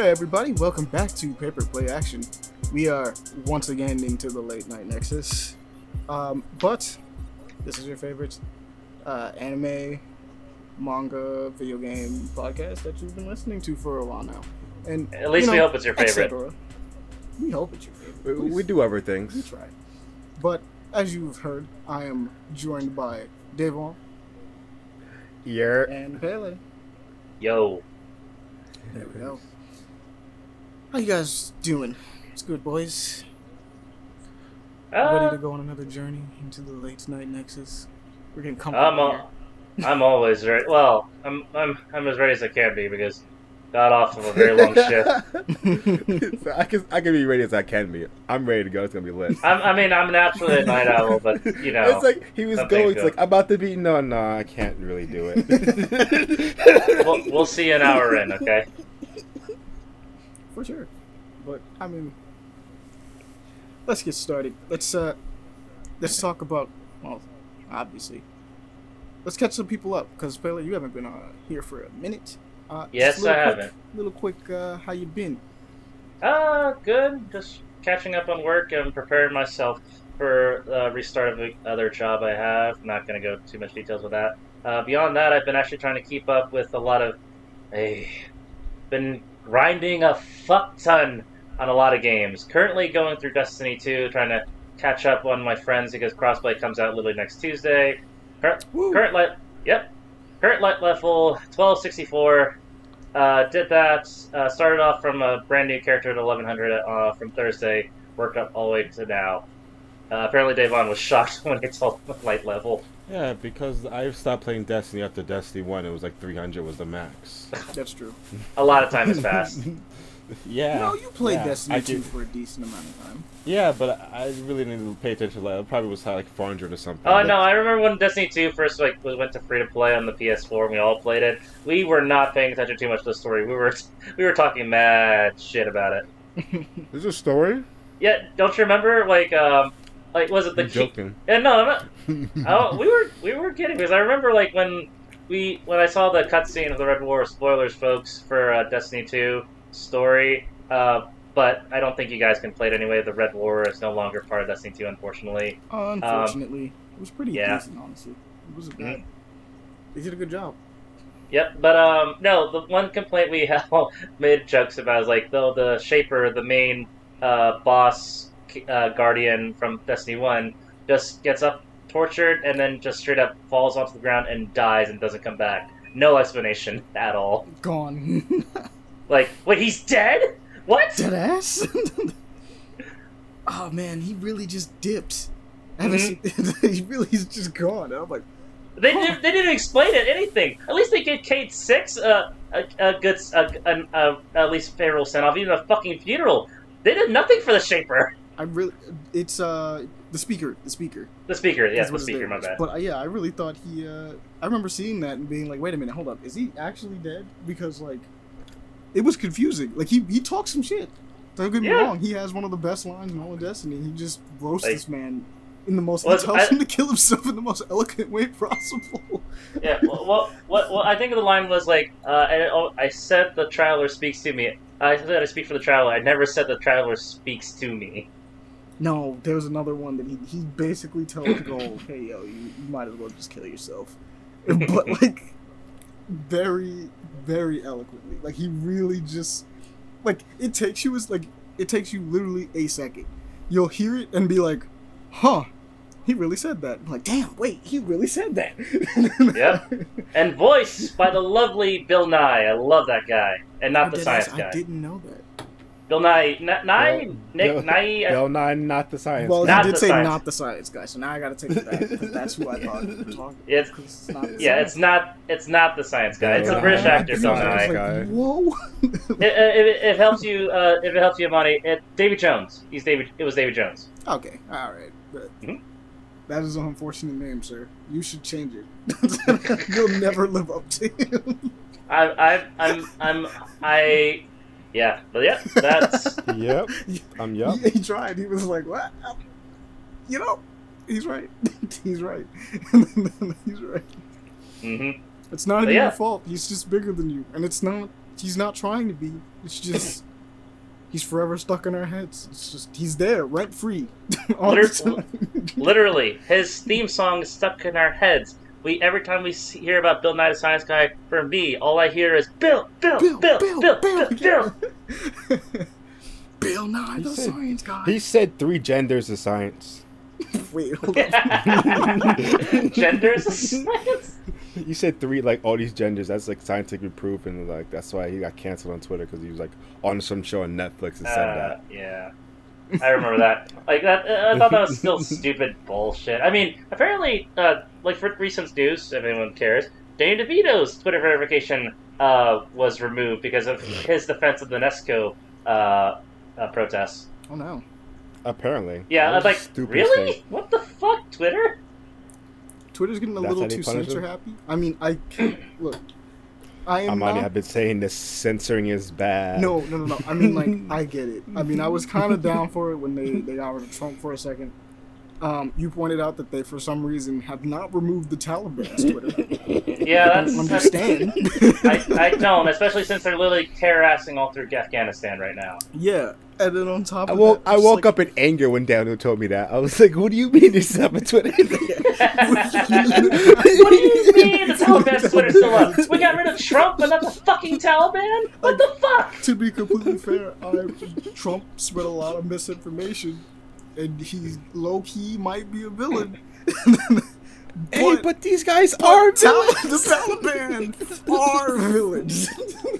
Hey everybody, welcome back to Paper Play Action. We are once again into the late night nexus. Um, but this is your favorite uh, anime, manga, video game podcast that you've been listening to for a while now. And At least you we hope it's your favorite. We hope it's your favorite. We, we do other we things. try. But as you've heard, I am joined by Devon Yeah. and Pele. Yo, There we go. How you guys doing? It's good, boys. Ready uh, to go on another journey into the late night nexus? We're getting I'm comfortable here. al- I'm always ready. Well, I'm I'm I'm as ready as I can be because got off of a very long shift. so I can I can be ready as I can be. I'm ready to go. It's gonna be lit. I'm, I mean, I'm naturally a night owl, but you know, it's like he was going. It's like I'm about to be. No, no, I can't really do it. we'll, we'll see you an hour in, okay? For sure. But I mean let's get started. Let's uh let's talk about well, obviously. Let's catch some people up because Pele, you haven't been uh, here for a minute. Uh, Yes, I quick- haven't. Little quick, uh, how you been? Uh, good. Just catching up on work and preparing myself for the restart of the other job I have. not going to go too much details with that. Uh, beyond that, I've been actually trying to keep up with a lot of. Hey, been grinding a fuck ton on a lot of games. Currently going through Destiny 2, trying to catch up on my friends because crossplay comes out literally next Tuesday. Current, Woo. current le- yep, current le- level 1264. Uh, did that. Uh, started off from a brand new character at 1100 uh, from Thursday. Worked up all the way to now. Uh, apparently, Davon was shocked when it's all light level. Yeah, because I stopped playing Destiny after Destiny 1. It was like 300 was the max. That's true. A lot of time has passed. yeah. No, you played yeah, Destiny I 2 did- for a decent amount of time. Yeah, but I really didn't pay attention. Like, it probably was like 400 or something. Oh no, I remember when Destiny 2 first like we went to free to play on the PS4 and we all played it. We were not paying attention too much to the story. We were we were talking mad shit about it. There's a story. Yeah, don't you remember like um like was it the I'm key- joking. Yeah, no, I'm not. Oh, we were we were kidding because I remember like when we when I saw the cutscene of the Red War. Spoilers, folks, for uh, Destiny 2 story. Uh, but I don't think you guys can play it anyway. The Red War is no longer part of Destiny 2, unfortunately. Unfortunately, it was pretty yeah. decent, honestly. It wasn't bad. They did a good job. Yep, but um, no, the one complaint we have made jokes about is like though the Shaper, the main uh, boss uh, guardian from Destiny One, just gets up tortured and then just straight up falls onto the ground and dies and doesn't come back. No explanation at all. Gone. Like, wait, he's dead? What? Dead ass? oh man, he really just haven't Mm-hmm. he really he's just gone. I'm like, They didn't, they didn't explain it anything. At least they gave Cayde-6 uh, a a good a, an a, at least favorable send off, even a fucking funeral. They did nothing for the Shaper. I really, it's uh the speaker, the speaker. The speaker, yes, the what speaker. My bad. But uh, yeah, I really thought he. uh I remember seeing that and being like, wait a minute, hold up, is he actually dead? Because like, it was confusing. Like he he talks some shit. Don't get me Yeah. wrong. He has one of the best lines in all of Destiny. He just roasts Like- this man in the most. Well, he tells I- him to kill himself in the most eloquent way possible. Yeah, well, well, well, well, I think the line was like, uh, I, oh, I said the traveler speaks to me. I said I speak for the traveler. I never said the traveler speaks to me. No, there was another one that he, he basically tells Ghaul, hey yo, you, you might as well just kill yourself. But like very, very eloquently. Like he really just like it takes you as like it takes you literally a second. You'll hear it and be like, huh, he really said that. I'm like, damn, wait, he really said that. Yep. And voiced by the lovely Bill Nighy. I love that guy, and not I the science guy. I didn't know that. Bill Nye, N- Nye, Bill- Nick Bill- Nye. uh, Bill Nye, not the science. Well, Not he did say science. not the science guy, so now I gotta take it back because that's who I thought you were talking. It's- it's not yeah, science it's not. It's not the science guy. It's a British actor, Bill I was Nye. like, Whoa. If, if, if it helps you, uh, if it helps you, Amani, it, Davy Jones. He's David. It was David Jones. Okay, all right. But Mhm. that is an unfortunate name, sir. You should change it. You'll never live up to him. I, I, I'm, I'm, I, yeah, but yeah, that's Yep. Um, yep. He, he tried. He was like, "What? You know, he's right. he's right. he's right. hmm It's not But even yeah. your fault. He's just bigger than you, and it's not he's not trying to be. It's just he's forever stuck in our heads. It's just he's there, rent free, all the time. Literally, his theme song is stuck in our heads. We every time we see, hear about Bill Nye the Science Guy from me, all I hear is Bill, Bill, Bill, Bill, Bill, Bill. Bill. Bill Nye, He the said- science guy. He said three genders of science. Wait. Genders of science. He said three, like all these genders. That's like scientifically proven. Like that's why he got canceled on Twitter because he was like on some show on Netflix and said Uh, that. yeah, I remember that. Like that, uh, I thought that was still stupid bullshit. I mean, apparently, uh, like for recent news, if anyone cares, Danny DeVito's Twitter verification uh, was removed because of his defense of the Nabisco uh, uh, protests. Oh no. Apparently. Yeah, That I'm was like, the really? thing. What the fuck, Twitter? Twitter's getting a That's little too punish censor happy. I mean, I can't look. I am Amani, not I've been saying this censoring is bad. No, no, no, no. I mean, like, I get it. I mean, I was kind of down for it when they they got rid of Trump for a second. Um, you pointed out that they, for some reason, have not removed the Taliban's Twitter. Yeah, I that's don't understand. I, I don't, especially since they're literally terrorizing all through Afghanistan right now. yeah, and then on top I of woke, that, I woke like- up in anger when Daniel told me that. I was like, what do you mean you set up a Twitter? what do you mean the Taliban's Twitter's still up? We got rid of Trump, but not the fucking Taliban? What the fuck? To be completely fair, I, Trump spread a lot of misinformation, and he's low key might be a villain. hey, but these guys But are villains. the Taliban are villains.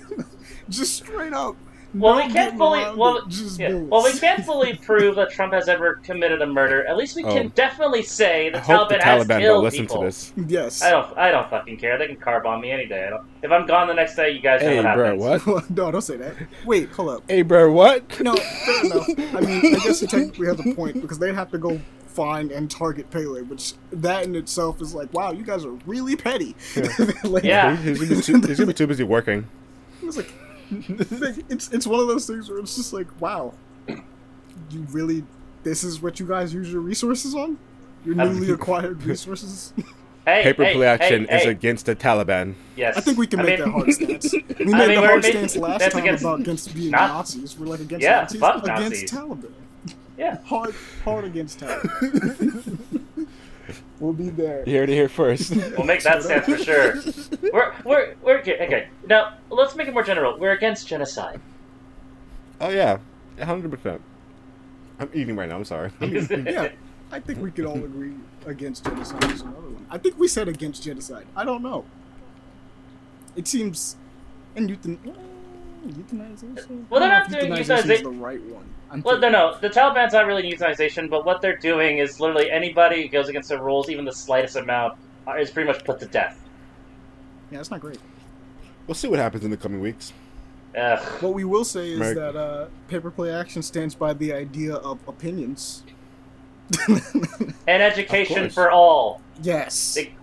just straight up. Well, we can't fully. Well, yeah. well, we can't fully prove that Trump has ever committed a murder. At least we can Oh. definitely say the I hope the Taliban has Taliban killed listen people. to this. Yes. I don't. I don't fucking care. They can car bomb me any day. I don't, if I'm gone the next day, you guys know Hey, what bro, what? no, don't say that. Wait, hold up. Hey, bro, what? No, fair enough. I mean, I guess you technically have a point because they'd have to go find and target Pele, which that in itself is like, wow, you guys are really petty. like, Yeah. He's, gonna be too, he's gonna be too busy working. It's like, like, it's it's one of those things where it's just like, wow, you really, this is what you guys use your resources on? Your newly acquired resources? Hey, Paper hey, play action hey, is against the Taliban. Yes. I think we can I make mean- that hard stance. We made I mean, the hard ma- stance last time against- about against being not- Nazis. We're like against Yeah, Nazis, against Nazis. Taliban. Yeah. Hard, hard against Taliban. We'll be there. You heard it here first. We'll make that stand for sure. We're we're we're okay. okay. Now let's make it more general. We're against genocide. oh yeah, hundred percent. I'm eating right now. I'm sorry. Yeah, I think we could all agree against genocide is another one. I think we said against genocide. I don't know. It seems, and euthan, well, euthanization. Well, they're I not doing if euthanization the right one. I'm Well, no, thinking- no. The Taliban's not really euthanization, but what they're doing is literally anybody who goes against the rules, even the slightest amount, uh, is pretty much put to death. Yeah, that's not great. We'll see what happens in the coming weeks. Ugh. What we will say is Merc- that uh, paper play action stands by the idea of opinions. And education course. for all. yes. They-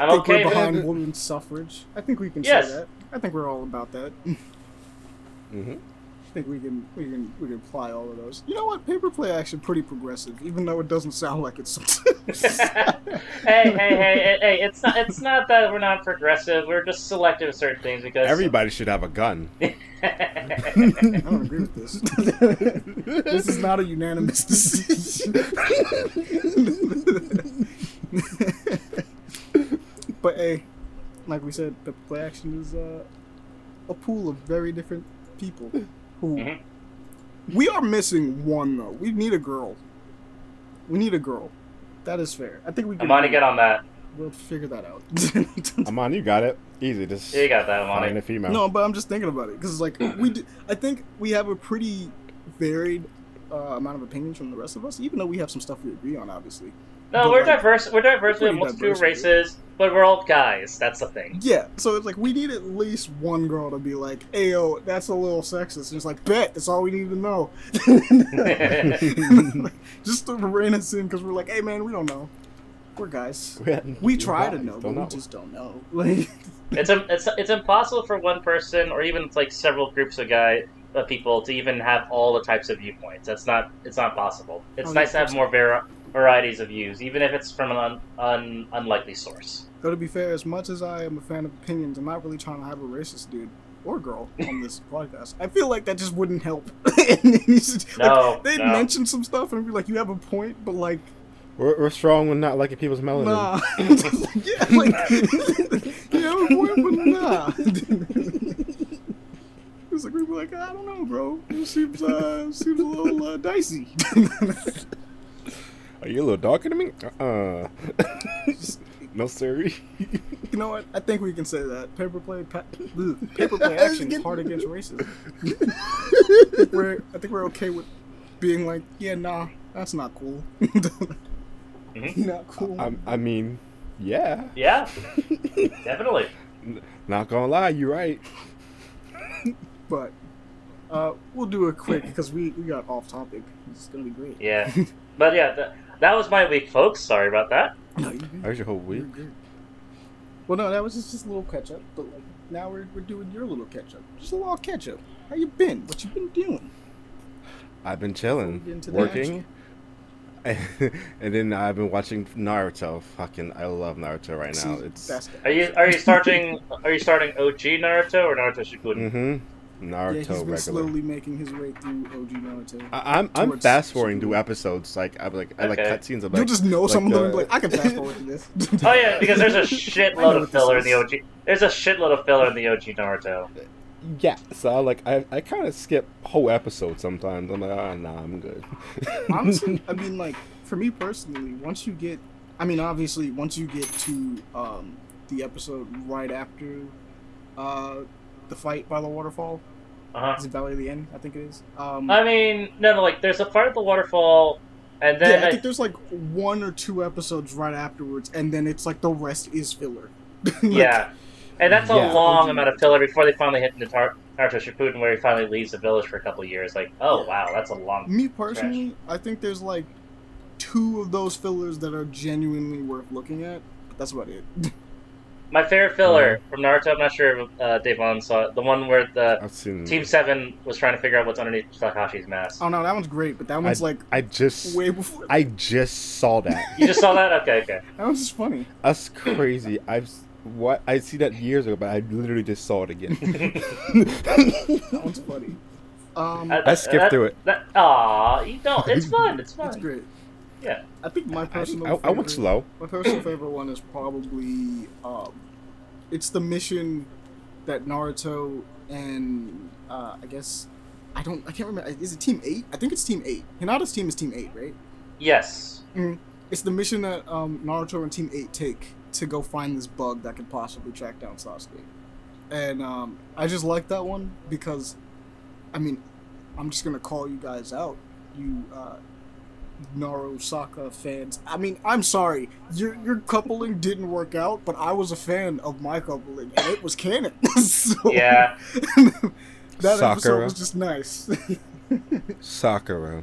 I I'm think okay we're behind women's suffrage. I think we can Yes. say that. I think we're all about that. hmm I think we can we can we can apply all of those. You know what? Paper play action pretty progressive, even though it doesn't sound like it's. hey, hey, hey, hey, hey! It's not. It's not that we're not progressive. We're just selective of certain things because Everybody should have a gun. I don't agree with this. this is not a unanimous decision. But hey, like we said, the play action is uh, a pool of very different people who Mhm. we are missing one though. We need a girl. We need a girl. That is fair. I think we can. Amani, get on that. We'll figure that out. Amon, you got it. Easy. Just You got that, find Amani. a female. No, but I'm just thinking about it because, like, we, do, I think we have a pretty varied uh, amount of opinions from the rest of us, even though we have some stuff we agree on, obviously. No, But, we're like, diverse. We're diverse. We have pretty multiple diverse, races, but we're all guys. That's the thing. Yeah, so it's like we need at least one girl to be like, "Ayo, that's a little sexist." And it's like, "Bet, that's all we need to know." just to rein us in because we're like, "Hey, man, we don't know. We're guys. We try to know, but we just don't know." Like, It's a, it's it's impossible for one person or even like several groups of guy of people to even have all the types of viewpoints. That's not it's not possible. It's Oh, nice to have more vari- varieties of views, even if it's from an un, un, unlikely source. Though to be fair, as much as I am a fan of opinions, I'm not really trying to have a racist dude or girl on this podcast. I feel like that just wouldn't help. and then like, No, they'd no. mention some stuff and be like, "You have a point," but like, We're, we're strong when not liking people's melanin. nah. yeah, like, you have a point, but nah. It's like we'd be like, I don't know, bro. It seems uh, seems a little uh, dicey. Are you a little darker than me? Uh. no, sir. You know what? I think we can say that paper play, pa- ugh, paper play action, hard against racism. I think we're, I think we're okay with being like, yeah, nah, that's not cool. Not cool. I, I mean, yeah. Yeah, definitely. Not gonna lie, you're right. but uh, we'll do a quick because we, we got off topic. It's gonna be great. Yeah, but yeah, th- that was my week, folks. Sorry about that. No, you good. That was your whole week. Well, no, that was just, just a little catch up. But like now we're, we're doing your little catch up. Just a little catch up. How you been? What you been doing? I've been chilling, get into the working, and then I've been watching Naruto. Fucking, I love Naruto right now. It's Are you are you starting are you starting OG Naruto or Naruto Shippuden? mm-hmm. Yeah. Naruto He's been regular. slowly making his way through OG Naruto. I, I'm I'm fast forwarding through episodes. Like I like I like Okay. cutscenes of You'll just know like some of them and like, I can fast forward to this. Oh yeah, because there's a shitload of filler in the. OG. There's a shitload of filler in the OG Naruto. yeah. So I like I I kind of skip whole episodes sometimes. I'm like, ah, nah, I'm good. Honestly, I mean, like for me personally, once you get, I mean, obviously, once you get to um, the episode right after uh, the fight by the waterfall, Uh-huh. is it Valley of the End? I think it is. Um, I mean, no, no, like there's a part of the waterfall, and then yeah, I I- think there's like one or two episodes right afterwards, and then it's like the rest is filler. Like, yeah, and that's a Yeah. long amount of filler before they finally hit Natar- Naruto Shippuden, where he finally leaves the village for a couple years. Like, oh Yeah. wow, that's a long. Me personally, I think there's like two of those fillers that are genuinely worth looking at. But that's about it. My favorite filler from Naruto. I'm not sure if uh, Devon saw it. The one where the Team Seven was trying to figure out what's underneath Kakashi's mask. oh no, that one's great, but that one's like I just way before. I just saw that. You just saw that? Okay, okay. That one's just funny. That's crazy. I've what I see that years ago, but I literally just saw it again. That one's funny. Um, Uh, I skipped that- through it. That, aw, you don't. It's fun. It's fun. it's great. Yeah. I think my personal. I, I favorite, went slow. My personal favorite one is probably um, it's the mission that Naruto and uh, I guess I don't I can't remember. Is it Team Eight? I think it's Team Eight. Hinata's team is Team Eight, right? Yes. It's the mission that um, Naruto and Team Eight take to go find this bug that could possibly track down Sasuke. And um, I just like that one because, I mean, I'm just gonna call you guys out, you uh, Naruto Saka fans. I mean, I'm sorry, your your coupling didn't work out, but I was a fan of my coupling, and it was canon. so, Yeah. that episode was just nice. Sakura.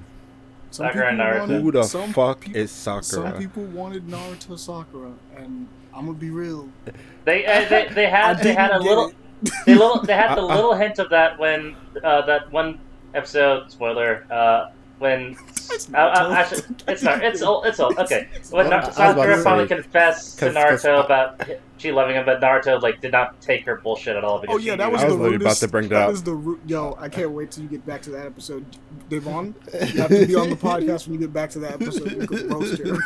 Some Sakura and people Naruto. wanted- Who the some fuck peop- is Some people wanted Naruto Sakura, and I'm gonna be real. They uh, they, they had they had a little they little they had the little hint of that when uh, that one episode spoiler uh, when It's uh, uh, actually it's not it's old it's old okay when I Nar- was to Sakura say, finally confessed to 'cause- 'cause Naruto about she loving him but Naruto like did not take her bullshit at all because Oh yeah, that knew was the was literally rudest. about to bring that that up. is the root. Yo, I can't wait till you get back to that episode, Devon. You have to be on the podcast when you get back to that episode. We could roast her.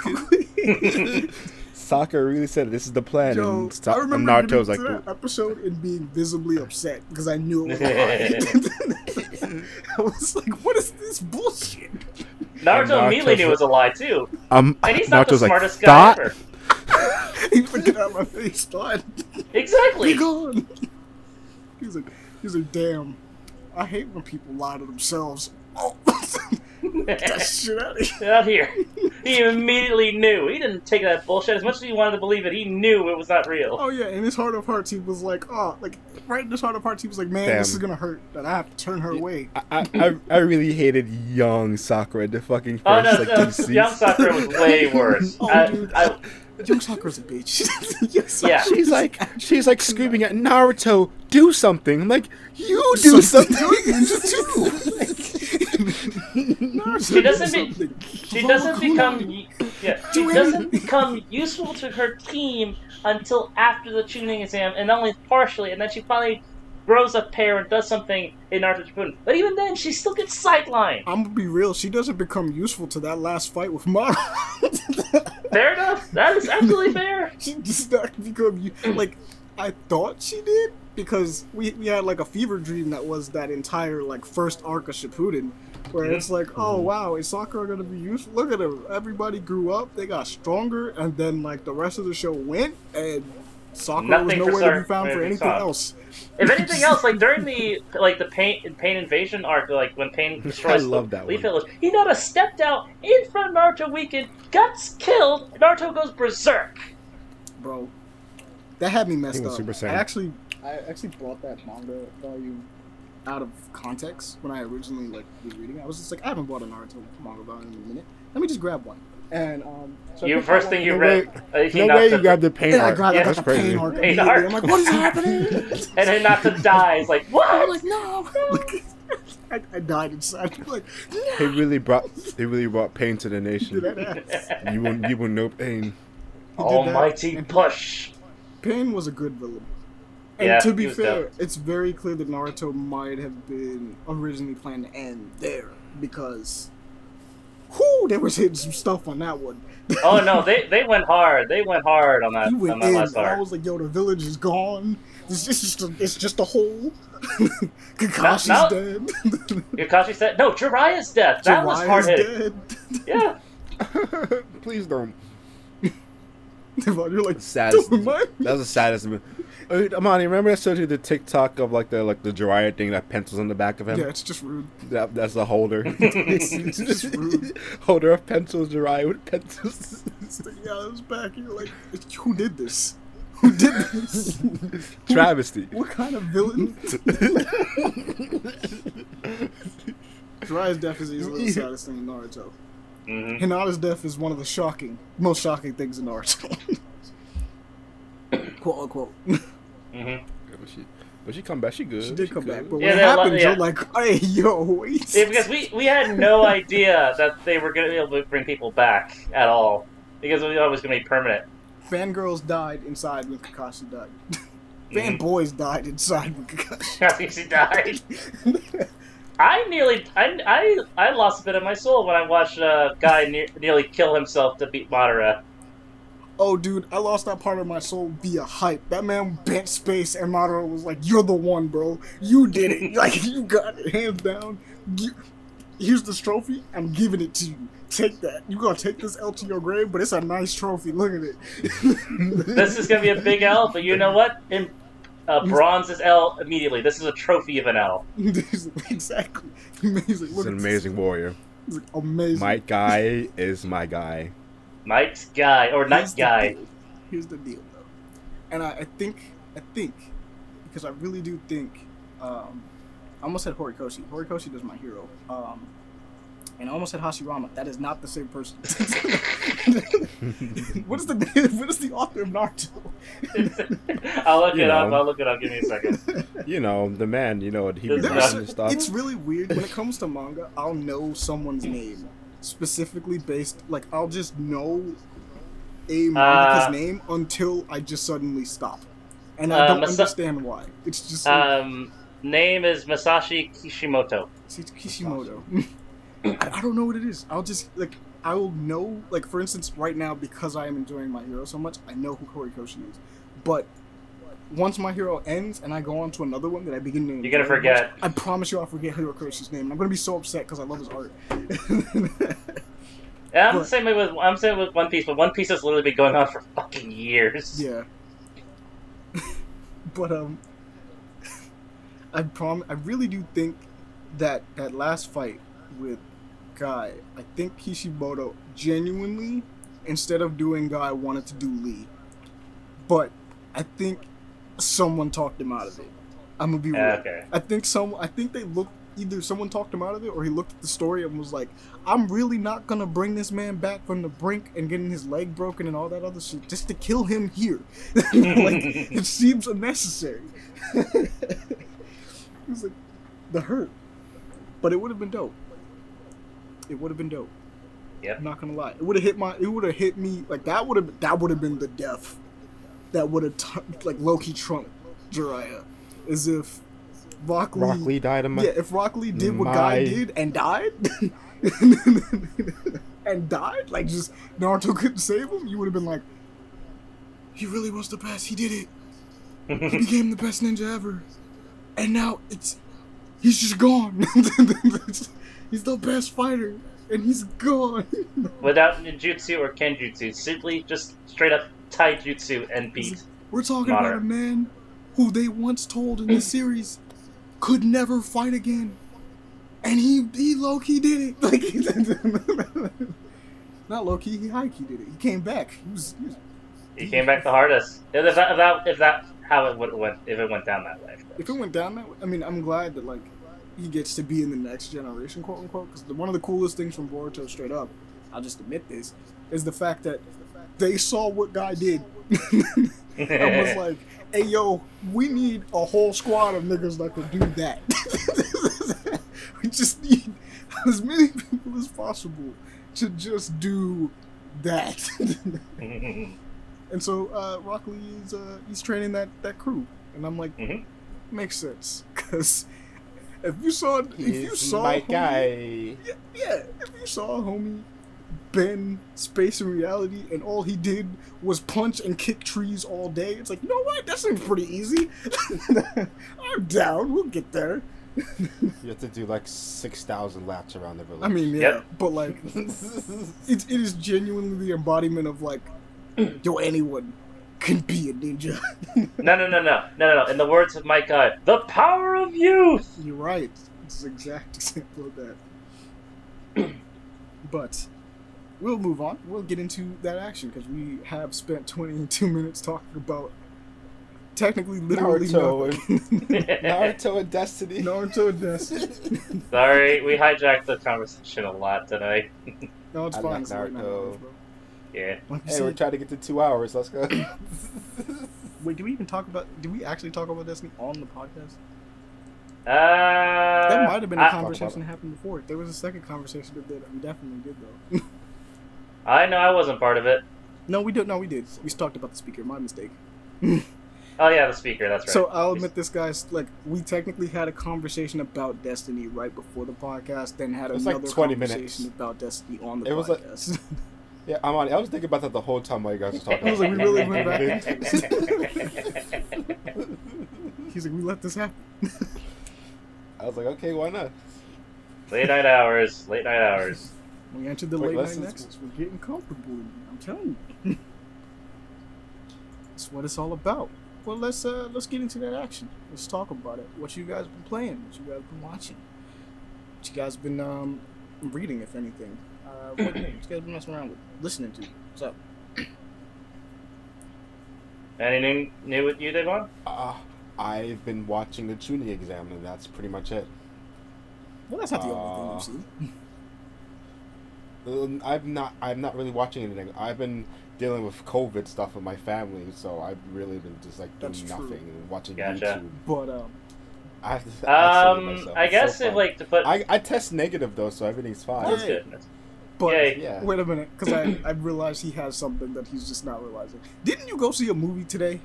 Sakura really said this is the plan, Yo, and, Sa- I remember Naruto getting was like, that episode and being visibly upset because I knew it was a lie. I was like, "What is this bullshit?" Naruto Naruto's immediately knew it was a lie too um, and he's not Naruto's the like, smartest guy "Thought?" ever he forget out of my face, thought. exactly Be gone. He's like, he's like, damn. I hate when people lie to themselves. Oh, get that shit out of here. out here he immediately knew he didn't take that bullshit as much as he wanted to believe it he knew it was not real Oh yeah, in his heart of hearts, he was like, oh, like right in his heart of hearts, he was like, man, this is gonna hurt, that I have to turn her away. I, I, I- I really hated young Sakura, the fucking first Oh no, like no. Young Sakura was way oh, worse. Oh, I, dude. I, Young Sakura's a bitch. yes, Yeah. She's like, she's like screaming at Naruto, "Do something!" I'm like, "You do something." do Naruto She doesn't be- She doesn't become yeah. She doesn't become useful to her team until after the Chunin exam, and only partially. And then she finally grows a pair and does something in Naruto Shippuden. But even then, she still gets sidelined. I'm gonna be real. She doesn't become useful to that last fight with Mara. Fair enough. That is absolutely fair. she does not become like I thought she did because we we had like a fever dream that was that entire like first arc of Shippuden, where it's like, oh wow, is Sakura gonna be useful? Look at her. Everybody grew up, they got stronger, and then like the rest of the show went, and Sakura Nothing was nowhere to be found for for anything Sakura. else. If anything else, like during the like the pain pain invasion arc, like when Pain destroys love the that Leaf one. Village, he not a stepped out in front of Naruto weakened, gets killed, Naruto goes berserk. bro. That had me messed up. Super I Saiyan. actually, I actually brought that manga volume out of context when I originally like was reading. it. I was just like, I haven't bought a Naruto manga volume in a minute. Let me just grab one. And um, so you first thing you read, uh, No way you the- grabbed the pain Yeah, I arc. grabbed. I That's got the crazy. pain arc Pain immediately. arc. I'm like, what is happening? and then Naruto dies. Like what? I'm like, no. Like, I, I died inside. I'm like, He really brought he really brought pain to the nation. did that ass. You will you will know pain. He did that, Almighty push. Pain was a good villain. And Yeah, to be fair, dope. it's very clear that Naruto might have been originally planned to end there because, whoo, they was hitting some stuff on that one. Oh no, they they went hard. They went hard on that he on went that in. last and I was like, yo, the village is gone. It's just, it's just a, it's just a hole. Kakashi's No, no. dead. Kakashi said, "No, Jiraiya's death. That was hard Jiraiya's hit. dead. Yeah, Please don't. You're like, Saddest. That was the saddest. Of it. Uh, Amani, remember I showed you the TikTok of like the like the Jiraiya thing that pencils on the back of him? Yeah, it's just rude. That, that's the holder. It's just rude. holder of pencils, Jiraiya with pencils. Sticking out of his back. You're like, who did this? Who did this? Travesty. What kind of villain? Jiraiya's death is easily the saddest thing in Naruto. hmm Hinata's death is one of the shocking, most shocking things in Naruto. quote unquote. Hmm but she, but she come back. She good. She did come back, but Yeah, when it they're li- happens, yeah. you're like, hey, yo, wait. Yeah, because we we had no idea that they were going to be able to bring people back at all. Because we thought it was going to be permanent. Fangirls died inside when Kakashi died. Mhm. Fanboys died inside when Kakashi I she died. I nearly, I, I, I lost a bit of my soul when I watched a guy ne- nearly kill himself to beat Madara. Oh, dude, I lost that part of my soul via hype. That man bent space, and Madara was like, "You're the one, bro. You did it. Like you got it, hands down. You, here's this trophy. I'm giving it to you. Take that. You gonna take this L to your grave, but it's a nice trophy. Look at it. This is going to be a big L, but you know what? In, uh, bronze is L immediately. This is a trophy of an L. exactly. Amazing. He's an at amazing warrior. This. He's like, amazing. My guy is my guy. Mike's guy, or Night guy. deal. Here's the deal, though, and I, I think, I think, because I really do think, um, I almost said Horikoshi. Horikoshi is my hero. Um, and I almost said Hashirama. That is not the same person. what is the what is the author of Naruto? I'll look You it up. I'll look it up. Give me a second. You know the man. You know he be There's writing stuff. it's really weird when it comes to manga. I'll know someone's name specifically based. Like I'll just know a mangaka's Uh, name until I just suddenly stop, and I Uh, don't Masa- understand why. It's just like, Um, name is Masashi Kishimoto. it's Kishimoto. I, I don't know what it is. I'll just like I will know. Like for instance, right now because I am enjoying my hero so much, I know who Horikoshi is. But once my hero ends and I go on to another one that I begin to, You're gonna forget. much, I promise you, I'll forget Horikoshi's name. and I'm gonna be so upset because I love his art. Yeah, I'm the same way with I'm same with One Piece, but One Piece has literally been going on for fucking years. Yeah. but um I prom I really do think that that last fight with Guy, I think Kishimoto genuinely instead of doing Guy wanted to do Lee. But I think someone talked him out of it. I'm gonna be real. Okay. I think some I think they looked either someone talked him out of it or he looked at the story and was like, I'm really not gonna bring this man back from the brink and getting his leg broken and all that other shit just to kill him here. like it seems unnecessary. it was like the hurt. But it would have been dope. it would have been dope. Yep. I'm not gonna lie. It would have hit my. It would have hit me like that. Would have that would have been the death. That would have t- like Loki trumped Jiraiya, as if Rock Lee. Rock Lee died in my. Yeah, if Rock Lee did what Guy did and died, and died, like just Naruto couldn't save him, you would have been like, he really was the best. He did it. He became the best ninja ever, and now it's he's just gone. he's the best fighter, and he's gone. Without ninjutsu or genjutsu, simply just straight up taijutsu and beat. We're talking about a man who they once told in the series could never fight again, and he he low key did it. Like he not low key, he high key did it. He came back. He was, he was He came back the hardest. If that, if that, if that how it would went, if it went down that way. if it went down that way, I mean, I'm glad that like he gets to be in the next generation, quote unquote. Because one of the coolest things from Boruto, straight up, I'll just admit this, is the fact that they saw what guy did and was like, "Hey, yo, we need a whole squad of niggas that can do that. we just need as many people as possible to just do that." and so uh, Rock Lee is uh, he's training that that crew, and I'm like, mm-hmm. makes sense because if you saw if you saw my homie- guy. yeah, yeah, if you saw homie bend space and reality and all he did was punch and kick trees all day, it's like, you know what? That seems pretty easy. I'm down. We'll get there. You have to do like six thousand laps around the village. I mean, yeah, Yep. but like, it, it is genuinely the embodiment of like, yo, anyone can be a ninja. no, no, no, no, no, no. In the words of Might Guy, the power of youth. You're right. It's an exact example of that. but we'll move on. We'll get into that action because we have spent 22 minutes talking about technically literally Naruto nothing. Naruto and Destiny. Naruto and Destiny. Sorry, we hijacked the conversation a lot tonight. No, it's I fine. like It's late night Naruto. Yeah. Like you Hey, we're trying to get to two hours. Let's go. wait, do we even talk about? Do we actually talk about Destiny on the podcast? Uh, That might have been a I, conversation that happened before. There was a second conversation that did. We definitely did though. I know I wasn't part of it. no, we did. No, we did. We talked about the speaker. My mistake. Oh yeah, the speaker. That's right. So I'll admit this, guys. Like we technically had a conversation about Destiny right before the podcast, then had It was like another 20 conversation minutes. about Destiny on the It was like- podcast. yeah, I'm on. I was thinking about that the whole time while you guys were talking. I was like, we really went back into into He's like, we let this happen. I was like, okay, why not? late night hours. Late night hours. We entered the Wait, late let's night nexus. We're getting comfortable. I'm telling you. That's what it's all about. Well, let's uh let's get into that action. Let's talk about it. What you guys been playing? What you guys been watching? What you guys been um reading, if anything? Uh, what, what you guys been messing around with? Listening to? What's up? Anything new with you, Devon? Uh, I've been watching the Chunin exam, and that's pretty much it. Well, that's not the Uh, only thing you've seen. Um, I've not. I'm not really watching anything. I've been dealing with COVID stuff with my family, so I've really been just like doing That's true. nothing and watching Gotcha. YouTube. But um, I have to, I have to save Um. I guess so if like to put. I, I test negative though, so everything's fine. that's good. But Yay. Yeah. wait a minute, because I I realized he has something that he's just not realizing. Didn't you go see a movie today?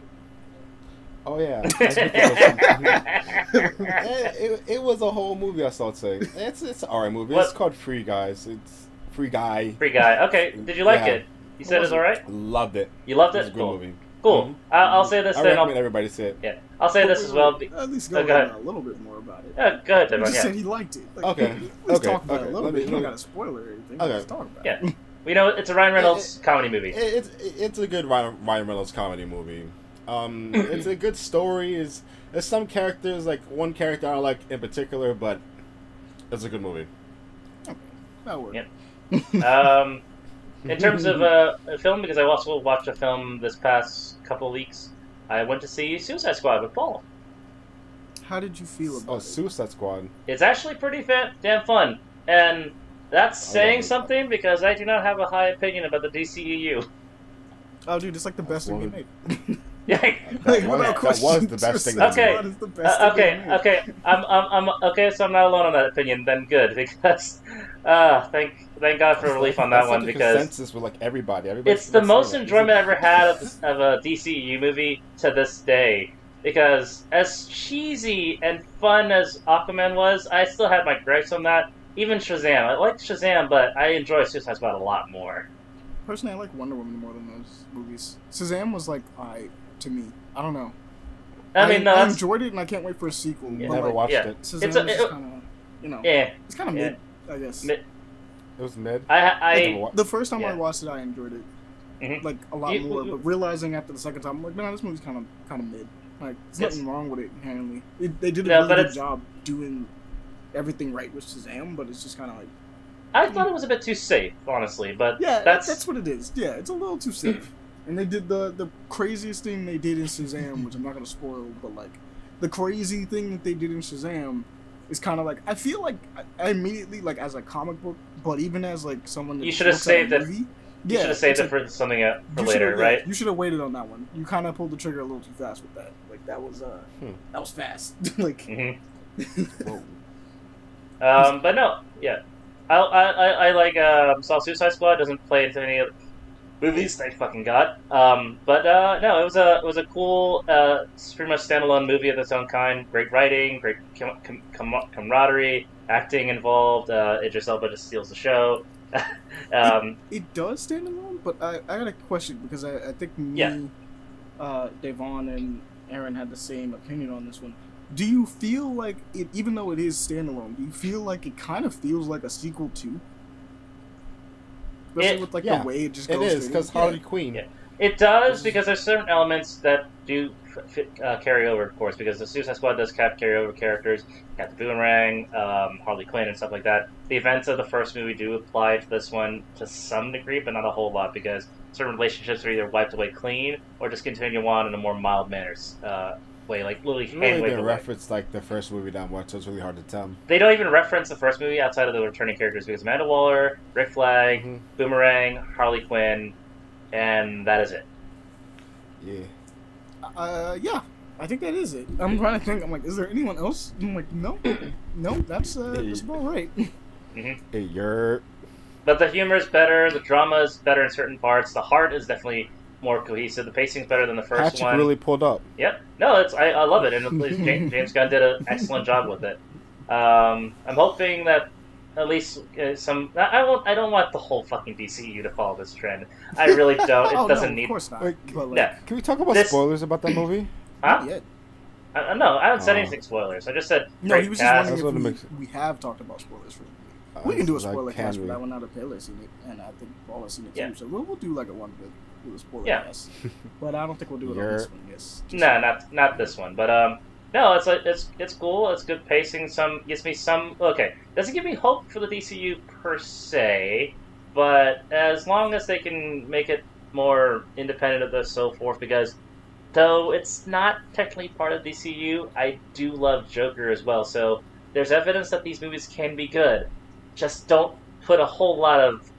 Oh yeah. It, was, it, it, it was a whole movie. I saw today. It's it's an alright movie. It's called Free Guys. It's Free Guy. Free guy. Okay. Did you like Yeah. it? You said it's all right. Loved it. You loved It it. was a good Cool. movie. Cool. Mhm. I- I'll say this I then. recommend I'll, everybody see it. yeah. I'll say this Wait, as well. be- At least Oh, go go on ahead. a little bit more about it. Yeah, go ahead, He Devon. just Yeah. said he liked it. Like, Okay. At least Okay. talk about it a little Let bit. me- You don't got me- to spoil or anything. Okay. Just talk about Yeah. it. We know it's a Ryan Reynolds comedy movie. It, it's it's a good Ryan, Ryan Reynolds comedy movie. Um, it's a good story. Is there's some characters like one character I like in particular, but it's a good movie. That worked. Yep. Um, in terms of uh, a film, because I also watched a film this past couple weeks. I went to see Suicide Squad with Paul. How did you feel about Oh. Suicide Squad. It's actually pretty fa- damn fun, and that's saying something because I do not have a high opinion about the DCEU. Oh, dude, it's like the best thing Well, we made. Yeah. Like, was- that was the best thing Suicide they did. Squad is the best Uh, okay, okay. I'm, I'm, I'm okay. So I'm not alone on that opinion. Then good because, uh, thank, thank God for relief on that That's one like because consensus with like everybody. Everybody it's the most enjoyment I ever had of, this- of a DCU movie to this day. Because as cheesy and fun as Aquaman was, I still had my gripes on that. Even Shazam, I like Shazam, but I enjoy Suicide Squad a lot more. Personally, I like Wonder Woman more than those movies. Shazam was like, I to me. I don't know. I mean, no, I that's enjoyed it, and I can't wait for a sequel. Yeah. but Never like, watched yeah. it. Shazam It's a- it- kind of, you know, yeah. it's kind of Yeah. mid, I guess. Mid- It was mid. I, never I, wa- The first time I watched it, I enjoyed it Mhm. like a lot You- more. you- But realizing after the second time, I'm like, man, this movie's kind of kind of mid. Like, there's It's- nothing wrong with it inherently. It, they did a No, really good it's- job doing everything right with Shazam, but it's just kind of like, I thought it was a bit too safe, honestly. But yeah, that's, that's what it is. Yeah, it's a little too safe. And they did the the craziest thing they did in Shazam, which I'm not gonna spoil, but like the crazy thing that they did in Shazam is kind of like I feel like I, I immediately like as a comic book, but even as like someone that You should have looks at a saved it. movie, you should have saved it like- for something uh, for you later, should've- yeah, right? You should have waited on that one. You kind of pulled the trigger a little too fast with that. Like that was uh, Hmm. that was fast. like, hmm Um, but no, yeah, I I, I, I like um, saw Suicide Squad doesn't play into any of the movies. Thank fucking god. Um, but uh, no, it was a it was a cool, uh, pretty much standalone movie of its own kind. Great writing, great com- com- com- camaraderie, acting involved. Uh, Idris Elba just steals the show. um, it does stand alone, but I, I got a question because I, I think me, Yeah. uh, Devon and Aaron had the same opinion on this one. Do you feel like it, even though it is standalone, do you feel like it kind of feels like a sequel too? Especially It- with like yeah, the way it just It goes. is straight because in. Harley Quinn. Yeah. It does is- because there's certain elements that do fit, uh, carry over, of course, because the Suicide Squad does have carry over characters. Got the Boomerang, um, Harley Quinn, and stuff like that. The events of the first movie do apply to this one to some degree, but not a whole lot, because certain relationships are either wiped away clean or just continue on in a more mild manner uh, way, like literally It hand really waved reference like the first movie that much, so it's really hard to tell. They don't even reference the first movie outside of the returning characters because Amanda Waller, Rick Flag, Mhm. Boomerang, Harley Quinn, and that is it. Yeah. Uh, yeah, I think that is it. I'm trying to think. I'm like, is there anyone else? I'm like, no, no, that's uh, that's about right. Hey, you're. But the humor is better, the drama is better in certain parts, the heart is definitely more cohesive, the pacing's better than the first Patrick one. really pulled up. Yep. No, it's I, I love it, and James, James Gunn did an excellent job with it. Um, I'm hoping that at least uh, some. I, I won't. I don't want the whole fucking DCU to follow this trend. I really don't. It oh, doesn't no, need. Of course not. Like, but like, Yeah. Can we talk about This- spoilers about that movie? Huh? not yet. I, I- no, I haven't said Oh. anything spoilers. I just said No, he was just cast. wondering That's if we, it we have talked about spoilers for the movie. Uh, We can do a spoiler can cast for we? that one. Now that Pele's seen it, and I think Paul has seen it Yeah. too. So we'll, we'll do like a one with, with a spoiler Yeah. cast. But I don't think we'll do it on You're- this one. Yes. just- No, not not this one. But um, no, it's like it's it's cool. It's good pacing. Some gives me some okay. Doesn't give me hope for the DCU per se, but as long as they can make it more independent of this, so forth. Because though it's not technically part of DCU, I do love Joker as well. So there's evidence that these movies can be good. Just don't put a whole lot of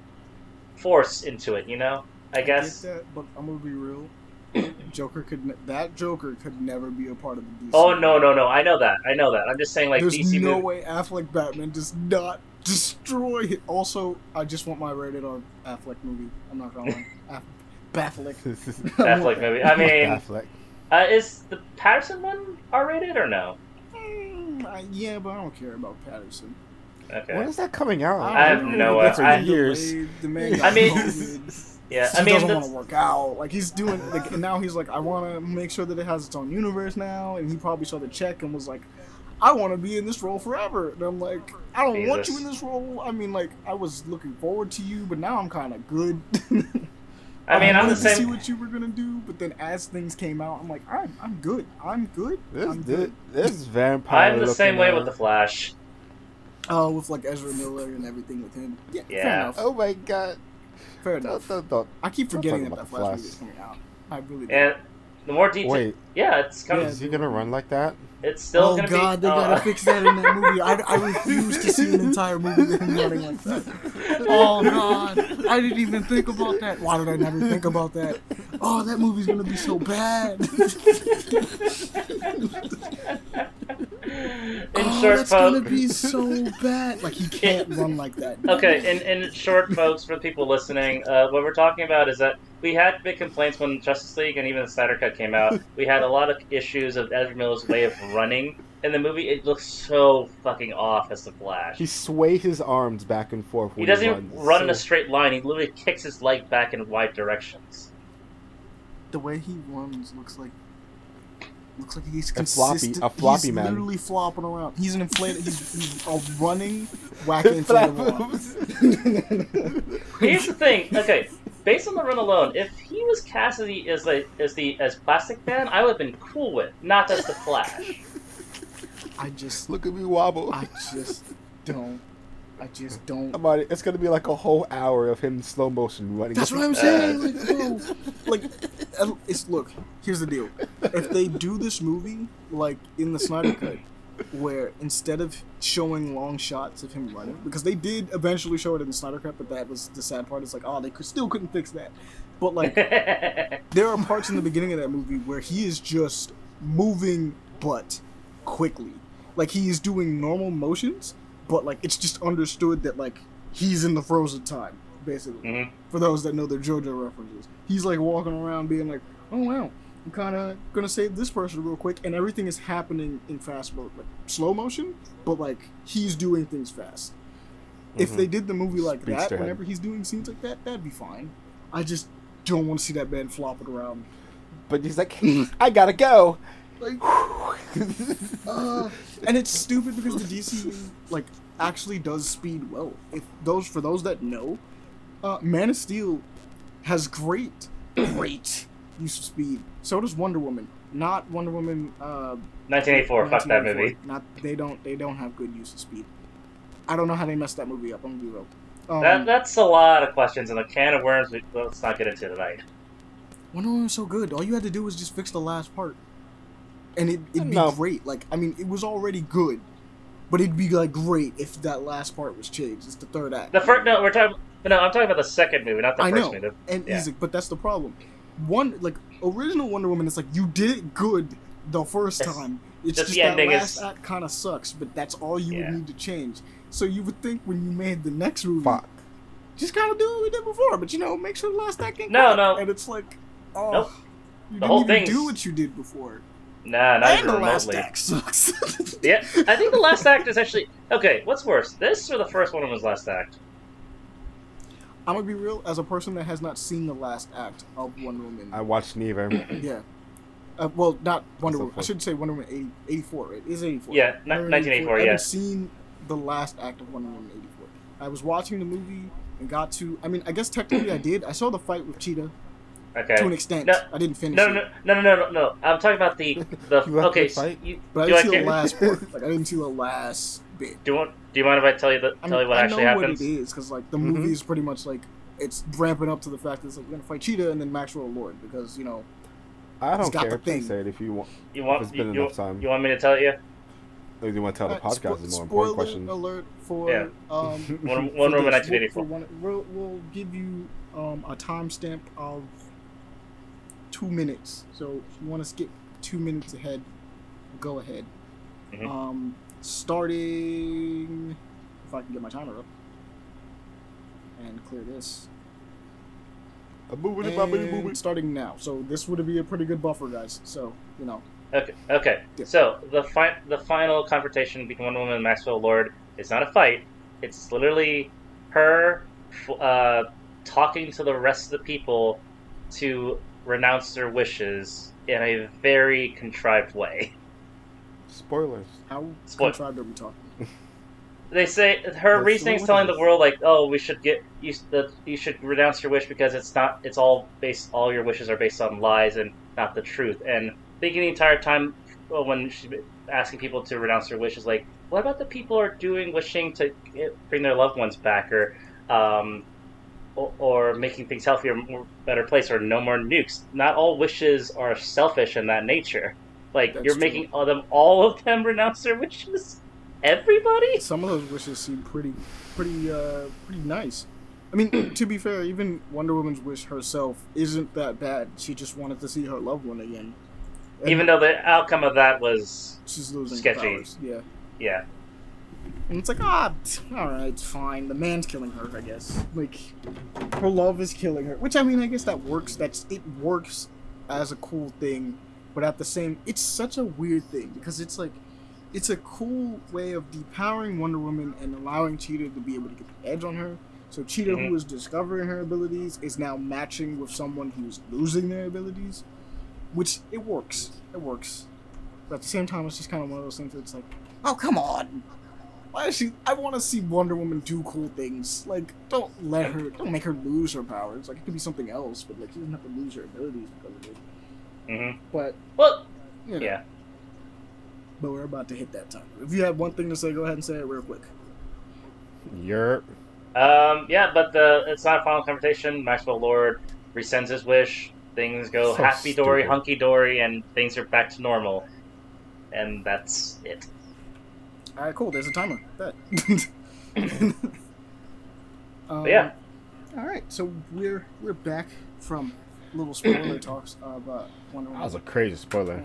force into it. You know, I get guess. that, but I'm gonna be real. Joker could ne- that Joker could never be a part of the DC. Oh no no no! I know that. I know that. I'm just saying like There's DC no movies. way Affleck Batman does not destroy it. Also, I just want my rated R Affleck movie. I'm not gonna lie. Aff- Baffleck. Affleck movie. I mean, Affleck. uh, is the Pattinson one R-rated or no? Mm, I- yeah, but I don't care about Pattinson. Okay. When is that coming out? I have don't no know. idea. It's I- years. The man I mean- COVID. Yeah, He I mean, doesn't want to work out. Like he's doing, like and now he's like, I want to make sure that it has its own universe now. And he probably saw the check and was like, I want to be in this role forever. And I'm like, I don't want you in this role. I mean, like I was looking forward to you, but now I'm kind of good. I mean, I'm wanted the to see what you were gonna do, but then as things came out, I'm like, I'm, I'm good. I'm good. This, I'm this, good. this vampire. I'm the same way uh, with the Flash. Oh, with like Ezra Miller and everything with him. Yeah, Yeah. enough. Oh my god! Fair Don't, enough. don't, don't. I keep forgetting that that about Flash the movie is coming out. I really do. And The more detail, Wait, yeah, it's coming. Yeah. is he gonna run like that? It's still oh gonna god, be. they gotta uh, fix that in that movie. I, I refuse to see an entire movie with him running like that. Oh god, I didn't even think about that. Why did I never think about that? Oh, that movie's gonna be so bad. in oh, short, that's gonna be so bad. Like he can't run like that. Okay, in, in short, folks, for the people listening, uh, what we're talking about is that we had big complaints when Justice League and even the Snyder Cut came out. We had a lot of issues of Ezra Miller's way of running in the movie. It looks so fucking off as the Flash. He sways his arms back and forth. He doesn't runs. even run in a straight line. He literally kicks his leg back in wide directions. The way he runs looks like looks like he's A floppy- a floppy he's man. literally flopping around. He's an inflated. He's, he's a running wacky inflatable. arm. Here's the thing. Okay, based on the run alone, if he was cast as the as the as, the, as Plastic Man, I would have been cool with, not as the Flash. I just, Look at me wobble. I just don't. I just don't. About it. It's gonna be like a whole hour of him slow motion running. That's what I'm saying. Like, bro, like, it's look. Here's the deal. If they do this movie like in the Snyder Cut, where instead of showing long shots of him running, because they did eventually show it in the Snyder Cut, but that was the sad part. It's like, oh, they could, still couldn't fix that. But like, there are parts in the beginning of that movie where he is just moving, but quickly. Like he is doing normal motions, but like it's just understood that like he's in the frozen time, basically. Mhm. For those that know their JoJo references, he's like walking around being like, "Oh wow, I'm kind of gonna save this person real quick," and everything is happening in fast mode, like slow motion, but like he's doing things fast. If Mhm. they did the movie like that, Speedster head. whenever he's doing scenes like that, that'd be fine. I just don't want to see that man flopping around. But he's like, I gotta go. Like, uh, and it's stupid because the DCU like actually does speed well. If those for those that know, uh, Man of Steel has great, great use of speed. So does Wonder Woman. Not Wonder Woman. Uh, 1984. Fuck that movie. Not they don't they don't have good use of speed. I don't know how they messed that movie up. I'm gonna be real. Um, That, that's a lot of questions and a can of worms. We, let's not get into tonight. Wonder Woman was so good. All you had to do was just fix the last part, and it, it'd be No. great. Like I mean, it was already good, but it'd be like great if that last part was changed. It's the third act. The first no, we're talking. No, I'm talking about the second movie, not the I first know, movie. and yeah. easy, but that's the problem. One like original Wonder Woman, it's like you did it good the first It's- time. It's just just the that last is- act kind of sucks, but that's all you Yeah. would need to change. So you would think when you made the next movie, Fuck. just kind of do what we did before, but you know, make sure the last act ain't No, crap. no. and it's like, oh, Nope. you The didn't whole even do what you did before. Nah, not and even the last remotely. act sucks. Yeah, I think the last act is actually okay. What's worse, this or the first one was last act? I'm gonna be real. As a person that has not seen the last act of Wonder Woman, I watched neither. yeah. Uh, well, not Wonder Woman. I okay. should say Wonder Woman 80, 84. It is 84. Yeah, ni- Wonder Woman 1984, I haven't seen the last act of Wonder Woman 84. I was watching the movie and got to. I mean, I guess technically I did. I saw the fight with Cheetah Okay. to an extent. No, I didn't finish No, no, no, no, no, no, no. I'm talking about the the. You have okay, to fight? so you, But I didn't see the last part. Like I didn't see the last bit. Do you want? Do you mind if I tell you the, I tell mean, you what I actually know happens? what it is because like the Mhm. movie is pretty much like it's ramping up to the fact that it's like we're gonna fight Cheetah and then Maxwell Lord because you know I don't care. the Please thing. say it if you want. You If want? it's You, been you, enough time. you want me to tell you? Or do you want to tell the Uh, podcast spo- is more important question? alert for Yeah. um One, for one room in 1984. We'll, one- we'll, we'll give you um, a timestamp of two minutes. So if you want to skip two minutes ahead, go ahead. Mhm. Um, starting if I can get my timer up and clear this. A boobity And boobity. starting now. So this would be a pretty good buffer, guys. So you know, Okay. Okay. Yeah. So the fi- the final confrontation between Wonder Woman and Maxwell Lord is not a fight. It's literally her uh, talking to the rest of the people to renounce their wishes in a very contrived way. Spoilers. how Spoil- contrived are we talking? They say her What's- reasoning is telling the world like, oh, we should get you that you should renounce your wish because it's not it's all based all your wishes are based on lies and not the truth. And thinking the entire time well, when she's asking people to renounce their wishes, like, what about the people who are doing wishing to get, bring their loved ones back or um, or, or making things healthier, more better place, or no more nukes. Not all wishes are selfish in that nature. Like That's you're making all them all of them renounce their wishes. Everybody. Some of those wishes seem pretty, pretty, uh, pretty nice. I mean, to be fair, even Wonder Woman's wish herself isn't that bad. She just wanted to see her loved one again. And Even though the outcome of that was, she's losing sketchy. powers. Yeah. yeah, And it's like, ah, all right, fine. The man's killing her, I guess. Like, her love is killing her. Which I mean, I guess that works. That's it works as a cool thing, but at the same, it's such a weird thing because it's like, it's a cool way of depowering Wonder Woman and allowing Cheetah to be able to get the edge on her. So Cheetah, Mhm. who is discovering her abilities, is now matching with someone who's losing their abilities, which it works. It works. But at the same time, it's just kind of one of those things. It's like, oh come on, why is she? I want to see Wonder Woman do cool things. Like, don't let her, don't make her lose her powers. Like, it could be something else, but like, she doesn't have to lose her abilities because of it. Mm-hmm. But well, you know, yeah. But we're about to hit that time. If you have one thing to say, go ahead and say it real quick. You're Um, yeah, but the it's not a final conversation. Maxwell Lord resends his wish. Things go So happy dory, hunky dory, and things are back to normal. And that's it. All right, cool. There's a timer. Bet. um, yeah. All right, so we're we're back from little spoiler talks about Wonder Woman. that was a crazy spoiler.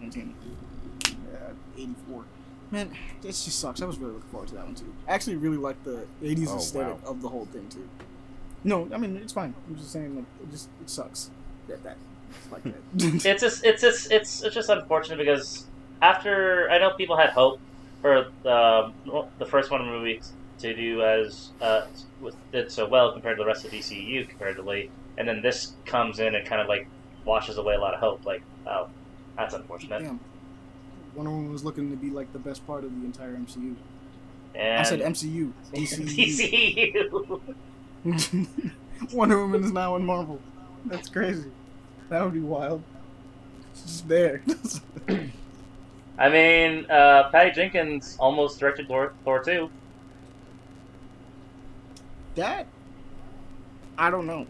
19, uh, 84. Man, this just sucks. I was really looking forward to that one too. I actually really like the 80s Oh, aesthetic wow. of the whole thing too. No, I mean it's fine. I'm just saying like it just it sucks that that like that. It's just it's just it's it's just unfortunate because after I know people had hope for the the first one movie to do as uh, with, did so well compared to the rest of DCU comparatively, and then this comes in and kind of like washes away a lot of hope. Like, oh, that's unfortunate. Damn. Wonder Woman was looking to be like the best part of the entire MCU. And I said MCU. DCU. DCU. Wonder Woman is now in Marvel. That's crazy. That would be wild. It's just there. I mean, uh, Patty Jenkins almost directed Thor, Thor 2. that I don't know.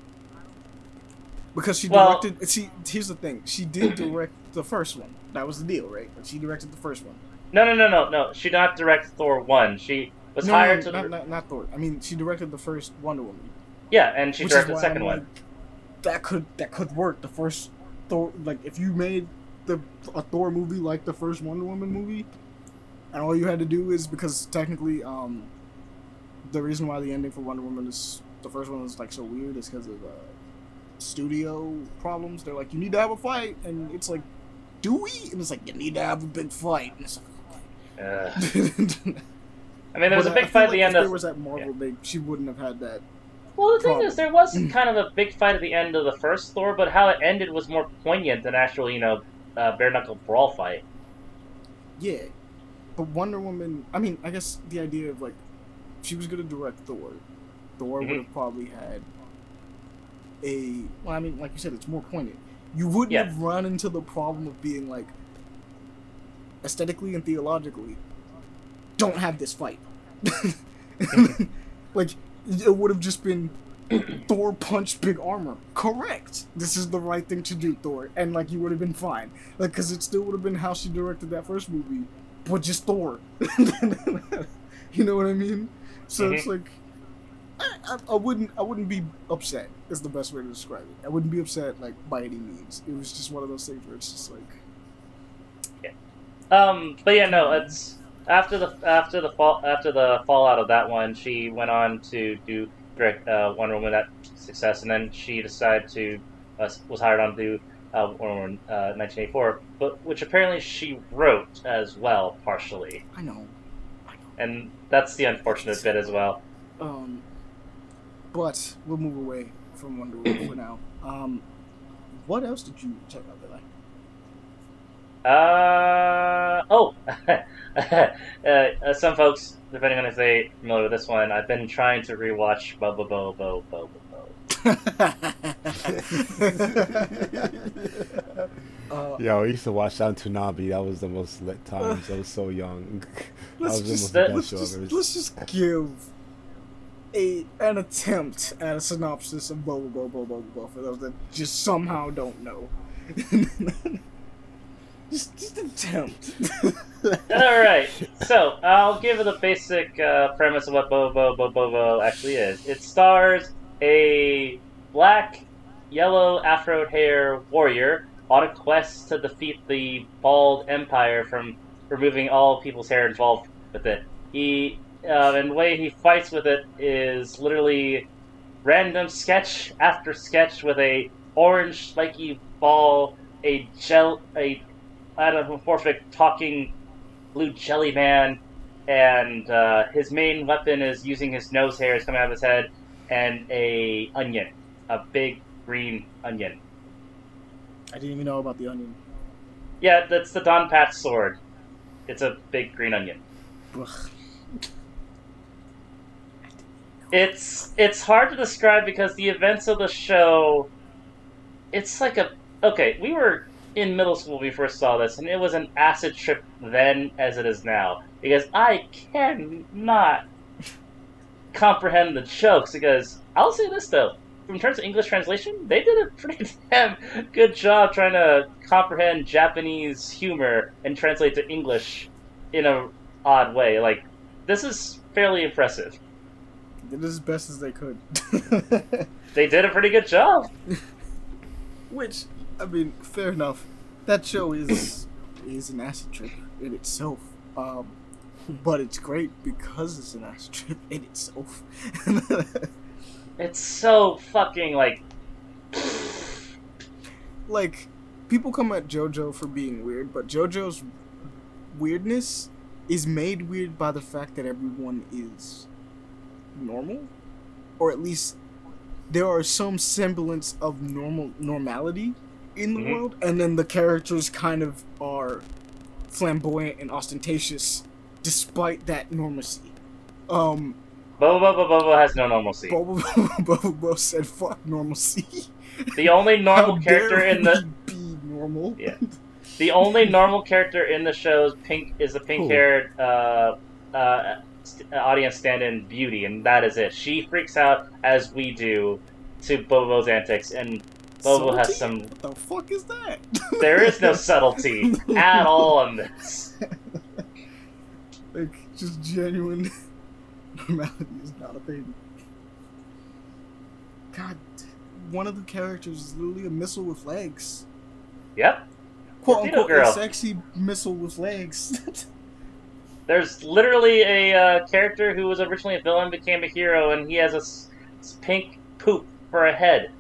Because she Well- directed see here's the thing. She did direct the first one. That was the deal, right? She directed the first one. No, no, no, no, no. She did not direct Thor 1. She was no, hired no, to. not, not, not Thor. I mean she directed the first Wonder Woman. yeah, and she directed the 2nd I'm one. like, that could that could work. The first Thor like if you made the a Thor movie like the first Wonder Woman movie, and all you had to do is because technically, um, the reason why the ending for Wonder Woman is the first one is like so weird is because of uh, studio problems. They're like, you need to have a fight, and it's like, do we? And it's like, you need to have a big fight. And it's Uh, like, I mean, there was But a big I fight at like the if end there was that Marvel, they she wouldn't have had that. Well, the thing problem. is, there was kind of a big fight at the end of the first Thor, but how it ended was more poignant than actually, you know, uh, bare knuckle brawl fight. Yeah, but Wonder Woman. I mean, I guess the idea of like, she was gonna direct Thor. Thor Mhm. would have probably had a. Well, I mean, like you said, it's more poignant. You wouldn't Yeah. have run into the problem of being like, aesthetically and theologically, don't have this fight. like, it would have just been Thor punched big armor. Correct. This is the right thing to do, Thor. And like, you would have been fine. Like, because it still would have been how she directed that first movie, but just Thor. you know what I mean? So it's like, I, I, I wouldn't, I wouldn't be upset. Is the best way to describe it. I wouldn't be upset like by any means. It was just one of those things where it's just like, Um, but yeah, no, it's after the after the fall after the fallout of that one, she went on to do direct uh, Wonder Woman at success, and then she decided to uh, was hired on to do uh, Wonder Woman uh, 1984, but which apparently she wrote as well partially, I know, I know. and that's the unfortunate bit as well. Um, but we'll move away from Wonder Woman for now. Um, what else did you check out that? Uh oh, uh, uh, some folks, depending on if they familiar with this one, I've been trying to rewatch Bobo Bo Bo Bo Bo. uh, Yo, I used to watch Downton Abbey. That was the most lit times. I was so young. Let's was just almost the let's best show I've just, let's just give a an attempt at a synopsis of Boba Boba Boba Boba for those that just somehow don't know. Just just attempt. All right, so I'll give it a basic uh, premise of what Bobo Bobo actually is. It stars a black, yellow afro hair warrior on a quest to defeat the bald empire from removing all people's hair involved with it. He uh, and the way he fights with it is literally random sketch after sketch with a orange spiky ball, a gel, a anamorphic talking blue jelly man, and uh, his main weapon is using his nose hairs coming out of his head, and a onion, a big green onion. I didn't even know about the onion. Yeah, that's the Don Patch sword. It's a big green onion. Ugh. It's it's hard to describe because the events of the show it's like a okay, we were in middle school we first saw this and it was an acid trip then as it is now. Because I cannot comprehend the jokes because I'll say this though. In terms of English translation, they did a pretty damn good job trying to comprehend Japanese humor and translate to English in a odd way. Like this is fairly impressive. They did as best as they could. They did a pretty good job. Which, I mean, fair enough. That show is is an acid trip in itself. Um, but it's great because it's an acid trip in itself. It's so fucking like like, people come at JoJo for being weird, but JoJo's weirdness is made weird by the fact that everyone is normal, or at least there are some semblance of normal normality in the Mhm. world, and then the characters kind of are flamboyant and ostentatious despite that normalcy. Um, Bobo Bobo Bobo has no normalcy. Bobo Bobo Bo said, "Fuck normalcy." The only normal character in the be normal. Yeah. the only normal character in the show is pink is the pink haired uh, uh, st- audience stand-in Beauty, and that is it. She freaks out as we do to Bobo's antics, and Subtlety? has some. What the fuck is that? There is no subtlety at all in this. like just genuine normality is not a thing. God, one of the characters is literally a missile with legs. Yep. Quote unquote, girl. a sexy missile with legs. There's literally a uh, character who was originally a villain, became a hero, and he has a s- pink poop for a head.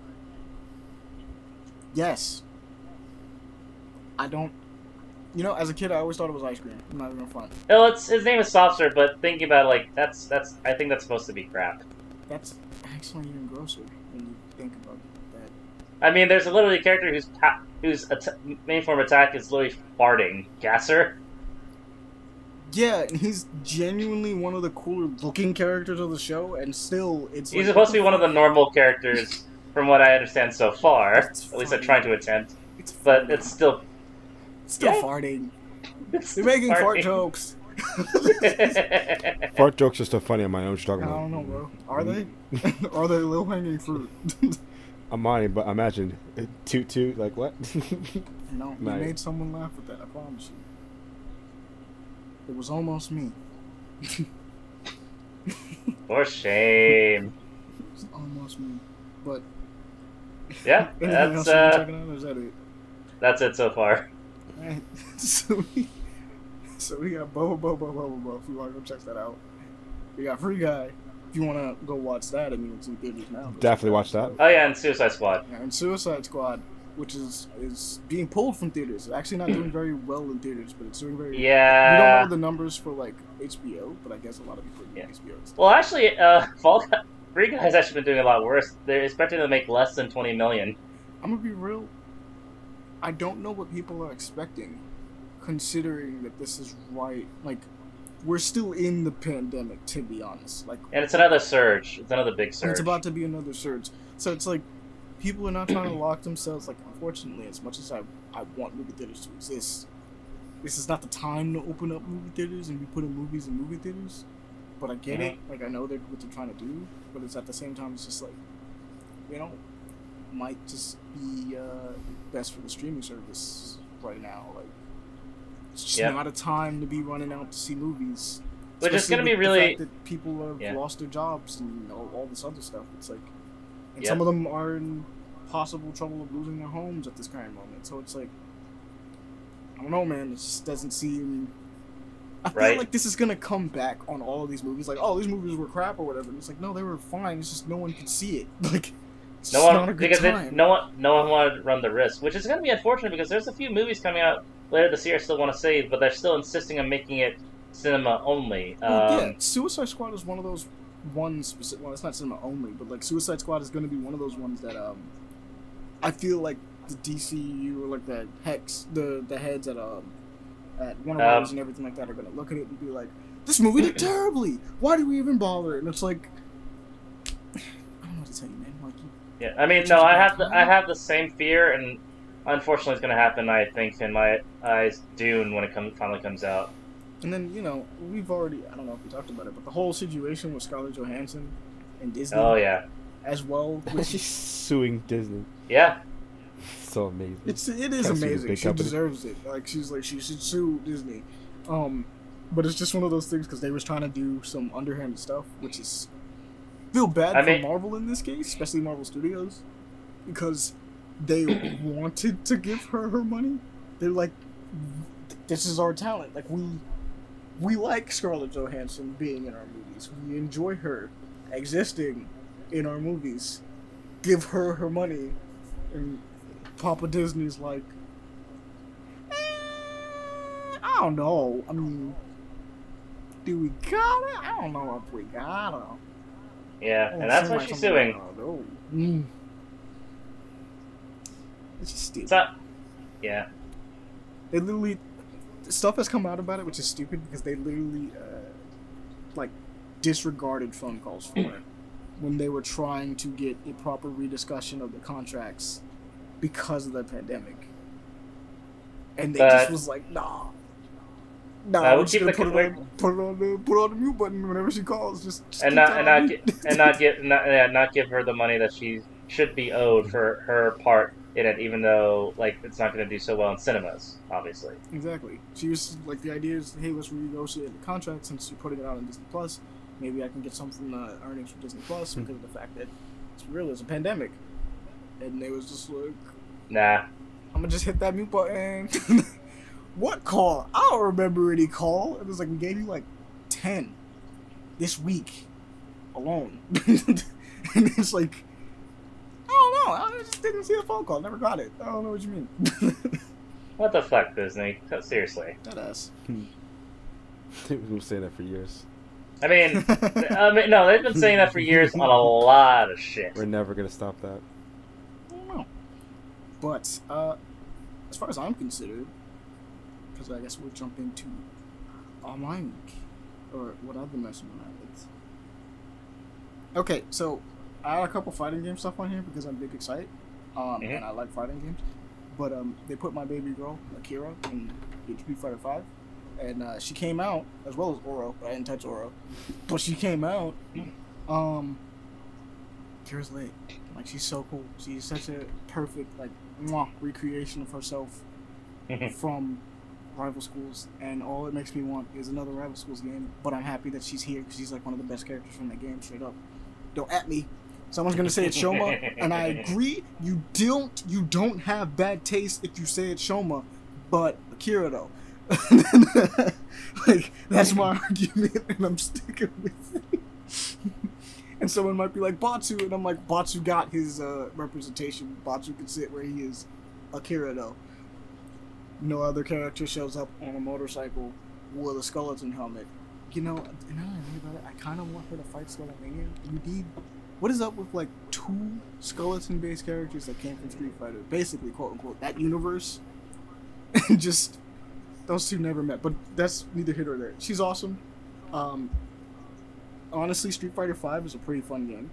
Yes. I don't. You know, as a kid, I always thought it was ice cream. I'm not even fun. Well, it's his name is Softser, but thinking about it, like that's that's I think that's supposed to be crap. That's actually even grosser when you think about that. I mean, there's a literally a character whose whose at- main form of attack is literally farting. Gasser. Yeah, and he's genuinely one of the cooler looking characters of the show, and still, it's. He's like, supposed to be one of the normal characters, from what I understand so far. It's At least I'm trying to attempt, It's but funny. it's still. still yeah. farting. It's They're making fart jokes. Fart jokes are still funny on my own I struggle. don't know, bro. Are they? Are they low hanging fruit? I'm mine, but imagine uh, toot toot like what? no, you Nice. made someone laugh with that. I promise you. It was almost me. For shame. It was almost me. But Yeah, that's else you want uh, to check out? Or is that it? that's it so far. Alright. so we, so we got Bobo Bobo Bobo Bobo. If you want to go check that out, we got Free Guy. If you want to go watch that, I mean it's in theaters now. Definitely watch that. Oh yeah, and Suicide Squad. Yeah, and Suicide Squad, which is is being pulled from theaters. It's actually not doing very well in theaters, but it's doing very. Yeah. We don't Yeah. know the numbers for like HBO, but I guess a lot of people are Yeah. HBO. stuff. Well, actually, uh, Fall Guy, Free Guy's actually been doing a lot worse. They're expecting to make less than 20 million. I'm gonna be real. I don't know what people are expecting, considering that this is right. Like, we're still in the pandemic, to be honest. Like, And it's another surge. It's another big surge. it's about to be another surge. So it's like people are not trying to lock themselves. Like, unfortunately, as much as I I want movie theaters to exist, this is not the time to open up movie theaters and be putting movies in movie theaters. But I get it. Like I know they're what they're trying to do, but it's at the same time it's just like, you know, might just be uh, best for the streaming service right now. Like it's just Yep. not a time to be running out to see movies. Which is gonna be the really- that people have Yeah. lost their jobs and all, all this other stuff. It's like, and Yep. some of them are in possible trouble of losing their homes at this current moment. So it's like, I don't know, man. It just doesn't seem. I feel like this is gonna come back on all of these movies. Like, oh, these movies were crap or whatever. And it's like, no, they were fine. It's just no one could see it. Like, No just not a one because it, no one no one wanted to run the risk, which is going to be unfortunate because there's a few movies coming out later this year I still want to save, but they're still insisting on making it cinema only. Well, Um, yeah, Suicide Squad is one of those ones. Specific, well, it's not cinema only, but like Suicide Squad is going to be one of those ones that um, I feel like the DCU or like the hex, the the heads at um, at Warner Um, Brothers and everything like that are going to look at it and be like, "This movie did terribly. Why did we even bother?" And it's like, I don't know what to tell you, man. Like, you, Yeah, I mean, no, I have the. I have the same fear, and unfortunately, it's going to happen. I think in my eyes, Dune when it come, finally comes out. and then you know we've already I don't know if we talked about it, but the whole situation with Scarlett Johansson and Disney Oh yeah, as well, which She's suing Disney. yeah, So amazing. It's it is Can't sue the amazing. She company. deserves it. Like she's like she should sue Disney. Um, but it's just one of those things because they was trying to do some underhanded stuff, which is feel bad I for mean- Marvel in this case, especially Marvel Studios, because they wanted to give her her money. They're like, this is our talent. Like we we like Scarlett Johansson being in our movies. We enjoy her existing in our movies. Give her her money, and Papa Disney's like, "Eh, I don't know. I mean, do we got it? I don't know if we got it. yeah, Oh, and that's what somebody- she's doing. I. Mm. It's just stupid. It's not. Yeah, They literally stuff has come out about it, which is stupid because they literally uh, like disregarded phone calls for it when they were trying to get a proper rediscussion of the contracts because of the pandemic, and they just was like, nah. Nah, Uh, we'll just keep gonna the- put it, on, put it on the put it on the mute button whenever she calls. Just, just and not and not gi- and not give not, yeah, not give her the money that she should be owed for her part in it, even though like it's not going to do so well in cinemas, obviously. Exactly. She was like, the idea is, hey, let's renegotiate the contract since you're putting it out on Disney Plus. Maybe I can get some from the earnings from Disney Plus because of the fact that it's real, it's a pandemic. And they was just like, Nah, I'm gonna just hit that mute button. what call? I don't remember any call. It was like we gave you like ten this week alone, and it's like. I don't know. I just didn't see a phone call. Never got it. I don't know what you mean. what the fuck, Disney? Seriously. that ass. Hmm. We've been saying that for years. I mean, I mean, no, they've been saying that for years on a lot of shit. We're never gonna stop that. I don't know. But uh, as far as I'm considered, because I guess we'll jump into all my week or what I've been messing around with. Okay, so I had a couple fighting game stuff on here because I'm big excited, um, Mhm. and I like fighting games. But um, they put my baby girl Akira in Street Fighter Five, and uh, she came out as well as Oro, but I didn't touch Oro. But she came out. Um, Kira's lit. Like she's so cool. She's such a perfect like mwah, recreation of herself from rival schools, and all it makes me want is another rival schools game. But I'm happy that she's here because she's like one of the best characters from the game. Straight up, don't at me. Someone's gonna say it's Shoma, and I agree. You don't you don't have bad taste if you say it's Shoma, but Akira though. like that's my argument, and I'm sticking with it. And someone might be like Batsu, and I'm like Batsu got his uh, representation. Batsu can sit where he is. Akira though. No other character shows up on a motorcycle with a skeleton helmet. You know, now that I think about it, I kind of want her to fight Skullomania. You need. What is up with like two skeleton-based characters that came from Street Fighter, basically quote unquote that universe, just those two never met. But that's neither here nor there. She's awesome. Um, honestly, Street Fighter Five is a pretty fun game.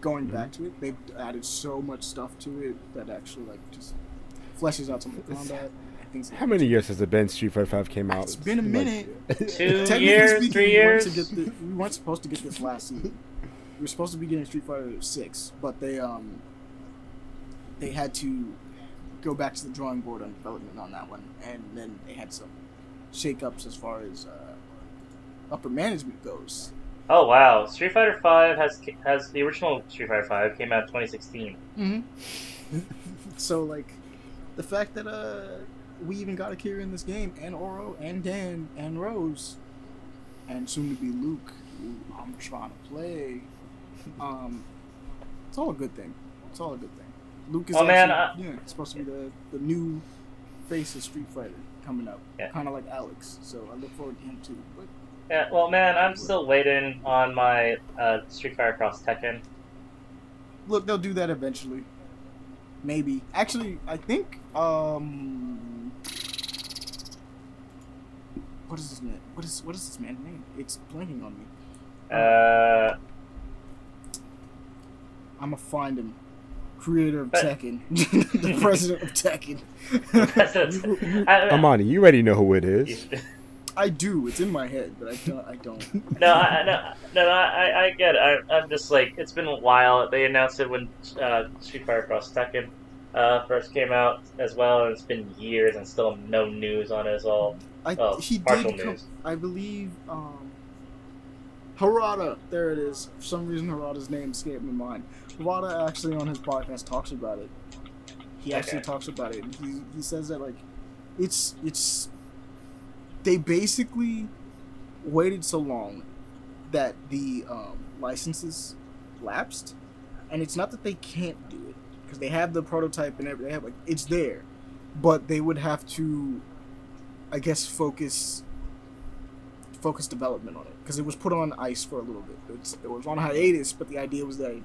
Going back to it, they've added so much stuff to it that actually like just fleshes out some of the combat. think so. How many years has it been Street Fighter Five came out? It's been a Like- minute. Two Technically years, speaking, three we weren't years. to get the- we weren't supposed to get this last season. We were supposed to be getting Street Fighter Six, but they um they had to go back to the drawing board on development on that one, and then they had some shakeups as far as uh, upper management goes. Oh wow, Street Fighter Five has has the original Street Fighter Five came out in 2016. Mm-hmm. so like the fact that uh we even got Akira in this game, and Oro, and Dan, and Rose, and soon to be Luke, who I'm trying to play. Um, it's all a good thing. It's all a good thing. Luke is Oh, man, actually, yeah, supposed to be the the new face of Street Fighter coming up, Yeah. kind of like Alex. So I look forward to him too. But Yeah, well, man, I'm still waiting on my uh, Street Fighter Cross Tekken. look, they'll do that eventually. Maybe. Actually, I think. Um, what is his name? What is what is this man's name? It's blanking on me. Uh, I'm gonna find him. Creator of But- Tekken, the president of Tekken. Amani, you already know who it is. I do. It's in my head, but I don't. I don't. no, I, no, no, I, I get it. I, I'm just like, it's been a while. They announced it when uh, Street Fighter Cross Tekken uh, first came out as well, and it's been years and still no news on it as well. I Oh, he partial did. Come, news. I believe. Um, Harada. There it is. For some reason, Harada's name escaped my mind. Harada actually on his podcast talks about it. He actually Okay. talks about it. He he says that like, it's it's. They basically waited so long that the um, licenses lapsed, and it's not that they can't do it because they have the prototype and everything. They like it's there, but they would have to I guess focus focus development on it because it was put on ice for a little bit. It's, it was on hiatus, but the idea was that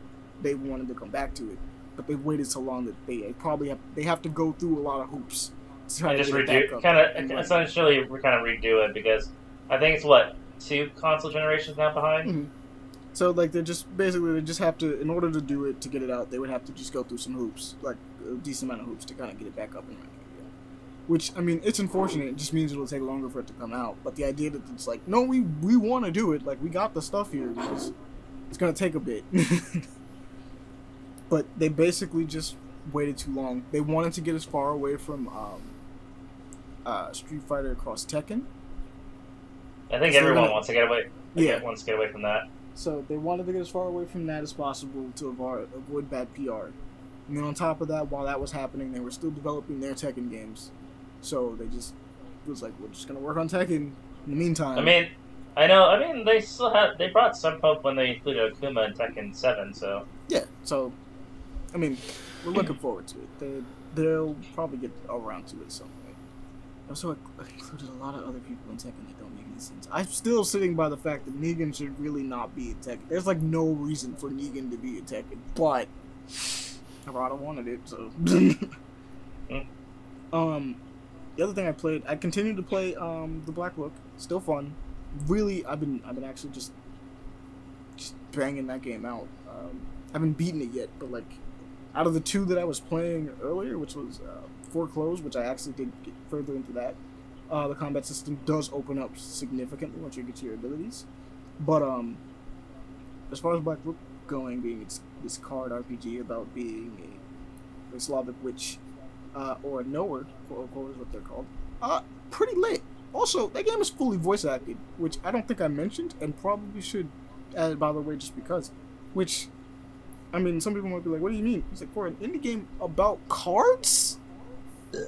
they wanted to come back to it. But they waited so long that they probably have they have to go through a lot of hoops to try And to just get back redo, kind of, essentially, we kind of redo it because I think it's what two console generations now behind. Mhm. So like they just basically they just have to in order to do it to get it out they would have to just go through some hoops like a decent amount of hoops to kind of get it back up and running again. Which I mean it's unfortunate. It just means it'll take longer for it to come out. But the idea that it's like no we we want to do it like we got the stuff here because it's gonna take a bit. but they basically just waited too long. They wanted to get as far away from um, uh, Street Fighter across Tekken. I think So everyone gonna- wants to get away. Yeah. wants to get away from that. So they wanted to get as far away from that as possible to avo- avoid bad PR. And then on top of that, while that was happening, they were still developing their Tekken games. So they just it was like, we're just gonna work on Tekken in the meantime. I mean, I know. I mean, they still have. They brought some hope when they included Akuma in Tekken Seven. So yeah. So, I mean, we're looking forward to it. They they'll probably get around to it at some point. Also, included a lot of other people in Tekken that don't make any sense. I'm still sitting by the fact that Negan should really not be in Tekken. There's like no reason for Negan to be in Tekken, but Harada wanted it, so. um, the other thing I played, I continued to play um the Black Book. Still fun. Really, I've been I've been actually just just banging that game out. Um, I haven't beaten it yet, but like out of the two that I was playing earlier, which was uh, Foreclosed, which I actually did get further into that. Uh, the combat system does open up significantly once you get to your abilities, but um, as far as Black Book going, being it's this card RPG about being a, a Slavic witch uh, or a knower, quote unquote, is what they're called. Uh, pretty lit. Also, that game is fully voice acted, which I don't think I mentioned, and probably should add by the way, just because. Which, I mean, some people might be like, "What do you mean?" It's like for an indie game about cards.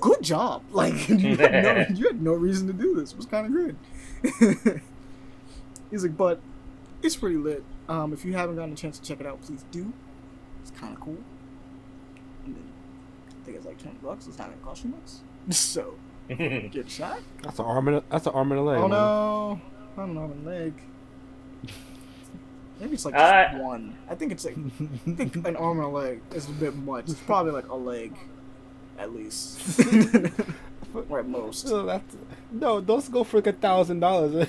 Good job. Like you had, no, you had no reason to do this. It was kind of good. He's like, but it's pretty lit. Um, if you haven't gotten a chance to check it out, please do. It's kind of cool. And then, I think it's like twenty bucks. It's not gonna cost you much. So get shot. That's an arm and a, that's an arm and a leg. Oh man. no, I don't know a leg. Maybe it's like Uh, one. I think it's like I think an arm and a leg is a bit much. It's probably like a leg, at least, or at most. So that's, no, those go for a thousand dollars.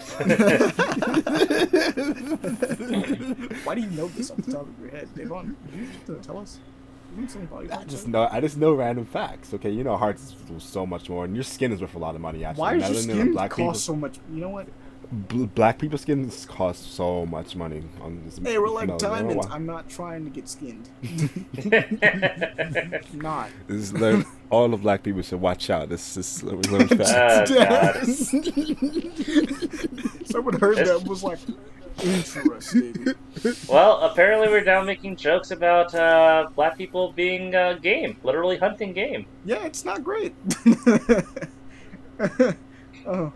Why do you know this off the top of your head, Devon? You tell us? Isn't something valuable I just know. I just know random facts. Okay, you know, hearts is worth so much more, and your skin is worth a lot of money. Actually, Why does your skin cost people, so much? You know what? Bl- black people's skins cost so much money. On this Hey, we're like melanin. I don't diamonds. I'm not trying to get skinned. not. This is learn, all of black people should watch out. This is we learn facts. Uh, Someone heard that was like, interesting. Well, apparently we're now making jokes about uh, black people being uh, game, literally hunting game. Yeah, it's not great. oh.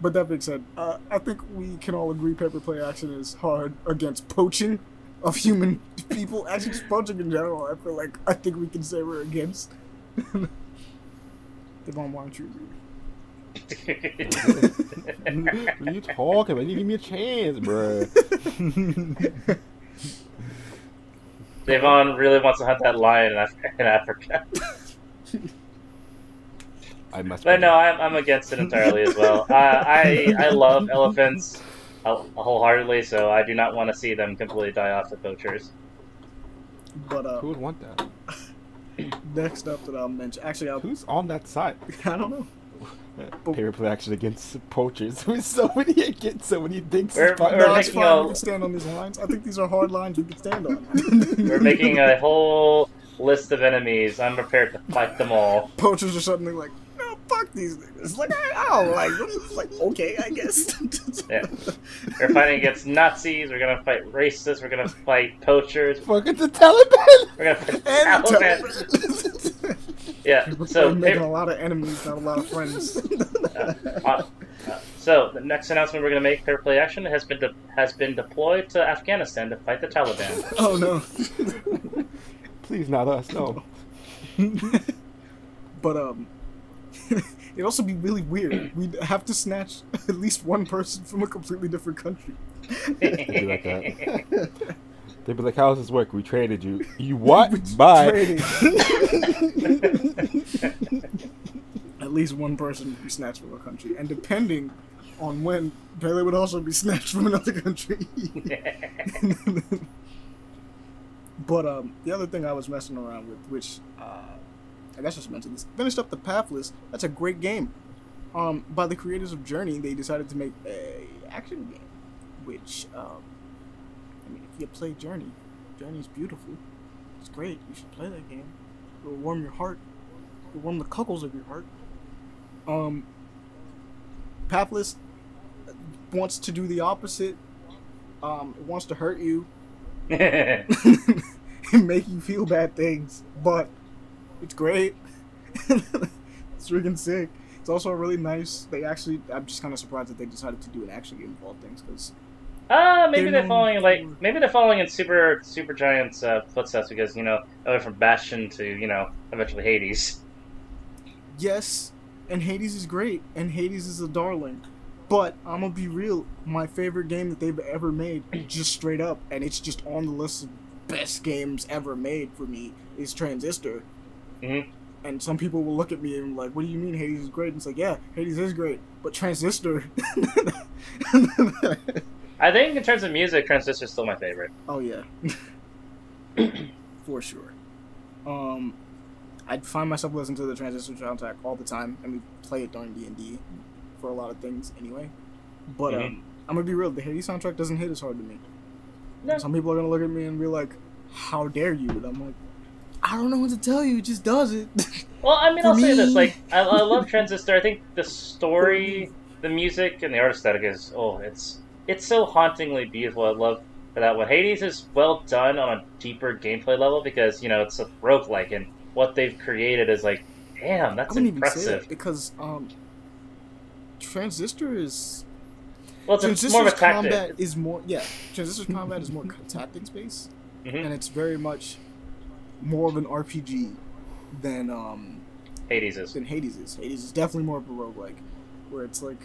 But that being said, uh, I think we can all agree paper play action is hard against poaching of human people. Actually, just poaching in general. I feel like I think we can say we're against. Devon, why don't you agree? what are you talking about? You give me a chance, bro. Devon really wants to hunt that lion in, in Africa. I must. But no, I'm, I'm against it entirely as well. Uh, I I love elephants uh, wholeheartedly, so I do not want to see them completely die off to poachers. But uh, Who would want that? next up that I'll mention, actually, I'll, Who's on that side? I don't know. But- Paper play action against poachers. There's so many against so many things. We're- Fuck. we're No, it's making fine. a- We can stand on these lines. I think these are hard lines we can stand on. We're making a whole list of enemies. I'm prepared to fight them all. poachers or something like, no, fuck these niggas. Like, I, I don't like them. Like, okay, I guess. Yeah. We're fighting against Nazis. We're gonna fight racists. We're gonna fight poachers. Fuck it's the Taliban. We're gonna fight And Taliban. Taliban. Yeah. We're So making a lot of enemies, not a lot of friends. Uh, uh, so the next announcement we're going to make, Fair Play Action, has been de- has been deployed to Afghanistan to fight the Taliban. oh no. Please, not us. No. but um, it'd also be really weird. We'd have to snatch at least one person from a completely different country. be like that. They'd be like, "How does this work? We traded you. You what? Bye." At least one person would be snatched from a country, and depending on when, Bailey would also be snatched from another country. but um, the other thing I was messing around with, which uh, I guess I should mention this, finished up the Pathless. That's a great game. Um, by the creators of Journey, they decided to make a action game, which um, I mean, if you play Journey, Journey's beautiful. It's great. You should play that game. It'll warm your heart. It'll warm the cockles of your heart. Um, Pathless wants to do the opposite. Um, it wants to hurt you and make you feel bad things, but it's great. it's freaking sick. It's also really nice. They actually, I'm just kind of surprised that they decided to do an action game of all things because Ah, maybe They're they're following like maybe they're following in Super Super Giant's uh, footsteps because you know they went from Bastion to you know eventually Hades. yes, and Hades is great, and Hades is a darling. But I'm gonna be real, my favorite game that they've ever made, just straight up, and it's just on the list of best games ever made for me, is Transistor. Mhm. And some people will look at me and like, "What do you mean Hades is great?" And it's like, "Yeah, Hades is great, but Transistor." I think in terms of music, Transistor is still my favorite. Oh yeah, for sure. Um, I find myself listening to the Transistor soundtrack all the time, and we play it during D and D for a lot of things anyway. But Mhm. um, I'm gonna be real. The Hades soundtrack doesn't hit as hard to me. No. Some people are gonna look at me and be like, "How dare you?" And I'm like, "I don't know what to tell you. It just does it." Well, I mean, I'll say this: like, I, I love Transistor. I think the story, the music, and the art aesthetic is oh, it's it's so hauntingly beautiful. I love that one. Hades is well done on a deeper gameplay level because you know it's a roguelike and what they've created is like, damn, that's wouldn't even say impressive. that because um, Transistor is Well, Transistor's more of a combat is more yeah. Transistor's combat is more tactics based. Mhm. and it's very much more of an RPG than um Hades is. than Hades is. Hades is definitely more of a roguelike, where it's like,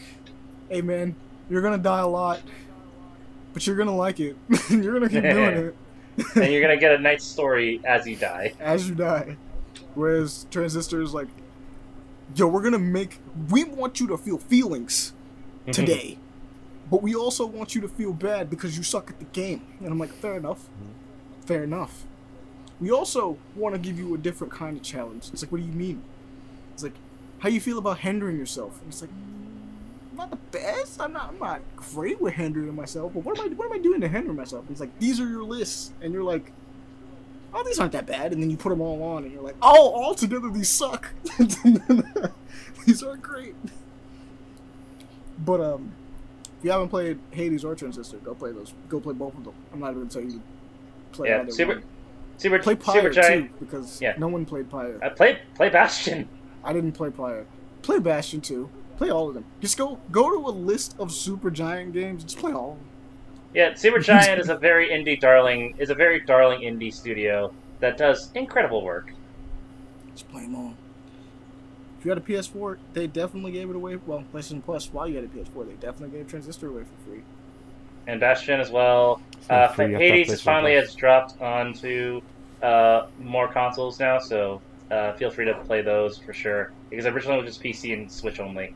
hey man, you're gonna die a lot, but you're gonna like it. you're gonna keep doing it and you're gonna get a nice story as you die. as you die. Whereas Transistor is like, yo, we're gonna make. We want you to feel feelings today. But we also want you to feel bad because you suck at the game. And I'm like, fair enough. Fair enough. We also want to give you a different kind of challenge. It's like, what do you mean? It's like, how you feel about hindering yourself? And it's like, "Mm, I'm not the best. I'm not. I'm not great with hindering myself. But what am I? What am I doing to hinder myself? And it's like these are your lists, and you're like, oh, these aren't that bad. And then you put them all on, and you're like, oh, all together these suck. these aren't great. But um, if you haven't played Hades or Transistor, go play those. Go play both of them. I'm not even gonna tell you to play Yeah, either Super. Super Play Pyre Giant. too, because Yeah. no one played Pyre. I play play Bastion. I didn't play Pyre. Play Bastion too. Play all of them. Just go go to a list of Super Giant games. And just play all of them. Yeah, Super Giant is a very indie darling. Is a very darling indie studio that does incredible work. Just play them all. If you had a PS4, they definitely gave it away. Well, PlayStation Plus, while you had a PS4, they definitely gave Transistor away for free. And Bastion as well. Uh, free, Hades is finally has dropped onto uh, more consoles now, so uh, feel free to play those for sure. Because originally it was just PC and Switch only.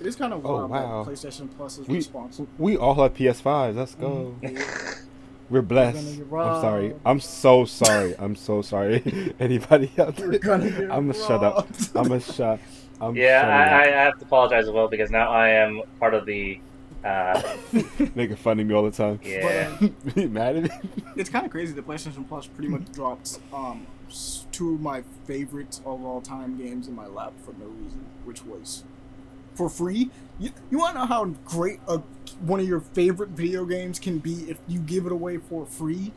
It is kind of Oh, wild wow. that PlayStation Plus is We- responsible. We all have PS5s. Let's go. We're blessed. gonna I'm sorry. I'm so sorry. I'm so sorry. Anybody out We're there? gonna I'm gonna shut up. I'm gonna shut. I'm Yeah, I, I have to apologize as well because now I am part of the. Uh, making fun of me all the time. yeah, You mad at me? it's kind of crazy that PlayStation Plus pretty much dropped um, two of my favorites of all time games in my lap for no reason, which was for free. You, you want to know how great a, one of your favorite video games can be if you give it away for free?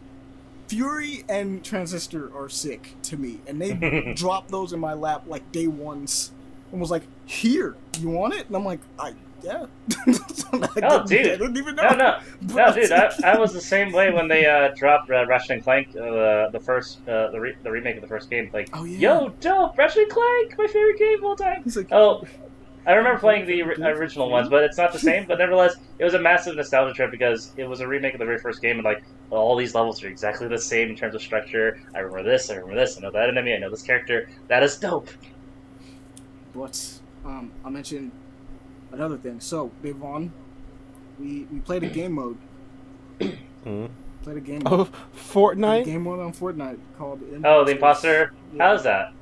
Fury and Transistor are sick to me, and they dropped those in my lap like day ones, and was like, "Here, you want it?" And I'm like, "I yeah." I Oh, dude. I didn't even know. no, no, no, dude, I, was I was the same way when they uh, dropped uh, Ratchet and Clank, uh, the first, uh, the, re- the remake of the first game. Like, Oh, yeah. yo, dope, Ratchet and Clank, my favorite game of all time. Like, Oh, I remember playing the original ones, but it's not the same. But nevertheless, it was a massive nostalgia trip because it was a remake of the very first game, and like all these levels are exactly the same in terms of structure. I remember this, I remember this, I know that enemy, I know this character. That is dope. But um, I mentioned another thing. So Devon, we we played a game mode. Mhm. Played a game mode. Oh, Played a Fortnite. game mode on Fortnite called. Oh, the imposter. Yeah. How's that?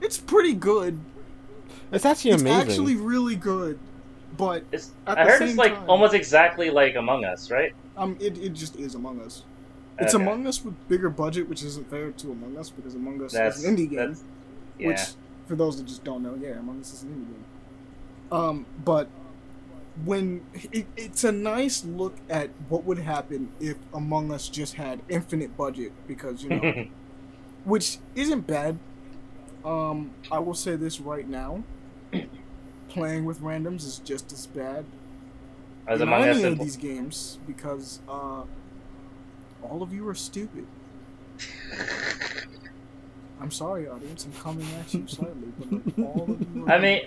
It's pretty good. It's actually It's amazing. actually really good, but It's, At I the heard it's like time- almost exactly like Among Us, right? um, it, it just is Among Us. It's Okay. Among Us with bigger budget, which isn't fair to Among Us because Among Us That's is an indie game. that's- yeah. Which, for those that just don't know, yeah, Among Us is an indie game. Um, but when it, it's a nice look at what would happen if Among Us just had infinite budget, because you know, which isn't bad. Um, I will say this right now: playing with randoms is just as bad As in Among Us any of these games because uh, all of you are stupid. I'm sorry, audience. I'm coming at you slightly, but like, all of you. Are I mean,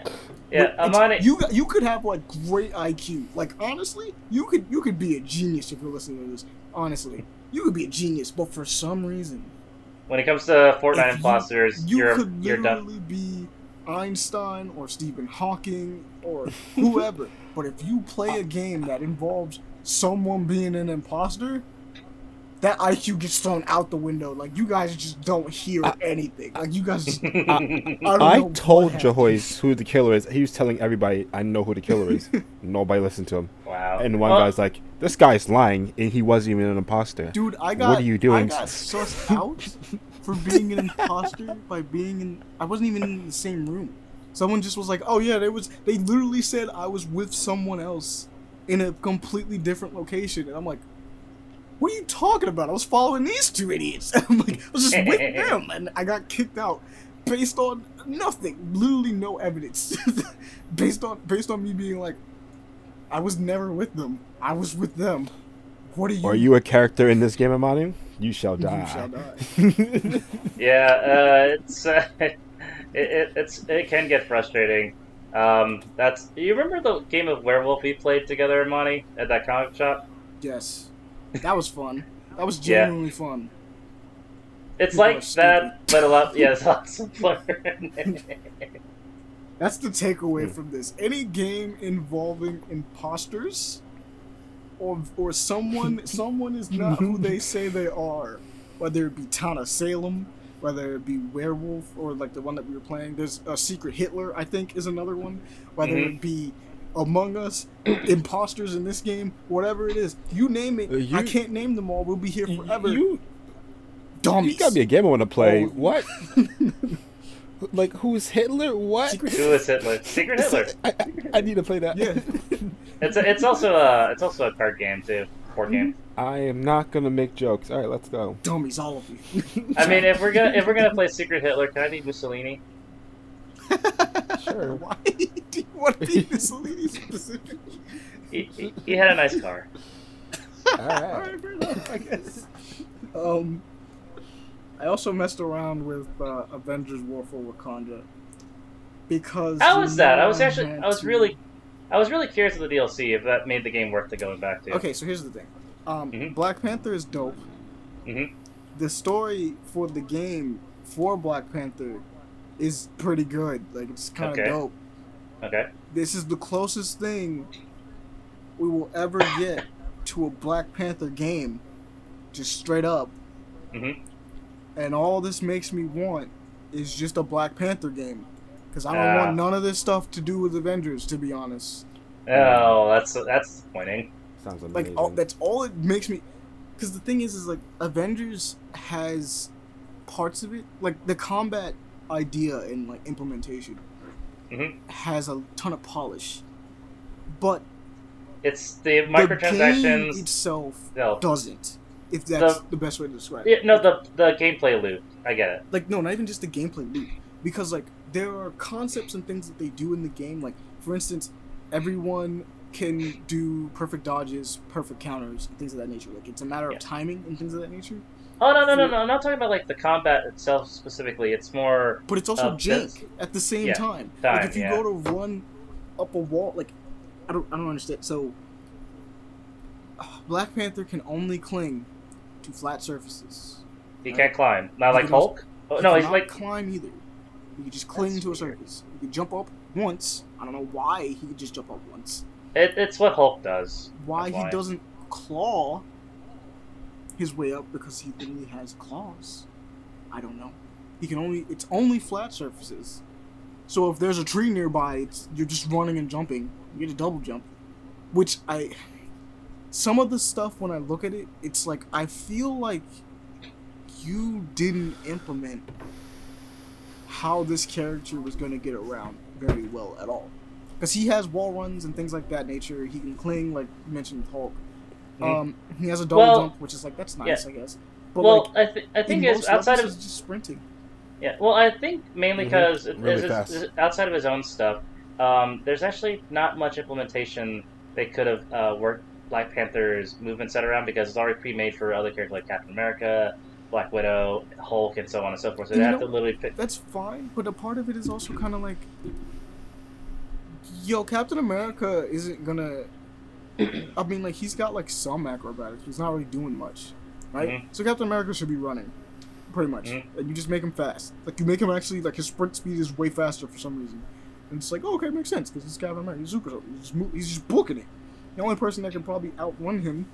yeah, But it's- Amani. You you could have like great IQ. Like honestly, you could you could be a genius if you're listening to this. Honestly, you could be a genius, but for some reason, When it comes to Fortnite you- imposters, you you're could you're literally done. be Einstein or Stephen Hawking or whoever. but if you play a game that involves someone being an imposter, that IQ gets thrown out the window. Like you guys just don't hear anything. Like you guys. Just, I, don't I told happened. Jahoyce who the killer is. He was telling everybody, "I know who the killer is." Nobody listened to him. wow. And one Well, guy's like, "This guy's lying, and he wasn't even an imposter." Dude, I got. What are you doing? I got sussed out for being an imposter by being in. I wasn't even in the same room. Someone just was like, "Oh yeah, they was." They literally said I was with someone else in a completely different location, and I'm like, "What are you talking about? I was following these two idiots." I'm like, I was just with them, and I got kicked out based on nothing, literally no evidence, based on based on me being like, I was never with them. I was with them. What are you? Are you a character in this game, Amani? You shall You die. shall die. Yeah, uh, it's uh, it, it it's it can get frustrating. Um, that's you remember the game of werewolf we played together, Monty, at that comic shop? Yes, that was fun. That was Yeah. genuinely fun. It's People like that, but a lot. Yeah, it's lots of fun. That's the takeaway Hmm. from this. Any game involving imposters, or or someone someone is not who they say they are, whether it be Town of Salem, whether it be Werewolf or like the one that we were playing. There's a Secret Hitler, I think, is another one. Whether Mhm. it be Among Us, imposters in this game, whatever it is, you name it. Uh, you- I can't name them all. We'll be here forever. You, dummies. you got me a game I want to play. Oh. What? like who's Hitler? What? Secret Who is Hitler? Secret Hitler. I, I, I need to play that. Yeah. It's a, it's also a it's also a card game too, board game. I am not gonna make jokes. All right, let's go. dummies, all of you. I mean, if we're gonna if we're gonna play Secret Hitler, can I be Mussolini? Sure. Why do you want to be Mussolini specifically? He, he, he had a nice car. All right. Alright, fair enough, I guess. Um, I also messed around with uh, Avengers War for Wakanda because. How was that? I was actually I was to- really I was really curious of the DLC if that made the game worth the going back to. Okay, so here's the thing. Um, Mhm. Black Panther is dope. Mm-hmm. The story for the game for Black Panther is pretty good. Like it's kind of Okay. dope. Okay. This is the closest thing we will ever get to a Black Panther game, just straight up. Mhm. And all this makes me want is just a Black Panther game, because I don't Ah. want none of this stuff to do with Avengers, to be honest. Oh, that's that's disappointing. Sounds Like amazing. all, that's all it makes me. Because the thing is, is like Avengers has parts of it, like the combat idea and like implementation Mhm. has a ton of polish, but It's the the microtransactions. itself No, doesn't. If that's The- the, best way to describe it. no, the the gameplay loop. I get it. Like no, not even just the gameplay loop, because like there are concepts and things that they do in the game. Like for instance, everyone can do perfect dodges, perfect counters, things of that nature. Like it's a matter of timing and things of that nature. Oh no no no no! I'm not talking about like the combat itself specifically. It's more But it's also Uh, jank at the same yeah, time. time, Like if you yeah. go to run up a wall, like I don't, I don't understand. So Black Panther can only cling to flat surfaces. you can't climb. Not You like can also- Hulk. Oh, He no, he's like climb either. He can just cling That's to a weird. surface. He can jump up once. I don't know why he could just jump up once. it, it's what Hulk does. Why he doesn't claw his way up because he literally has claws. I don't know. He can only it's only flat surfaces. So if there's a tree nearby, it's you're just running and jumping. You get a double jump. Which I some of the stuff when I look at it, it's like I feel like you didn't implement how this character was going to get around very well at all. Because he has wall runs and things like that nature. He can cling, like you mentioned Hulk. Um, he has a double Well, jump, which is like that's nice, I guess. But well, like, I, th- I think in it's outside levels, of he's just sprinting. Yeah, well, I think mainly because Really fast. outside of his own stuff, um, there's actually not much implementation they could have uh, worked Black Panther's movement set around because it's already pre-made for other characters like Captain America, Black Widow, Hulk, and so on and so forth. So they have know- to literally pick. That's fine, but a part of it is also kind of like, yo, Captain America isn't gonna. I mean, like he's got like some acrobatics. He's not really doing much, right? Mhm. So Captain America should be running, pretty much, Mhm. and you just make him fast. Like you make him actually like his sprint speed is way faster for some reason, and it's like oh, okay, makes sense because he's Captain America. He's super. He's just, mo- he's just booking it. The only person that can probably outrun him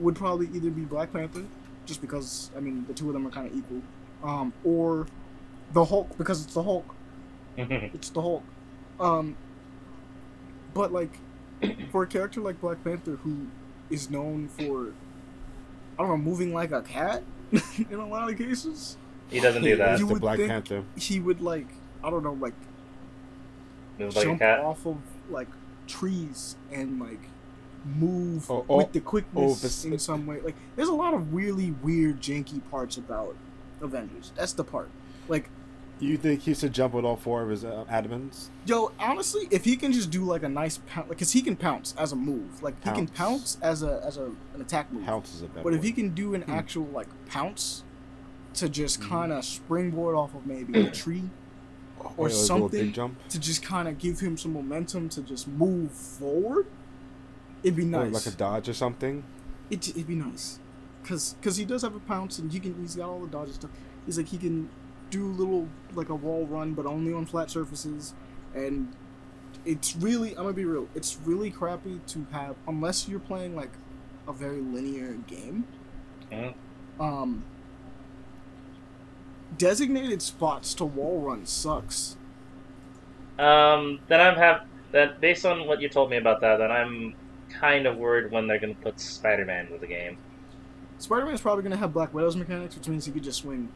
would probably either be Black Panther, just because I mean the two of them are kind of equal, um, or the Hulk because it's the Hulk. It's the Hulk. Um, but like for a character like Black Panther who is known for I don't know moving like a cat in a lot of cases, he doesn't do that. You would Black think- Panther. he would like I don't know like Move like a jump cat. off of like trees and like move Oh, oh, with the quickness oh, this- in some way. Like there's a lot of really weird janky parts about Avengers. That's the part. Like You think he should jump with all four of his uh, adamants? Yo, honestly, if he can just do like a nice pounce, like, cause he can pounce as a move, like he can Pounce. pounce as a as a an attack move. Pounce is a better But if word. he can do an Hmm. actual like pounce to just Mhm. kind of springboard off of maybe a tree, or Oh, yeah, something. to just kind of give him some momentum to just move forward, it'd be Or nice. like a dodge or something. It, it'd be nice, cause cause he does have a pounce and he can he's got all the dodge stuff. He's like he can do little like a wall run, but only on flat surfaces, and it's really I'm gonna be real. It's really crappy to have unless you're playing like a very linear game. Mhm. Um, designated spots to wall run sucks. Um, then I'm have that based on what you told me about that. Then I'm kind of worried when they're to put Spider-Man into the game. Spider Man's probably gonna have Black Widow's mechanics, which means he could just swing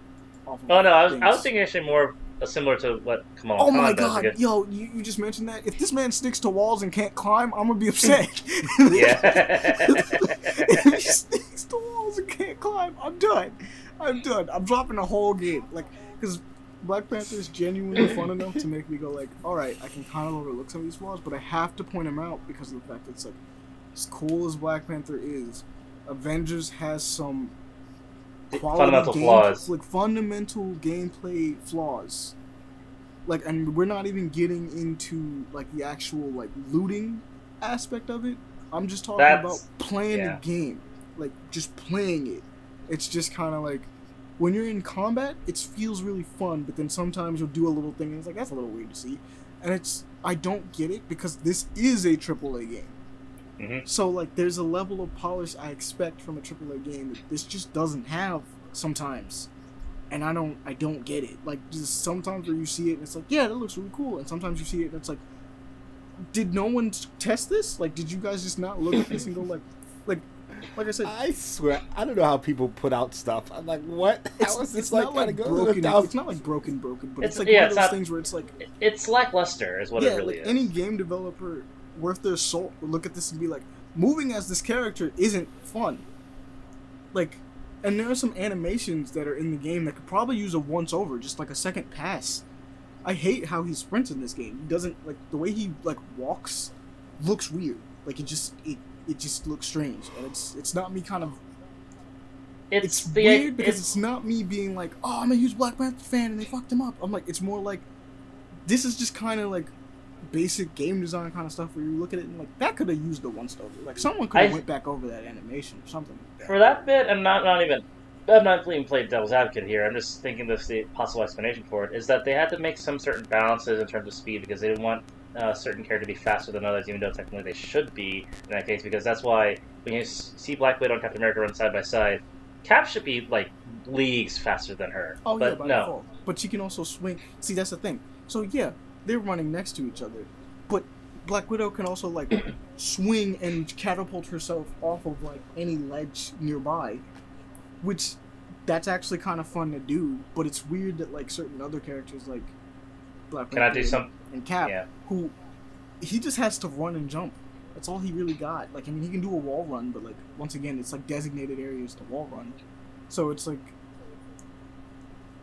off. Of Oh no, I was, I was things. thinking actually more uh, similar to what Kamala Oh Khan my does. god, because- yo, you, you just mentioned that. If this man sticks to walls and can't climb, I'm gonna be upset. Yeah. if he sticks to walls and can't climb, I'm done. I'm done. I'm dropping the whole game. Like, because Black Panther is genuinely fun enough to make me go like, all right, I can kind of overlook some of these flaws, but I have to point them out because of the fact that it's like, as cool as Black Panther is, Avengers has some quality Fundamental game- flaws. like fundamental gameplay flaws. Like, and we're not even getting into like the actual like looting aspect of it. I'm just talking That's- about playing yeah. the game, like just playing it. It's just kind of like when you're in combat, it feels really fun, but then sometimes you'll do a little thing and it's like that's a little weird to see, and it's I don't get it because this is a AAA game. Mhm. So like, there's a level of polish I expect from a AAA game that this just doesn't have sometimes, and I don't I don't get it. Like just sometimes where you see it and it's like yeah that looks really cool, and sometimes you see it and it's like, did no one test this? Like did you guys just not look at this and go like, like, like I said, I swear, I don't know how people put out stuff. I'm like, what? it's, How is this it's like not like gotta go broken. It's not like broken, broken, but it's, It's- like yeah, one of those not- things where it's like, it's lackluster, is what yeah, it really like is. any game developer worth their salt would look at this and be like, moving as this character isn't fun. Like, and there are some animations that are in the game that could probably use a once over, just like a second pass. I hate how he sprints in this game. He doesn't like the way he like walks looks weird. Like it just it it just looks strange, and it's it's not me kind of it's, it's the weird because it's, it's not me being like, oh, I'm a huge Black Panther fan and they fucked him up. I'm like, it's more like, this is just kind of like basic game design kind of stuff where you look at it and like that could have used the once over. Like someone could have went back over that animation or something. Like for that bit. I'm not not even. I'm not even playing devil's advocate here. I'm just thinking this the possible explanation for it is that they had to make some certain balances in terms of speed because they didn't want uh, certain character to be faster than others, even though technically they should be in that case. Because that's why when you see Black Widow and Captain America run side by side, Cap should be like leagues faster than her. Oh yeah, by no. default. But she can also swing. See, that's the thing. So yeah, they're running next to each other, but Black Widow can also like swing and catapult herself off of like any ledge nearby, which that's actually kind of fun to do. But it's weird that like certain other characters like Black Can I do some? and Cap, Yeah. who he just has to run and jump. That's all he really got. Like I mean, he can do a wall run, but like once again, it's like designated areas to wall run. So it's like,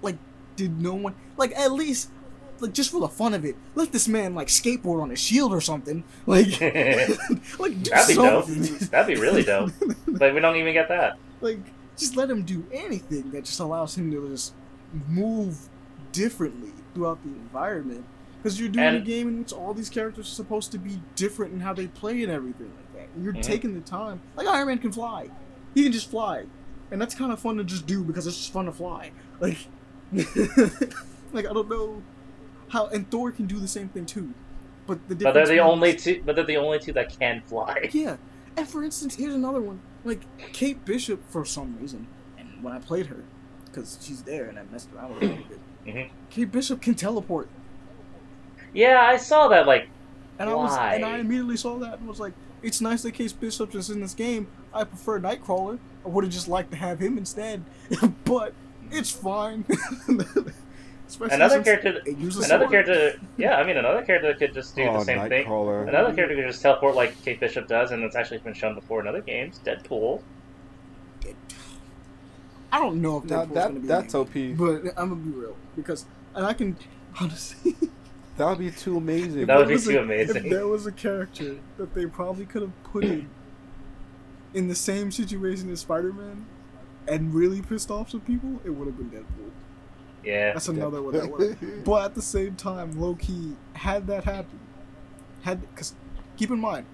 like, did no one like at least like just for the fun of it, let this man like skateboard on a shield or something. Like, like do That'd be dope. That'd be really dope. Like we don't even get that. like just let him do anything that just allows him to just move differently throughout the environment because you're doing a game in which all these characters are supposed to be different in how they play and everything like that and you're Mhm. taking the time like iron man can fly he can just fly and that's kind of fun to just do because it's just fun to fly like like i don't know how and thor can do the same thing too but the But they're the only two. But they're the only two that can fly. yeah. And for instance, here's another one. Like Kate Bishop, for some reason, and when I played her, because she's there and I messed around with her a little bit. Mhm. Kate Bishop can teleport, Yeah, I saw that. Like, and I was, and I immediately saw that and was like, "It's nice that Kate Bishop is in this game. I prefer Nightcrawler. I would have just liked to have him instead, but it's fine." Especially another character. Another sword. character. Yeah, I mean, another character could just do oh, the same thing. Another character could just teleport like Kate Bishop does, and it's actually been shown before in other games. Deadpool. I don't know if Now, Deadpool's gonna that be that's in OP. but I'm gonna be real because, and I can honestly. That would be too amazing. That would be too a- amazing. If there was a character that they probably could have put in in the same situation as Spider-Man and really pissed off some people, it would have been Deadpool. Yeah. That's another one that would. But at the same time, low key, had that happen, had because keep in mind,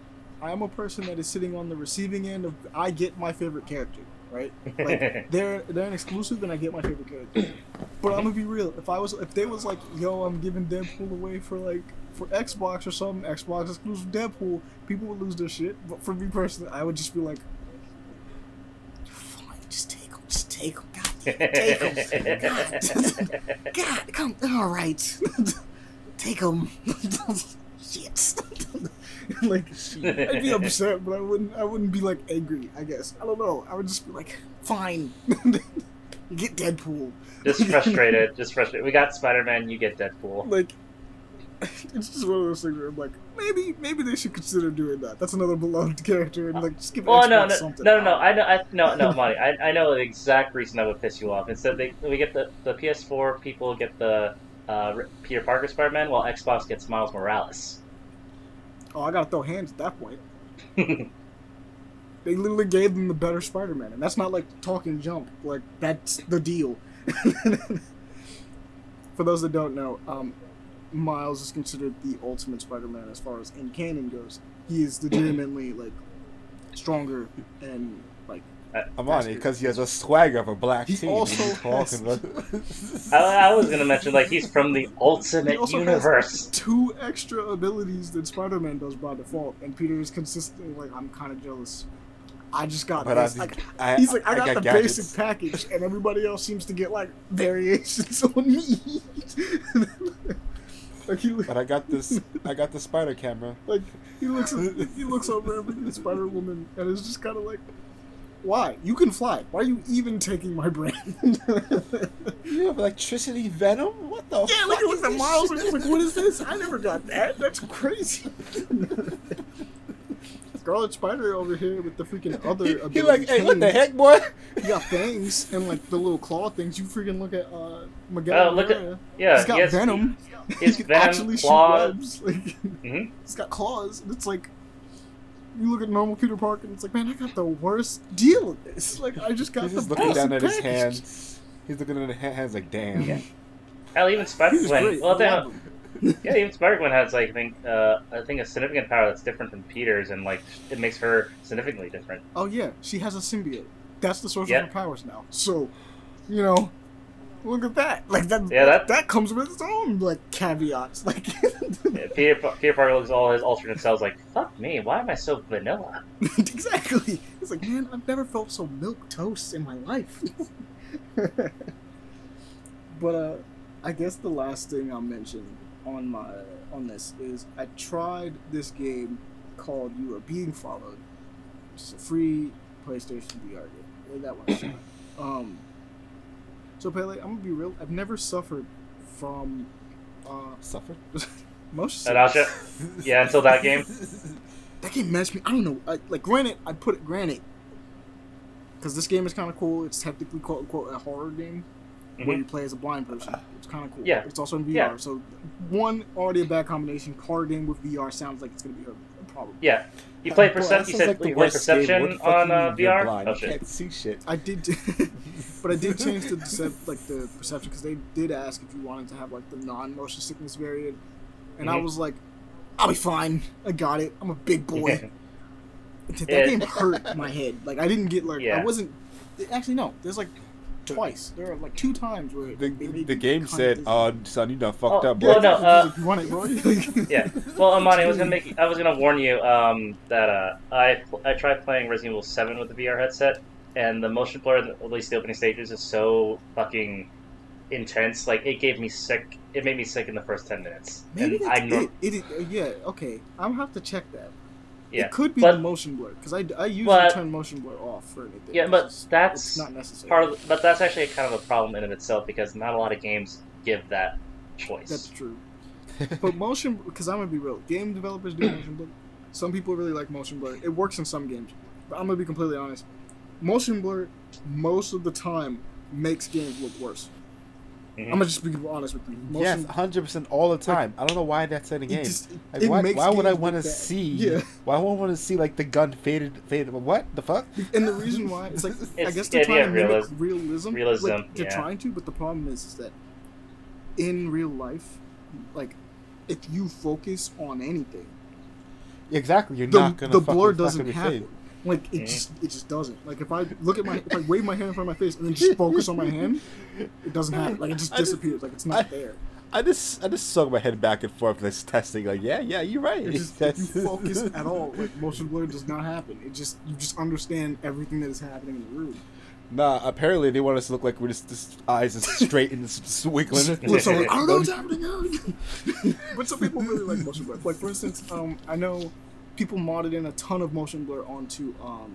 I am a person that is sitting on the receiving end of I get my favorite character, right? Like they're they're an exclusive, and I get my favorite character. But I'm gonna be real. If I was, if they was like, yo, I'm giving Deadpool away for like for Xbox or something, Xbox exclusive Deadpool, people would lose their shit. But for me personally, I would just be like, fine, just take him, just take him. God, take him. God, God, come. All right, take him. Shit. like I'd be upset, but I wouldn't. I wouldn't be like angry. I guess I don't know. I would just be like, fine. get Deadpool. just frustrated. Just frustrated. We got Spider Man. You get Deadpool. Like it's just one of those things where I'm like, maybe, maybe they should consider doing that. That's another beloved character, and like just give Well, Xbox no, no, something. no, no, no. I know, I, no, no, Monty. I, I know the exact reason that would piss you off. Instead, they we get the the PS4 people get the uh, Peter Parker Spider Man, while Xbox gets Miles Morales. Oh, I gotta throw hands at that point. They literally gave them the better Spider-Man, and that's not like talking jump. Like that's the deal. For those that don't know, um, Miles is considered the ultimate Spider-Man as far as in canon goes. He is legitimately like stronger and like I'm on it because he has a swagger of a black He team. also He's talking has- about- I, I was gonna mention like he's from the he Ultimate also Universe. has two extra abilities that Spider-Man does by default, and Peter is consistently like, "I'm kind of jealous. I just got But this." just- Like, I- He's like, I, I got, got the gadgets." basic package, and everybody else seems to get like variations on me. Like he, But I got this. I got the spider camera. like he looks, he looks over at the Spider Woman, and is just kind of like, "Why? You can fly. Why are you even taking my brain?" You have electricity venom? What the Yeah, fuck? look at is look at this Miles. like, what is this? I never got that. That's crazy. Scarlet Spider over here with the freaking other He, ability. he like, hey, what the heck, boy? He got fangs and like the little claw things. You freaking look at uh, Miguel. Oh, look at- O'Hara. Yeah, He's got he has, venom. he he can venom, actually claws. shoot webs. Like, Mhm. He's got claws, and it's like. You look at normal Peter Parker, and it's like, man, I got the worst deal with this. Like, I just got He's the just looking down at his package. hands. He's looking at his hands like, damn. Yeah. Hell, even Spider He was Gwen. Well, I they, love yeah, even Spider Gwen has like I think uh, I think a significant power that's different from Peter's, and like it makes her significantly different. Oh yeah, she has a symbiote. That's the source Yeah. of her powers now. So, you know, look at that. Like that. Yeah, that- that comes with its own like caveats. Like, Yeah, Peter Peter Parker looks at all his alternate selves like, "Fuck me, why am I so vanilla?" exactly. It's like, man, I've never felt so milk toast in my life. but uh, I guess the last thing I'll mention on my on this is I tried this game called You Are Being Followed. It's a free PlayStation VR game. That one. Um. So Pele, I'm gonna be real. I've never suffered from uh Suffered? motion And sickness. Yeah, until that game. that game messed me. I don't know. I, like, granted, I put it granted because this game is kind of cool. It's technically quote unquote a horror game where Mhm. you play as a blind person. It's kind of cool. Yeah. It's also in VR. Yeah. So one already a bad combination. Horror game with VR sounds like it's gonna be a, a problem. Yeah, you play Boy, percep- that You said like the you play worst game. perception What the fuck on you uh, mean you're VR. blind? Oh You shit! can't see shit. I did, but I did change the decep- like the perception because they did ask if you wanted to have like the non-motion sickness variant, and I Mhm. was like, I'll be fine. I got it. I'm a big boy. that Yeah. game hurt my head. Like I didn't get like Yeah. I wasn't. Actually, no. There's like twice. There are like two times where The, the game said, dizzy. "Oh, son, you done fucked Oh, up, well, bro." no, uh, you want it, bro? yeah. Well, Amani, I was gonna make. I was gonna warn you um, that uh, I I tried playing Resident Evil Seven with the VR headset, and the motion blur, at least the opening stages, is so fucking intense. Like it gave me sick. It made me sick in the first ten minutes. Maybe and that's I nor- it. It, is- uh, yeah. Okay. I'm gonna have to check that. Yeah, It could be but- the motion blur because I, I usually But- turn motion blur off for anything. Yeah, but that's not necessary. part of. But that's actually kind of a problem in of itself because not a lot of games give that choice. That's true. But motion, because I'm gonna be real, game developers do motion blur. Some people really like motion blur. It works in some games, but I'm gonna be completely honest. Motion blur, most of the time, makes games look worse. Mhm. I'm gonna just be honest with you. yes, hundred percent all the time. I don't know why that's in a game. just, Like, it why makes why would I want to see? Yeah. Why would I want to see like the gun faded? Faded? What the fuck? And the reason why it's like I guess the they're idea trying to of mimic realism. realism, Like, they're yeah. trying to, but the problem is, is that in real life, like if you focus on anything, Exactly. You're the, not gonna. the blur doesn't gonna happen. faded. Like it just it just doesn't. Like if I look at my if I wave my hand in front of my face and then just focus on my hand, it doesn't happen. Like it just I just- disappears. Like it's not I- there. I just I just swung my head back and forth this testing like yeah yeah you're right. It's just if you focus at all, like motion blur does not happen. It just you just understand everything that is happening in the room. Nah, apparently they want us to look like we're just, just eyes is straight and. Flips over, I don't know what's happening. but some people really like motion blur. Like for instance, um, I know people modded in a ton of motion blur onto um,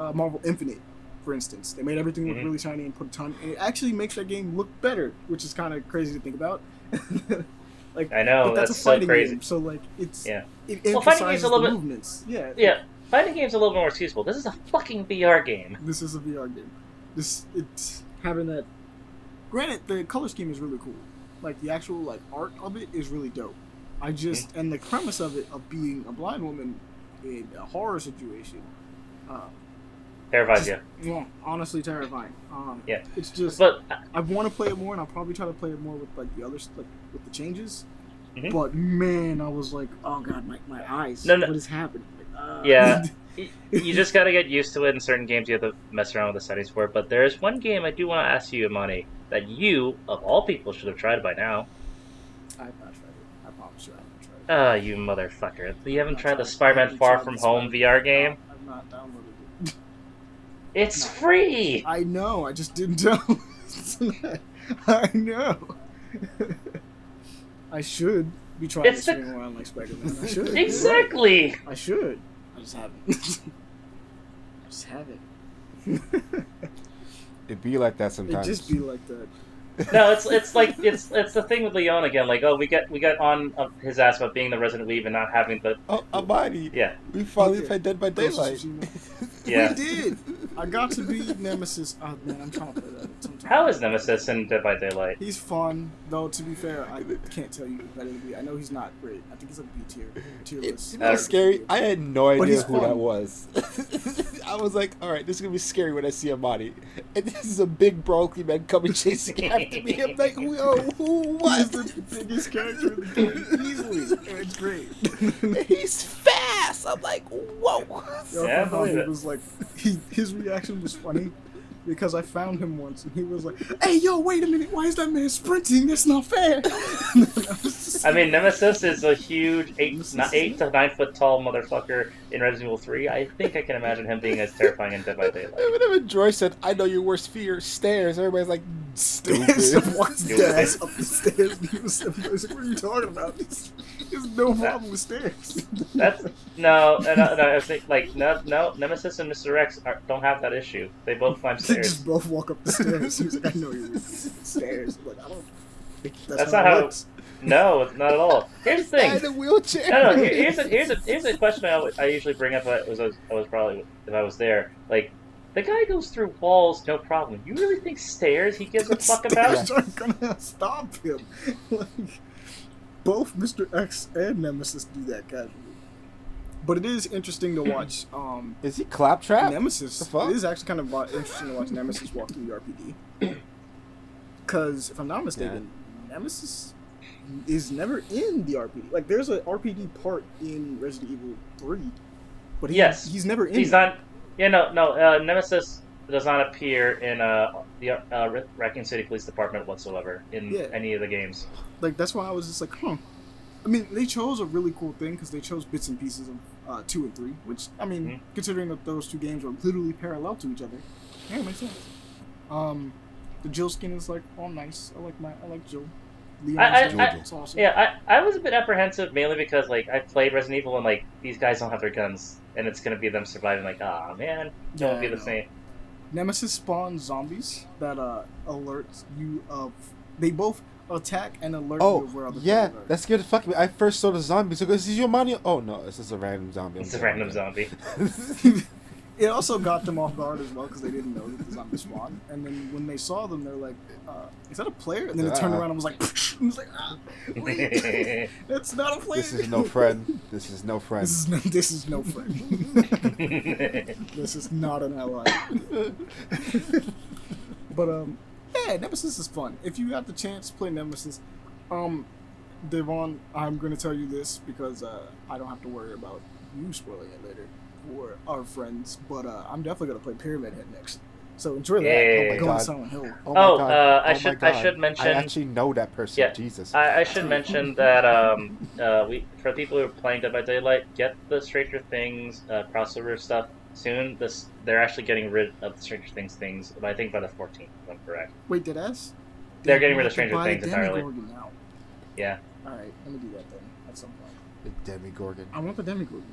uh, Marvel Infinite. For instance, they made everything look Mhm. really shiny and put a ton, and it actually makes that game look better, which is kind of crazy to think about. like, I know but that's, that's, a so fighting crazy. game, so like it's Yeah. it Well, fighting emphasizes games a little the bit- movements. Yeah, Yeah, fighting games a little more excusable. This is a fucking VR game. this is a VR game. This it's having that. Granted, the color scheme is really cool. Like the actual like art of it is really dope. I just and the premise of it of being a blind woman in a horror situation, uh, Terrifies you. yeah, honestly terrifying. Um, Yeah. it's just But I want to play it more, and I'll probably try to play it more with like the others, like with the changes. Mhm. But man, I was like, oh god, my, my eyes. No, no. What is happening? Like, uh, Yeah. you just gotta get used to it. In certain games, you have to mess around with the settings for it. But there's one game I do want to ask you, Imani, that you, of all people, should have tried by now. I've not tried it. I promise you, I haven't tried it. Ah, you motherfucker! You haven't tried the Spider-Man Far From Home VR game? I've not downloaded it. It's No. free. I know. I just didn't download. I know. I should be trying It's to the- swing around like Spider-Man. I should. Exactly. I should. I just haven't. I just haven't. It'd be like that it sometimes. just be like that. No, it's it's like it's it's the thing with Leon again. Like, oh, we get we got on uh, his ass about being the Resident Weave and not having the oh, Amani. yeah. We finally Okay. played Dead by Daylight. Yeah. We did. I got to be Nemesis. Oh man, I'm trying to play that sometime. How is Nemesis in Dead by Daylight? He's fun, though. To be fair, I can't tell you competitively. I know he's not great. I think he's like B tier, tier It, list. you know scary? I had no idea who fun. that was. I was like, all right, this is gonna be scary when I see Amani, and this is a big bulky man coming chasing after me. I'm like, yo, who He's was the biggest character in the game, easily, it's great. He's fast. I'm like, whoa. Yo, Yeah, I I it. was like, he, his reaction was funny because I found him once and he was like, "Hey, yo, wait a minute, why is that man sprinting? That's not fair." I, was just I mean, Nemesis is a huge eight, not eight to nine foot tall motherfucker in Resident Evil Three. I think I can imagine him being as terrifying in Dead by Daylight. Whenever Joy said, "I know your worst fear, stairs," everybody's like, stairs "Stupid." walks Stupid. dead ass up the stairs. And he was, he was like, "What are you talking about? There's, no problem with stairs." That's no, no, no. I think like no, no. Nemesis and Mr. X are, don't have that issue. They both climb They stairs. just both walk up the stairs. He was like, "I know you're stairs." Like, I don't. That's, That's how not how- works. No, not at all. Here's the thing. in a wheelchair. No, no. Here, here's a here's a here's a question I, always- I usually bring up. I was I was probably if I was there. Like the guy goes through walls, no problem. You really think stairs? He gives a fuck about? Stairs aren't gonna stop him. like, both Mr. X and Nemesis do that casually. But it is interesting to watch um, Is he claptrap? Nemesis. The fuck? It is actually kind of interesting to watch Nemesis walk through the RPD. Because if I'm not mistaken, Nemesis is never in the RPD. Like, there's an RPD part in Resident Evil 3, but he, Yes. he's never in. He's it. not. Yeah, no, no. Uh, Nemesis does not appear in uh, the uh, Raccoon City Police Department whatsoever in Yeah. any of the games. like that's why I was just like, huh. I mean, they chose a really cool thing because they chose bits and pieces of uh, two and three, which I mean, Mhm. considering that those two games are literally parallel to each other, yeah, it makes sense. Um, the Jill skin is like all nice. I like my, I like Jill. Leon I- I- I- it's awesome. Yeah, I, I was a bit apprehensive mainly because like I played Resident Evil and like these guys don't have their guns and it's gonna be them surviving. Like, ah man, it Yeah, won't be the same. Nemesis spawns zombies that uh alerts you of. They both attack and alert Oh, you of where other yeah, players are. that scared the fuck me. I first saw the zombies. So, go, is this your money? Oh no, it's just a random zombie. It's a random zombie. it also got them off guard as well because they didn't know that it was on the zombies spawned. And then when they saw them, they're like, uh, "Is that a player?" And then it turned around and was like, and was like ah, "Wait, that's not a player." This is no friend. This is no friend. This is no, this is no friend. this is not an ally. but um, yeah, Nemesis is fun. If you have the chance, play Nemesis. Um, Devon, I'm gonna tell you this because uh, I don't have to worry about you spoiling it later for our friends. But uh, I'm definitely gonna play Pyramid Head next. So enjoy that. Yay. Oh my God. god, Silent Hill. Oh, Oh, my god. uh, I oh should- my I should mention- I actually know that person. Yeah. Jesus. I, I should mention that um, uh, we for people who are playing Dead by Daylight, get the Stranger Things uh, crossover stuff soon. This they're actually getting rid of the Stranger Things things. But I think by the 14th, if I'm correct. Wait, did S? They're getting rid of Stranger I have to Things entirely. Demogorgon Now. Yeah. All right, let me do that then at some point. The Demogorgon. I want the Demogorgon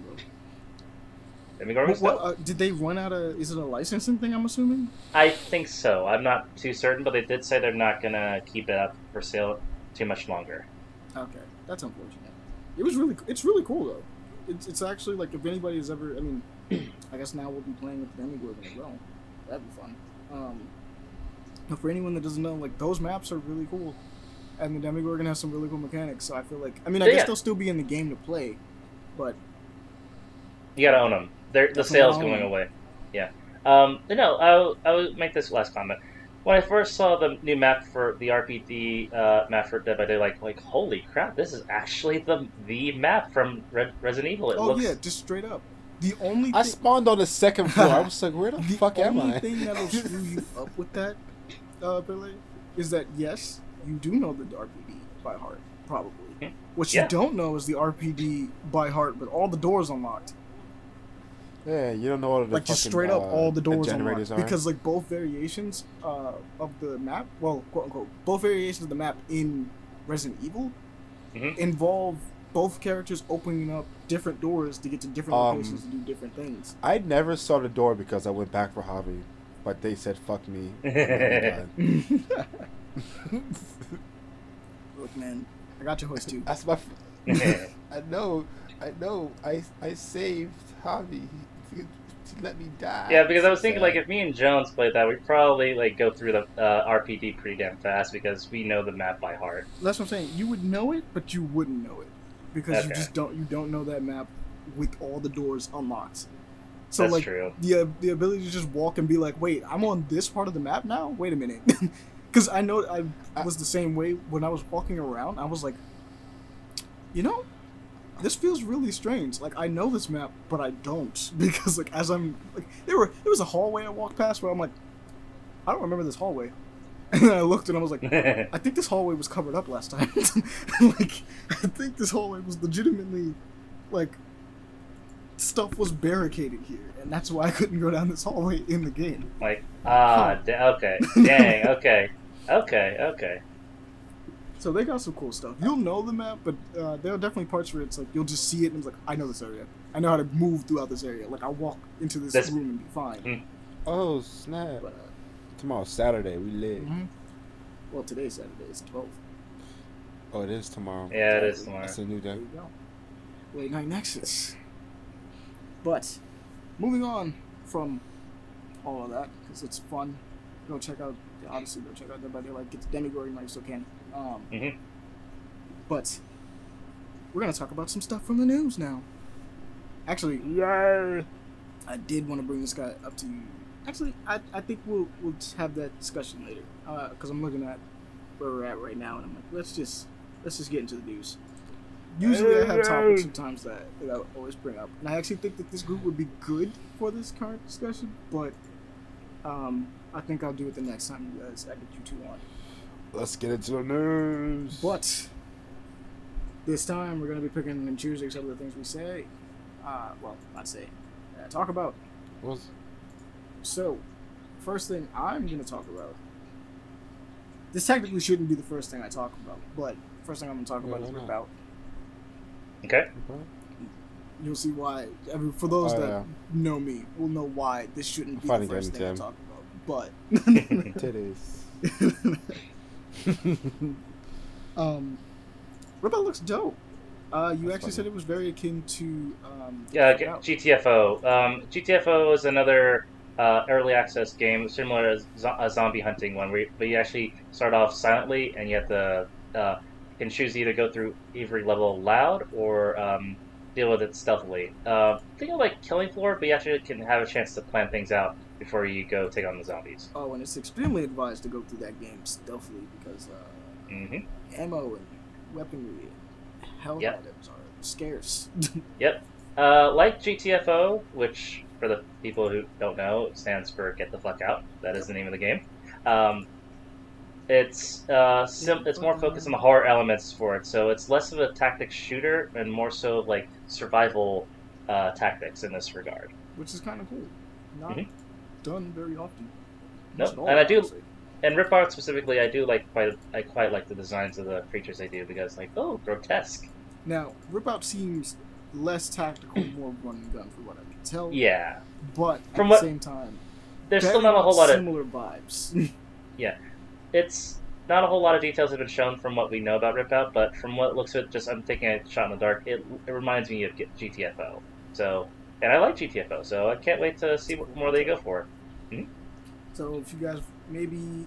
though. Demogorgon What, what, uh, did they run out of? Is it a licensing thing? I'm assuming. I think so. I'm not too certain, but they did say they're not gonna keep it up for sale too much longer. Okay, that's unfortunate. It was really, it's really cool though. It's, it's actually like if anybody has ever, I mean, I guess now we'll be playing with Demogorgon as well. That'd be fun. Um, but for anyone that doesn't know, like those maps are really cool, and the Demogorgon has some really cool mechanics. So I feel like, I mean, I Yeah. guess they'll still be in the game to play, but You gotta own them. They're, the Definitely sale's going going 'em. away. Yeah. Um, but no, I'll, I'll make this last comment. When I first saw the new map for the RPD uh, map for Dead by Daylight, like holy crap, this is actually the the map from Red, Resident Evil. It oh looks yeah, just straight up. The only I thing, spawned on the second floor. I was like, where the, the fuck am I? The only I? thing that'll screw you up with that, uh, Billy, is that yes, you do know the RPD by heart, probably. Hmm. What you Yeah. don't know is the RPD by heart, but all the doors unlocked. Yeah, you don't know what the like just fucking, straight up, uh, all the doors generators unlocked are. because like both variations uh, of the map, well, quote unquote, both variations of the map in Resident Evil Mhm. involve both characters opening up different doors to get to different Um, locations to do different things. I never saw the door because I went back for Javi, but they said fuck me. and then we died. Look, man, I got your hoist too. That's my. F- I know, I know. I I saved Javi let me die. yeah, because I was thinking like if me and Jones played that, we'd probably like go through the uh, RPD pretty damn fast because we know the map by heart. That's what I'm saying. You would know it, but you wouldn't know it because you just don't. You don't know that map with all the doors unlocked. So That's like true. the the ability to just walk and be like, wait, I'm on this part of the map now. Wait a minute, because I know I was the same way when I was walking around. I was like, you know, this feels really strange. Like I know this map, but I don't because like as I'm like there were there was a hallway I walked past where I'm like, I don't remember this hallway, and then I looked and I was like. I think this hallway was covered up last time. like, I think this hallway was legitimately, like, stuff was barricaded here, and that's why I couldn't go down this hallway in the game. like ah, da- okay, dang, okay, okay, okay. So they got some cool stuff. You'll know the map, but uh, there are definitely parts where it's like you'll just see it and it's like, I know this area. I know how to move throughout this area. Like I'll walk into this That's- room and be fine. Mm. Oh snap! But uh, Tomorrow's Saturday. We live. mhm. well, today's Saturday. It's twelve. Oh, it is tomorrow. Yeah, it is tomorrow. It's a new There day. you go. Late night Nexus. But moving on from all of that because it's fun. Go check out the Odyssey. Go check out Dead by Daylight. Get the Demogorgon while you still can. Um, Mhm. But we're gonna talk about some stuff from the news now. Actually, Yay! I did want to bring this guy up to you. Actually, I, I think we'll we'll have that discussion later because I'm looking at where we're at right now, and I'm like, let's just let's just get into the news. Usually, I have topics sometimes that, that I always bring up, and I actually think that this group would be good for this current discussion, but um, I think I'll do it the next time you guys I get you two on. Let's get into the news. But this time, we're gonna be picking and choosing some of the things we say. Uh, well, not say, uh, talk about. What's- So, first thing I'm going to talk about. This technically shouldn't be the first thing I talk about, but first thing I'm going to talk Yeah, about is why not? Rip Out. Okay. You'll see why. I mean, for those Oh, that yeah. know me, will know why this shouldn't be the Fighting first game, thing I Tim. talk about. Titties. But um, Rip Out looks dope. Uh, you That's actually funny. said it was very akin to um, Yeah, Rip G- GTFO. Um, GTFO is another uh, early access game similar to zo- a zombie hunting one, where you, but you actually start off silently and you have to uh, you can choose to either go through every level loud or um, deal with it stealthily. Uh, think of like Killing Floor, but you actually can have a chance to plan things out before you go take on the zombies. Oh, and it's extremely advised to go through that game stealthily because uh, hmm ammo and weaponry and hell Yep. items are scarce. Yep. Uh, like GTFO, which for the people who don't know stands for "Get the Fuck Out." That is the name of the game. Um, it's uh, sim- it's more focused on the horror elements for it, so it's less of a tactics shooter and more so like survival uh, tactics in this regard. which is kind of cool. Not Mhm. Done very often. Nope, and I do- honestly. And Rip Out specifically, I do like quite I quite like the designs of the creatures they do because like oh grotesque. Now, Rip Out seems less tactical, more run and gun, for what I can tell. Yeah, But at From the what- same time, there's still not a whole lot of similar vibes. Yeah, it's not a whole lot of details have been shown from what we know about Rip Out, but from what looks at just I'm thinking a shot in the dark, it, it reminds me of GTFO. So, and I like GTFO, so I can't wait to see what more they go for. Hmm? so if you guys maybe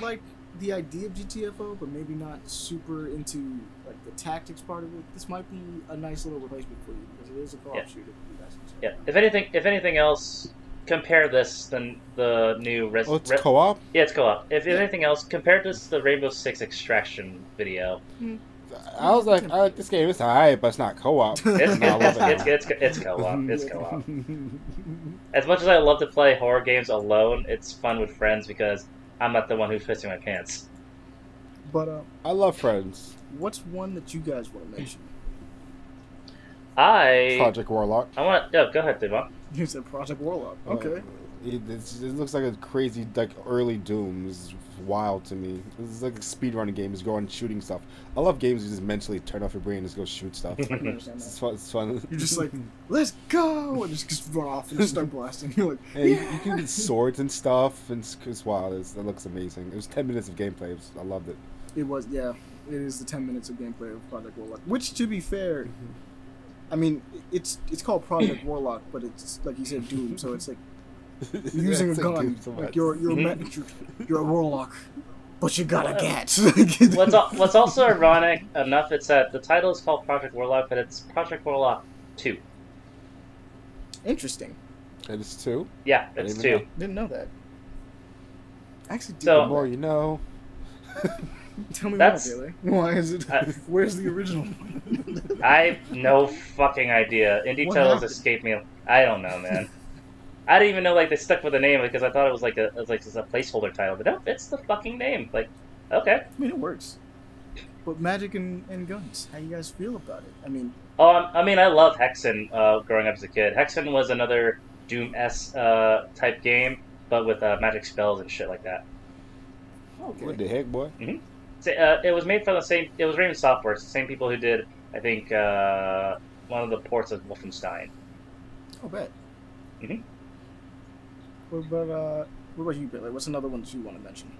like the idea of GTFO, but maybe not super into like the tactics part of it, this might be a nice little replacement for you because it is a co-op Yeah. shooter. for you guys Yeah, if anything, if anything else, compare this than the new Res- Oh, it's Re- co-op. yeah, it's co-op. If Yeah. anything else, compare this to the Rainbow Six Extraction video. Hmm. I was like, I like this game. It's alright, but it's not co-op. It's No, I it's, it's, it's, it's co-op. It's co-op. As much as I love to play horror games alone, it's fun with friends because I'm not the one who's pissing my pants. But uh, I love Friends. what's one that you guys want to mention? I Project Warlock. I want. Yeah, go ahead, Devon. You said Project Warlock. Uh, Okay. It, it looks like a crazy, like early Doom. It's wild to me. It's like a speedrunning game. Is going shooting stuff. I love games you just mentally turn off your brain and just go shoot stuff. I can understand it's fun. It's fun. You're just like, let's go, and just, just run off and just start blasting. You're like, Yeah, you, you can get swords and stuff, and it's, it's wild. It's, it looks amazing. It was ten minutes of gameplay. It was, I loved it. It was, yeah. It is the 10 minutes of gameplay of Project Warlock. Which, to be fair, mm-hmm. I mean, it's it's called Project Warlock, but it's like you said, Doom. So it's like you're using a gun. So like you're you're, Mhm. me- you're you're a warlock, but you got a Well, gat. What's al- what's also ironic enough, it's that the title is called Project Warlock, but it's Project Warlock Two. Interesting. And it's two. Yeah, it's didn't two. know. Didn't know that. Actually, did So- The more you know. Tell me That's- more, Bailey. Why is it? I- Where's the original? One? I have no fucking idea. Indie titles happened? escape me. I don't know, man. I didn't even know like they stuck with the name because I thought it was like a it was like just a placeholder title, but no, it's the fucking name. Like, okay. I mean, it works. But magic and, and guns. How you guys feel about it? I mean, Oh, I'm- I mean, I love Hexen. Uh, growing up as a kid, Hexen was another Doom S uh, type game, but with uh, magic spells and shit like that. okay. What the heck, boy? So, uh, it was made from the same. It was Raven Software, it's the same people who did, I think, uh, one of the ports of Wolfenstein. I'll bet. Mhm. What about uh? What about you, Billy? What's another one that you want to mention?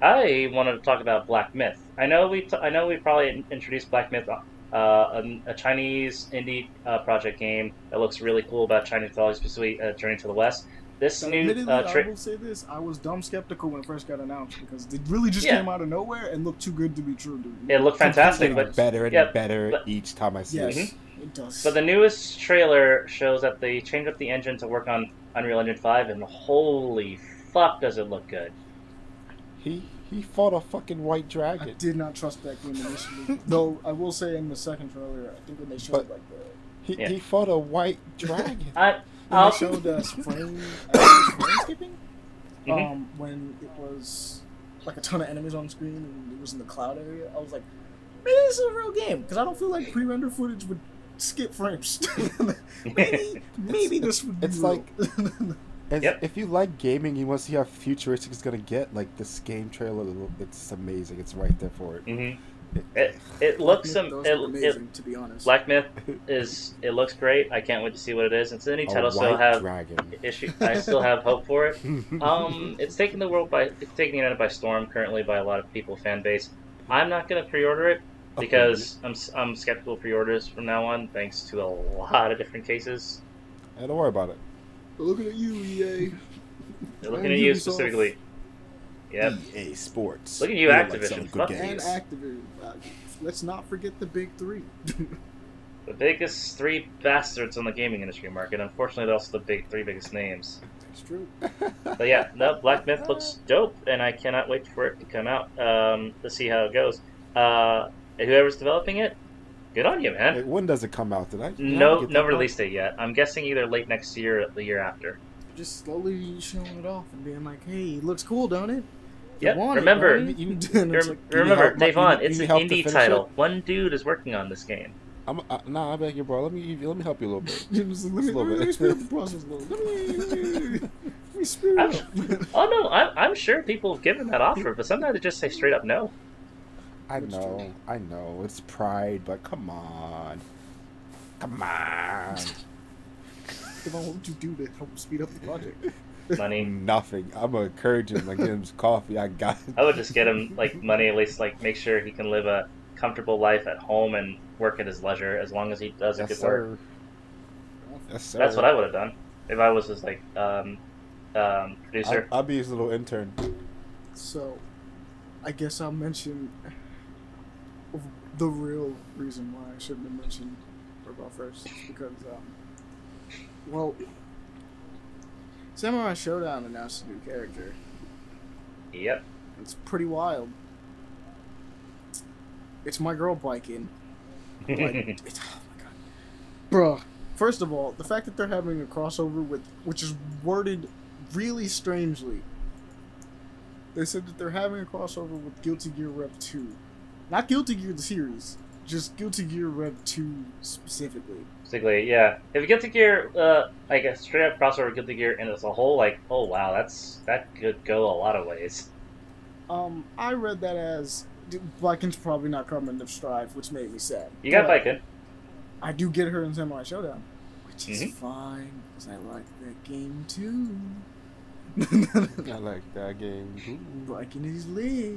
I wanted to talk about Black Myth. I know we. T- I know we probably introduced Black Myth, uh, a, a Chinese indie uh, project game that looks really cool about Chinese mythology, specifically uh, Journey to the West. This Now, new admittedly, uh, I will say this: I was dumb skeptical when it first got announced because it really just Yeah. came out of nowhere and looked too good to be true. Dude. it looked fantastic, Getting but better and yeah, better but- each time I see yes, it. it does. But the newest trailer shows that they changed up the engine to work on Unreal Engine 5, and holy fuck, does it look good! He he fought a fucking white dragon. I did not trust that game initially. Though I will say in the second trailer, I think when they showed But- like the He, Yeah. he fought a white dragon. I, when I'll, they showed uh, frame uh, frame skipping, Mhm. um, when it was like a ton of enemies on screen and it was in the cloud area, I was like, maybe this is a real game because I don't feel like pre-render footage would skip frames. maybe maybe this would be it's real. As- Yep. If you like gaming, you want to see how futuristic it's gonna get. Like this game trailer, it's amazing. It's right there for it. Mhm. It, it looks Black um, it, does look it, amazing, to be honest. Black Myth is it looks great. I can't wait to see what it is. It's any indie A title, so I have dragon. issue. I still have hope for it. Um, it's taking the world by it's taking the internet by storm currently by a lot of people fan base. I'm not gonna pre-order it because I'm s- I'm skeptical of pre-orders from now on, thanks to a lot of different cases. Hey, don't worry about it. Looking at you, EA. They're looking And at you Ubisoft. specifically. Yep. EA Sports. Look at you, We like Activision. good Fuck And. Activision. Uh, let's not forget the big three. The biggest three bastards on the gaming industry market. Unfortunately, they're also the big three biggest names. It's true. But yeah, no, Black Myth looks dope, and I cannot wait for it to come out um, to see how it goes. Uh, whoever's developing it, good on you, man. Hey, when does it come out? Did I? No, get no that release date yet. I'm guessing either late next year or the year after. Just slowly showing it off and being like, "Hey, it looks cool, don't it?" You Yep, want remember- don't You- And you- you remember, help my- Davon, it's an indie title. it? One dude is working on this game. I'm uh, nah. I beg back here, bro. Let me let me help you a little bit. Just let, me, Just a let, me, let me speed up the process a little. Let me, let me, speed it I'm- up. Oh no, I'm, I'm sure people have given that offer, but sometimes they just say straight up no. I know. I know. It's pride, but come on, come on. Devon, what would you do to help speed up the project? Money. Nothing. I'm gonna encourage him. Like, get him some coffee. I got. It. I would just get him like money, at least like make sure he can live a comfortable life at home and work at his leisure, as long as he does Yes, good work. Yes, sir. That's what I would have done if I was his like um, um, producer. I'll, I'll be his little intern. So, I guess I'll mention the real reason why I shouldn't have mentioned Robot first, because, um, well, Samurai Shodown announced a new character. Yep. It's pretty wild. It's my girl Baiken. Like, it's, oh my god, bruh. First of all, the fact that they're having a crossover with, which is worded really strangely. They said that they're having a crossover with Guilty Gear Rev Two, not Guilty Gear the series, just Guilty Gear Rev Two specifically. Basically, yeah. If Guilty Gear, uh, I guess straight up crossover with Guilty Gear and as a whole, like, oh wow, that's that could go a lot of ways. Um, I read that as d- Baiken's probably not coming to Strive, which made me sad. You got But Baiken. I do get her in Samurai Shodown, which is Mhm. fine because I like that game too. I like that game. Ooh. Viking is lit.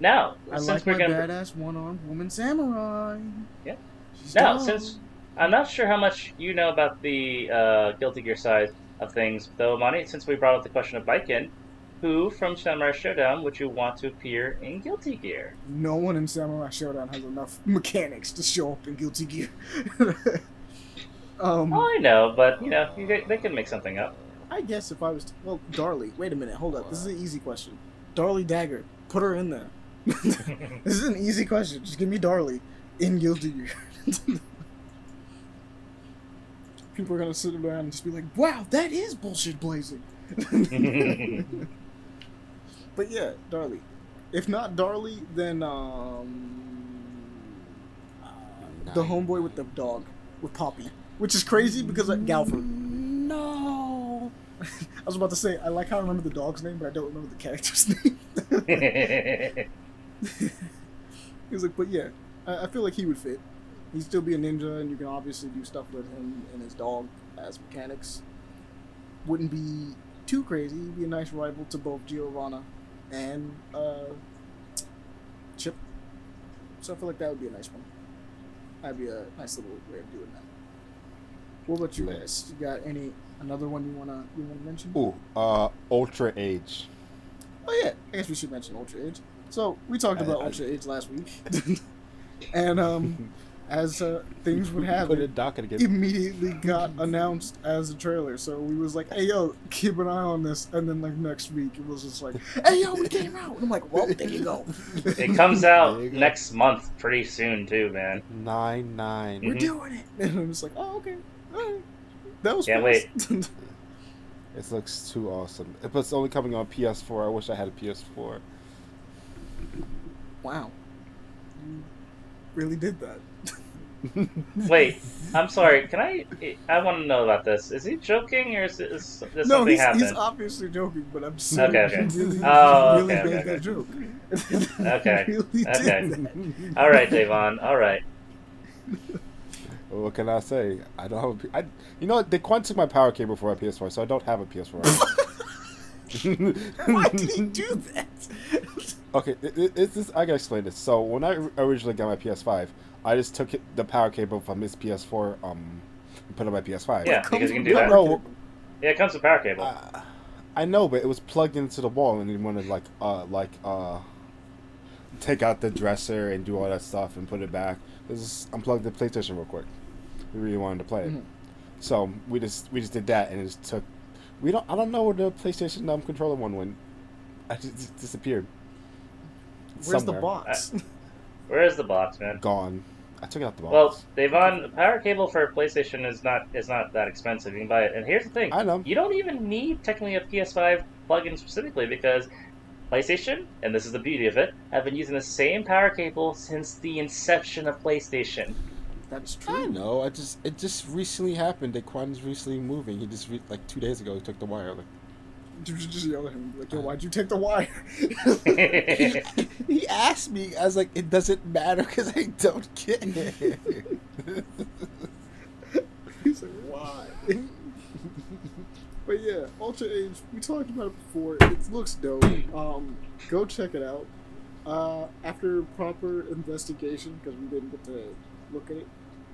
Now, I since like we're my gonna, badass one-armed woman samurai. Yeah. She's Now, dope. since I'm not sure how much you know about the uh, Guilty Gear side of things, though, Monty. Since we brought up the question of Baiken, who from Samurai Shodown would you want to appear in Guilty Gear? no one in Samurai Shodown has enough mechanics to show up in Guilty Gear. um, Oh, I know, but you know, you, they can make something up. I guess if I was to, well, Darli. Wait a minute, hold up. This is an easy question. Darli Dagger, put her in there. this is an easy question. Just give me Darli in Guilty Gear. People are gonna sit around and just be like, "Wow, that is bullshit blazing." but yeah, Darli. If not Darli, then um, uh, the homeboy with the dog with Poppy, which is crazy because like Galford. No. I was about to say I like how I remember the dog's name, but I don't remember the character's name. he was like, but yeah, I, I feel like he would fit. He'd still be a ninja, and you can obviously do stuff with him and his dog as mechanics. Wouldn't be too crazy. He'd be a nice rival to both Giovanna and uh, Chipp. So I feel like that would be a nice one. That'd be a nice little way of doing that. What about you guys? You got any another one you wanna you wanna mention? Ooh, uh, Ultra Age. Oh yeah, I guess we should mention Ultra Age. So we talked I- about I- Ultra Age last week, and um, as uh, things would happen, Put it, it docket again. immediately got announced as a trailer. So we was like, "Hey yo, keep an eye on this." And then like next week, it was just like, "Hey yo, it came out." And I'm like, "Well, there you go. it comes out go. next month, pretty soon too, man. Nine nine. We're Mhm. doing it." And I'm just like, "Oh okay, all right. that was Can't fast." It looks too awesome. If it's only coming on PS4, I wish I had a PS4. wow, you really did that. Wait, I'm sorry. Can I? I want to know about this. Is he joking, or is this, does no, something he's, happen? he's obviously joking, but I'm just saying Okay, okay. he really, Oh, really okay, made okay, that joke. Okay, He really okay. did that. All right, Davon. All right. what can I say? I don't have a P- I, you know what? They quantum my power cable for my PS4, so I don't have a PS4. Why did he do that? Okay, it, it, it's this, I gotta explain this. So when I originally got my PS5, I just took it, the power cable from his PS4, um, and put it on my PS5. Yeah, Comes because you can do power that. No. Yeah, it comes with power cable. Uh, I know, but it was plugged into the wall, and then wanted like, uh, like, uh, take out the dresser and do all that stuff and put it back. This is unplug the PlayStation real quick. We really wanted to play it, Mhm. so we just we just did that, and it just took. We don't. I don't know where the PlayStation um, controller one went. I just, just disappeared. Where's the Somewhere. box? Where is the box, man? Gone. I took it out the box. Well, Davon, the power cable for a PlayStation is not is not that expensive. You can buy it. And here's the thing: I know. you don't even need technically a PS5 plug-in specifically because PlayStation, and this is the beauty of it, have been using the same power cable since the inception of PlayStation. That is I true. know. I just it just recently happened. Daquan's recently moving. He just re- like two days ago he took the wire. Like You should just yell at him like, "Yo, why'd you take the wire?" he, he asked me. I was like, it doesn't matter because I don't get it. He's like, "Why?" but yeah, Ultra Age. We talked about it before. It looks dope. Um, go check it out. Uh, after proper investigation, because we didn't get to look at it.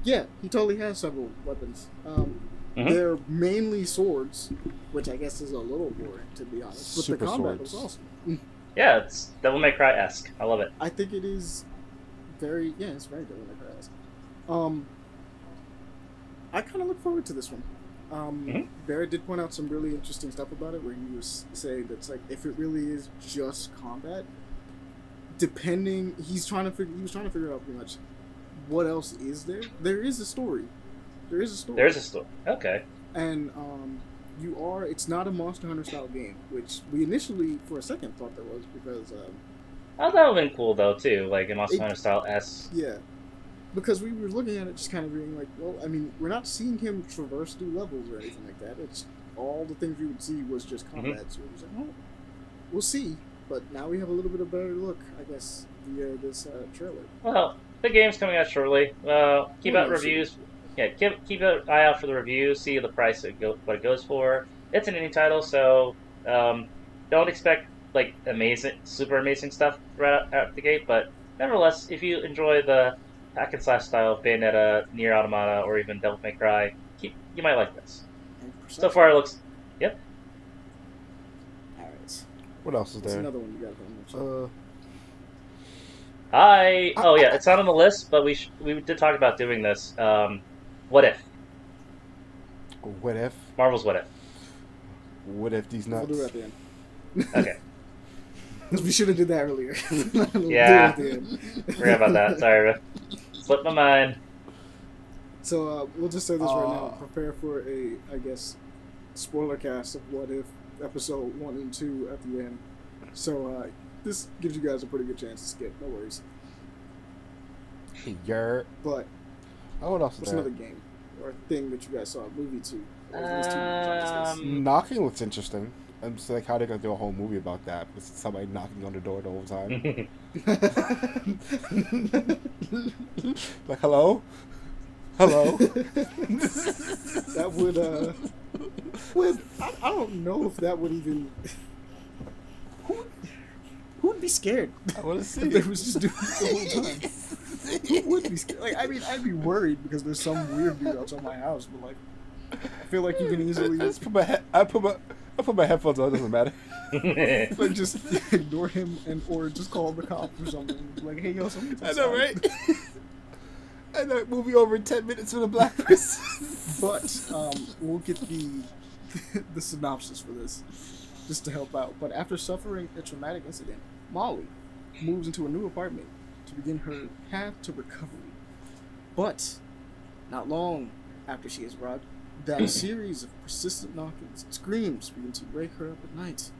Yeah, he totally has several weapons. Um, Mhm. They're mainly swords, which I guess is a little boring to be honest. But Super the combat swords. was awesome. yeah, it's Devil May Cry esque. I love it. I think it is very yeah, it's very Devil May Cry. Esque. Um, I kind of look forward to this one. Um, Mhm. Barrett did point out some really interesting stuff about it, where he was saying that's like if it really is just combat, depending, he's trying to figure. He was trying to figure out pretty much what else is there. There is a story. There is a story. There's a story. Okay. and um, you are. It's not a Monster Hunter style game, which we initially, for a second, thought there was because. Um, Oh, that would have been cool though too, like in Monster It- Hunter style S. Yeah. Because we were looking at it just kind of being like, well, I mean, we're not seeing him traverse through levels or anything like that. It's all the things we would see was just combat. So it was like, oh, we'll see. But now we have a little bit of better look, I guess, via this uh, trailer. Well, the game's coming out shortly. Uh, keep We'll out see. reviews. Yeah, keep keep an eye out for the review, See the price it go, what it goes for. It's an indie title, so um, don't expect like amazing, super amazing stuff right out, out the gate. But nevertheless, if you enjoy the hack and slash style of Bayonetta, Nier: Automata, or even Devil May Cry, keep, you might like this. And So far, it looks. Yep. Alright. what else is That's there? another one you got to mention. Uh, I oh yeah, it's not on the list, but we sh- we did talk about doing this. Um, what if what if? Marvel's What If? What if these nuts? we'll do it at the end. Okay, we should have did that earlier. We'll Yeah. Do it at the end. forgot about that. Sorry, slipped my mind. So uh, we'll just say this right now. Uh. Prepare for a, I guess, spoiler cast of What If episode one and two at the end. So uh, this gives you guys a pretty good chance to skip. No worries. Yer. But what else is what's another game or thing that you guys saw? A movie two. Or at least two movies on this list. Um, Knocking looks interesting. I'm just like, how are they gonna do a whole movie about that? With somebody knocking on the door the whole time. like, hello, hello. that would uh, would I, I don't know if that would even. Who would, who would be scared I want to see. if they was just doing it the whole time? Who would be scared? Like, I mean, I'd be worried because there's some weird dude outside my house, but like, I feel like you can easily I just put my he- I put my I put my headphones on. It doesn't matter. like just ignore him and or just call the cops or something. Like, hey, yo, somebody's I know, outside. right? I know. Movie over in ten minutes with a black person. But um, we'll get the the synopsis for this just to help out. But after suffering a traumatic incident, Molly moves into a new apartment to begin her path to recovery. But not long after she has arrived, that series of persistent knockings and screams begin to wake her up at night.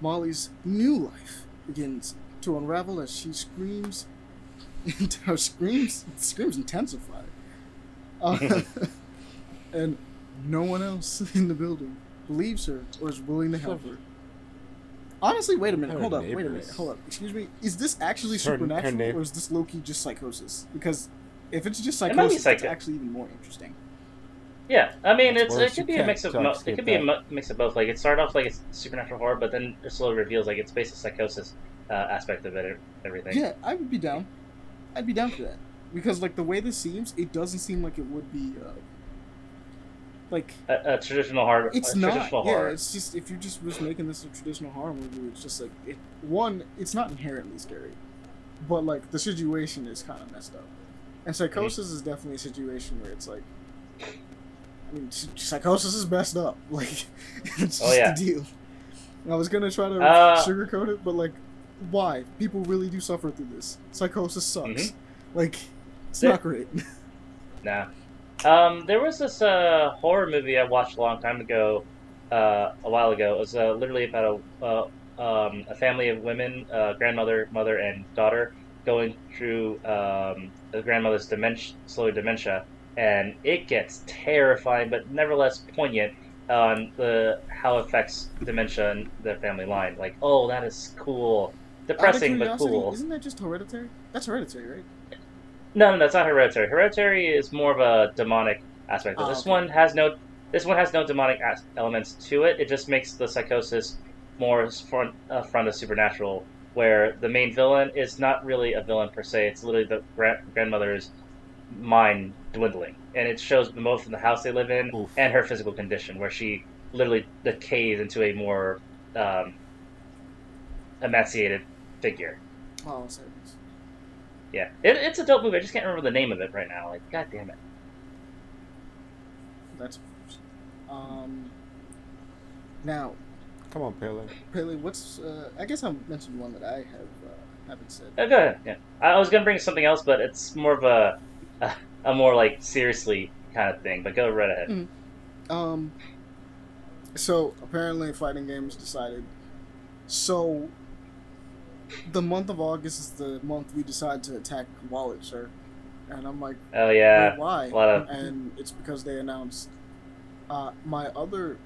Molly's new life begins to unravel as she screams. and her screams screams intensify. Uh, and no one else in the building believes her or is willing to help her. Honestly, wait a minute. Her Hold up. Wait a minute. Hold up. Excuse me. Is this actually Her- her supernatural neigh- or is this Loki just psychosis? Because if it's just psychosis, It might be psychosis, it's actually even more interesting. Yeah, I mean, it's it could be a mix of try mo- it could be a that. mo- mix of both. Like it started off like it's supernatural horror, but then it slowly reveals like it's basically psychosis uh, aspect of it, everything. Yeah, I would be down. I'd be down for that because like the way this seems, it doesn't seem like it would be. Uh, like A, a traditional horror. it's not. traditional Yeah, horror. it's just if you're just was making this a traditional horror movie, it's just like it. One, it's not inherently scary, but like the situation is kind of messed up, and psychosis is definitely a situation where it's like. I mean, psychosis is messed up. Like, it's Oh, just yeah. the deal. I was gonna try to Uh, sugarcoat it, but like, why? People really do suffer through this. Psychosis sucks. Mhm. Like, it's not great. Nah. Um, there was this uh, horror movie I watched a long time ago, uh, a while ago. It was uh, literally about a uh, um, a family of women, uh, grandmother, mother, and daughter, going through um, the grandmother's dementia, slow dementia, and it gets terrifying, but nevertheless poignant on the how it affects dementia and the family line. Like, oh, that is cool, depressing but cool. Isn't that just hereditary? That's hereditary, right? No, no, that's not hereditary. Hereditary is more of a demonic aspect. Oh, this okay. one has no. This one has no demonic as- elements to it. It just makes the psychosis more front uh, front of supernatural, where the main villain is not really a villain per se. It's literally the gra- grandmother's mind dwindling, and it shows the most from the house they live in Oof. and her physical condition, where she literally decays into a more um, emaciated figure. Oh, sorry. Yeah, it, it's a dope movie. I just can't remember the name of it right now. Like, god damn it. That's um. Now, Come on, Pele. Pele, what's? Uh, I guess I mentioned one that I have uh, haven't said. Oh, go ahead. Yeah, I I was gonna bring something else, but it's more of a a, a more like seriously kind of thing. But go right ahead. Mm. Um. So apparently, fighting games decided. So. The month of August is the month we decide to attack Wallet, sir. And I'm like, Oh yeah, why? a lot of- And it's because they announced uh, my other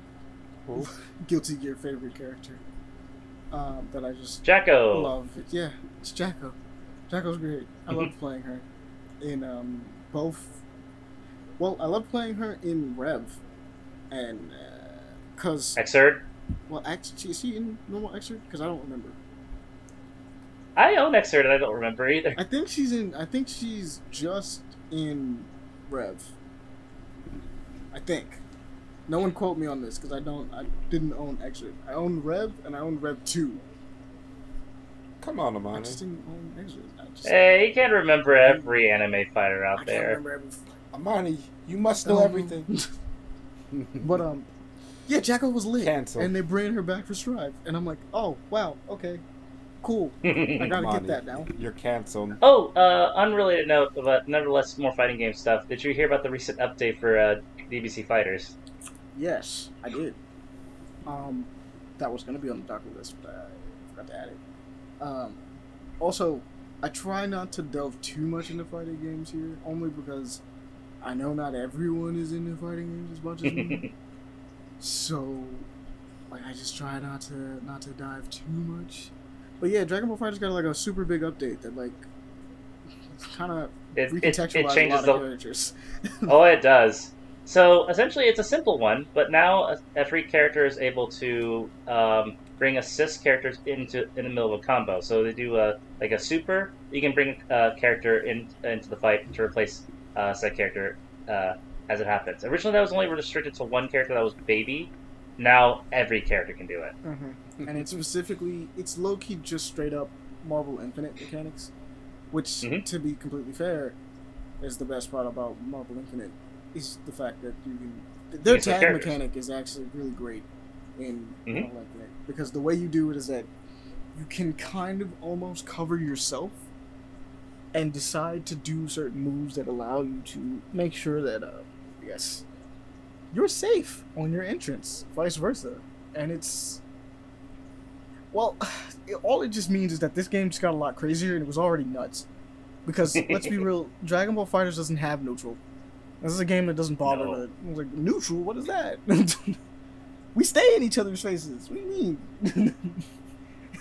Who? Guilty Gear favorite character um, that I just Jack-O. love. Yeah, it's Jack-O. Jack-O's great. I love playing her in um, both. Well, I love playing her in Rev, and because Xrd. well, actually, is she in normal Xrd? Because I don't remember. I own Xrd and I don't remember either. I think she's in. I think she's just in Rev. I think. No one quote me on this because I don't. I didn't own Xrd. I own Rev and I own Rev Two. Come on, I Amani. just didn't own Xrd. I just. Hey, you can't remember every anime fighter I out can't there. remember every. Amani, you must know Um, everything. But um, yeah, Jack-O was lit, Cancel. and they bring her back for Strive, and I'm like, oh wow, okay, cool. I gotta Amani, get that now. You're canceled. oh, uh, unrelated note, but nevertheless more fighting game stuff. Did you hear about the recent update for uh, DBC Fighters? Yes, I did. Um, that was gonna be on the docket list, but I forgot to add it. Um, also, I try not to delve too much into fighting games here, only because I know not everyone is into fighting games as much as me. so, like, I just try not to not to dive too much. But yeah, Dragon Ball FighterZ got like a super big update that like it's kind of It, it, recontextualized it a changes lot of the characters. oh, it does. So essentially, it's a simple one, but now every character is able to um, bring assist characters into in the middle of a combo. So they do a like a super. You can bring a character in into the fight to replace uh, said character uh, as it happens. Originally, that was only restricted to one character that was Baby. Now every character can do it. Mm-hmm. and it's specifically it's low key just straight up Marvel Infinite mechanics, which Mhm. to be completely fair, is the best part about Marvel Infinite is the fact that you can their can tag characters. mechanic is actually really great in Mhm. Marvel Infinite because the way you do it is that you can kind of almost cover yourself and decide to do certain moves that allow you to make sure that uh, yes you're safe on your entrance, vice versa, and it's well, it, all it just means is that this game just got a lot crazier and it was already nuts. Because let's be real, Dragon Ball FighterZ doesn't have neutral. This is a game that doesn't bother No. like neutral. What is that? we stay in each other's faces. What do you mean?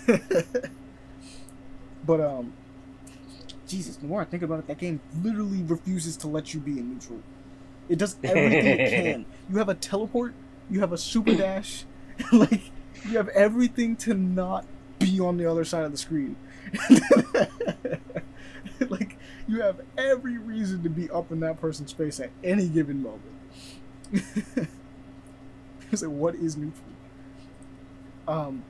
but um, Jesus, the more I think about it, that game literally refuses to let you be in neutral. It does everything it can. You have a teleport. You have a super dash. like you have everything to not be on the other side of the screen. like you have every reason to be up in that person's face at any given moment. it's like what is neutral? Um,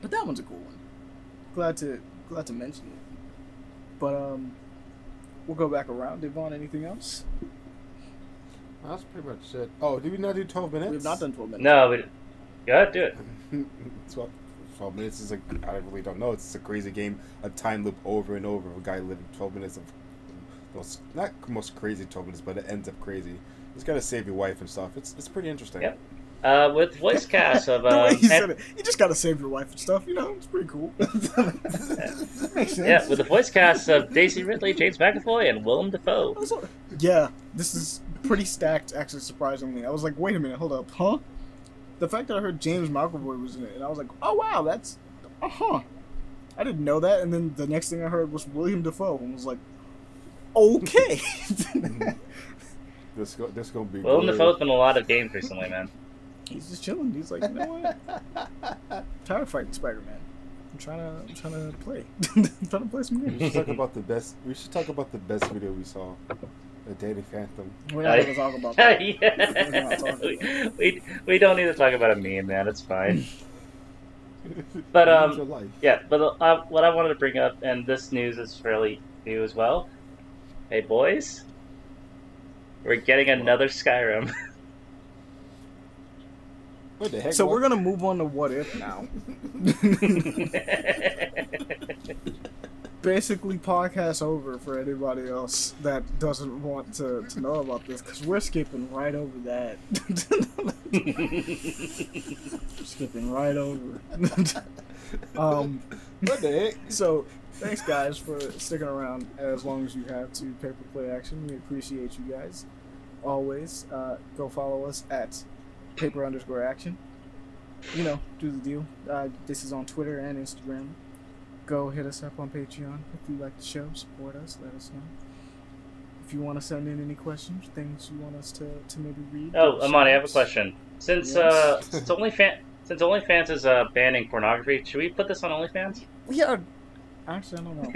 but that one's a cool one. Glad to glad to mention it. But um, we'll go back around. Devon, anything else? That's pretty much it. Oh, did we not do 12 minutes? We've not done twelve minutes. No, but go ahead, do it. 12, 12 minutes is like, I really don't know. It's a crazy game. A time loop over and over of a guy living 12 minutes of most, not most crazy 12 minutes, but it ends up crazy. He's got to save your wife and stuff. It's, it's pretty interesting. Yep. Uh, with voice cast of the way um, he said it, you just gotta save your wife and stuff. You know, it's pretty cool. Yeah, with the voice cast of Daisy Ridley, James McAvoy, and Willem Dafoe. Also- Yeah, this is pretty stacked. Actually, surprisingly, I was like, wait a minute, hold up, huh? The fact that I heard James McAvoy was in it, and I was like, oh wow, that's, uh huh. I didn't know that, and then the next thing I heard was William Dafoe, and was like, okay. This go, this gonna be. Willem good. Dafoe's been in a lot of games recently, man. He's just chilling. He's like, you know what? tired of fighting Spider-Man. I'm trying to, I'm trying to play. I'm trying to play some games. We games. should talk about the best. We should talk about the best video we saw. The Daily Phantom. We're not gonna talk about that. yeah. we, we, we don't need to talk about a meme, man. It's fine. But, um. Yeah, but uh, what I wanted to bring up, and this news is fairly new as well. Hey, boys, we're getting another Skyrim. What the heck? So what? we're gonna move on to what if now. Basically, podcast over for anybody else that doesn't want to, to know about this because we're skipping right over that. skipping right over. um, What the heck? so thanks guys for sticking around as long as you have to paper play action. We appreciate you guys. Always uh, go follow us at paper underscore action. You know, do the deal. Uh, this is on Twitter and Instagram. Go hit us up on Patreon if you like the show. Support us. Let us know. If you want to send in any questions, things you want us to, to maybe read. oh, Amani, I have a question. Since Yes. uh, since OnlyFans since OnlyFans is uh, banning pornography, should we put this on OnlyFans? We are. Actually, I don't know.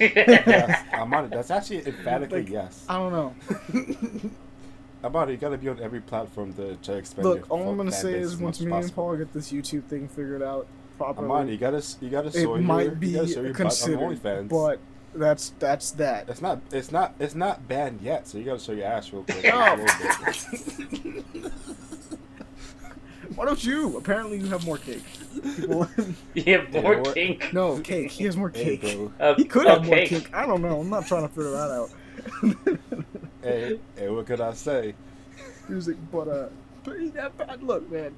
yes, I'm on it. That's actually emphatically Like, yes. I don't know. I'm it. You gotta be on every platform to to expand Look, your all I'm gonna say is once me and. Paul get this YouTube thing figured out properly, I'm on. You gotta, you gotta it show your, might be you gotta show your butt on considered. OnlyFans. But that's that's that. It's not. It's not. It's not banned yet. So you gotta show your ass real quick. A little bit. Why don't you? Apparently, you have more cake. People, you have more Yeah, what- kink. no cake. He has more cake. bro. Uh, He could have more cake. cake. I don't know. I'm not trying to figure that out. Hey, hey, what could I say? Music, but uh, but he- that bad. Look, man.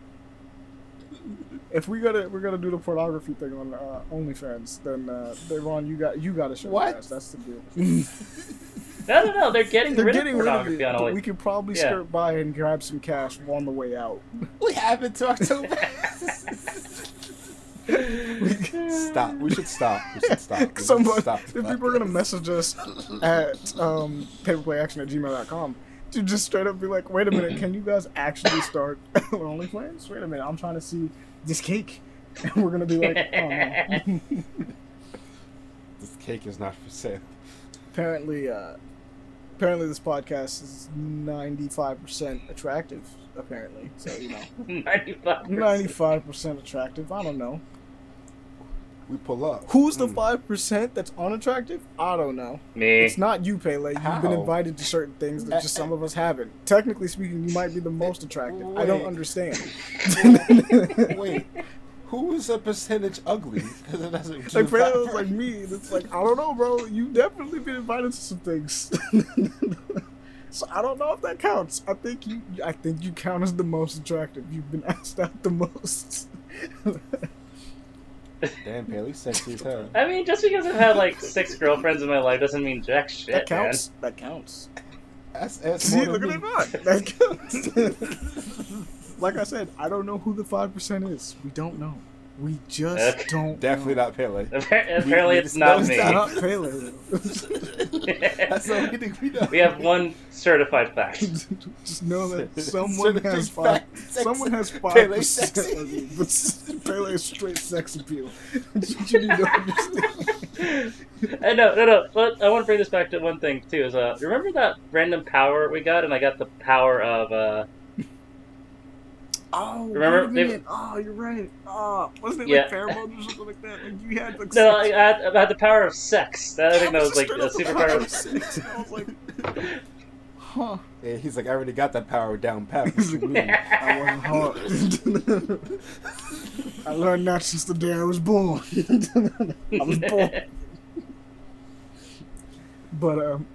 If we gotta we're gonna do the pornography thing on uh, OnlyFans, then uh, Devon, you got you gotta show What? your ass. That's the deal. No, no, no. They're getting They're rid getting of rid of it, on but Only. we could probably Yeah. skirt by and grab some cash on the way out. We haven't talked about. stop. We should stop. We should stop. We should Somebody, stop. if people are gonna message us at um, paperplayaction at gmail.com to just straight up be like, wait a minute, can you guys actually start OnlyFans? Wait a minute, I'm trying to see this cake. And we're gonna be like, oh no. This cake is not for sale. apparently, uh, apparently this podcast is 95% attractive. Apparently, so you know, 95. 95% attractive. I don't know. We pull up. Who's the Mm. five percent that's unattractive? I don't know. Me. It's not you, Pele. You've been invited to certain things that just some of us haven't. Technically speaking, you might be the most attractive. I don't understand. Wait, who is a percentage ugly? Because it doesn't. like Pele was like me. and It's like I don't know, bro. You've definitely been invited to some things. so I don't know if that counts. I think you. I think you count as the most attractive. You've been asked out the most. Damn, Paley, sexy as hell. I mean, just because I've had like six girlfriends in my life doesn't mean jack shit, that counts. That counts. That's, that's See, more look than at me. that. That counts. like I said, I don't know who the five percent is. We don't know. We just Okay. don't. Definitely know. not Pele. Apparently, we it's not disclosed me. that. Not Pele. That's the only thing we know. we have one certified fact. Just know that someone has five. Sex- Someone has five Pele sexy. But Pele is straight sex appeal. That's you need to understand. I know, no, no. But I want to bring this back to one thing too. Is uh, remember that random power we got, and I got the power of uh, Oh, Remember- wait. Oh, you're right. Oh, wasn't it Yeah. like pheromones or something like that? Like you had like. no, I had, I had the power of sex. That I think that was like straight a up the power of sex. And I was like, huh. Yeah, he's like, I already got that power down pat. What He's you like, mean? I wasn't hard. I learned that since the day I was born. I was born. But um,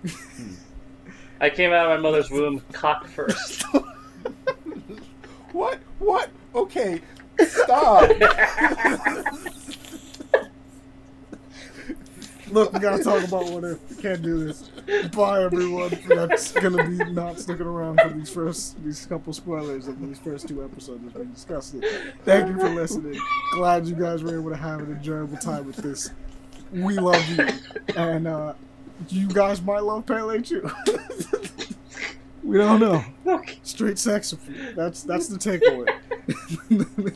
I came out of my mother's womb cock first. What? Okay. Stop. Look, we gotta talk about what if. We can't do this. Bye, everyone. That's gonna be not sticking around for these first, these couple spoilers of these first two episodes as we discussed it. Thank you for listening. Glad you guys were able to have an enjoyable time with this. We love you, and uh, you guys might love Pele too. we don't know. Straight sex appeal. That's that's the takeaway.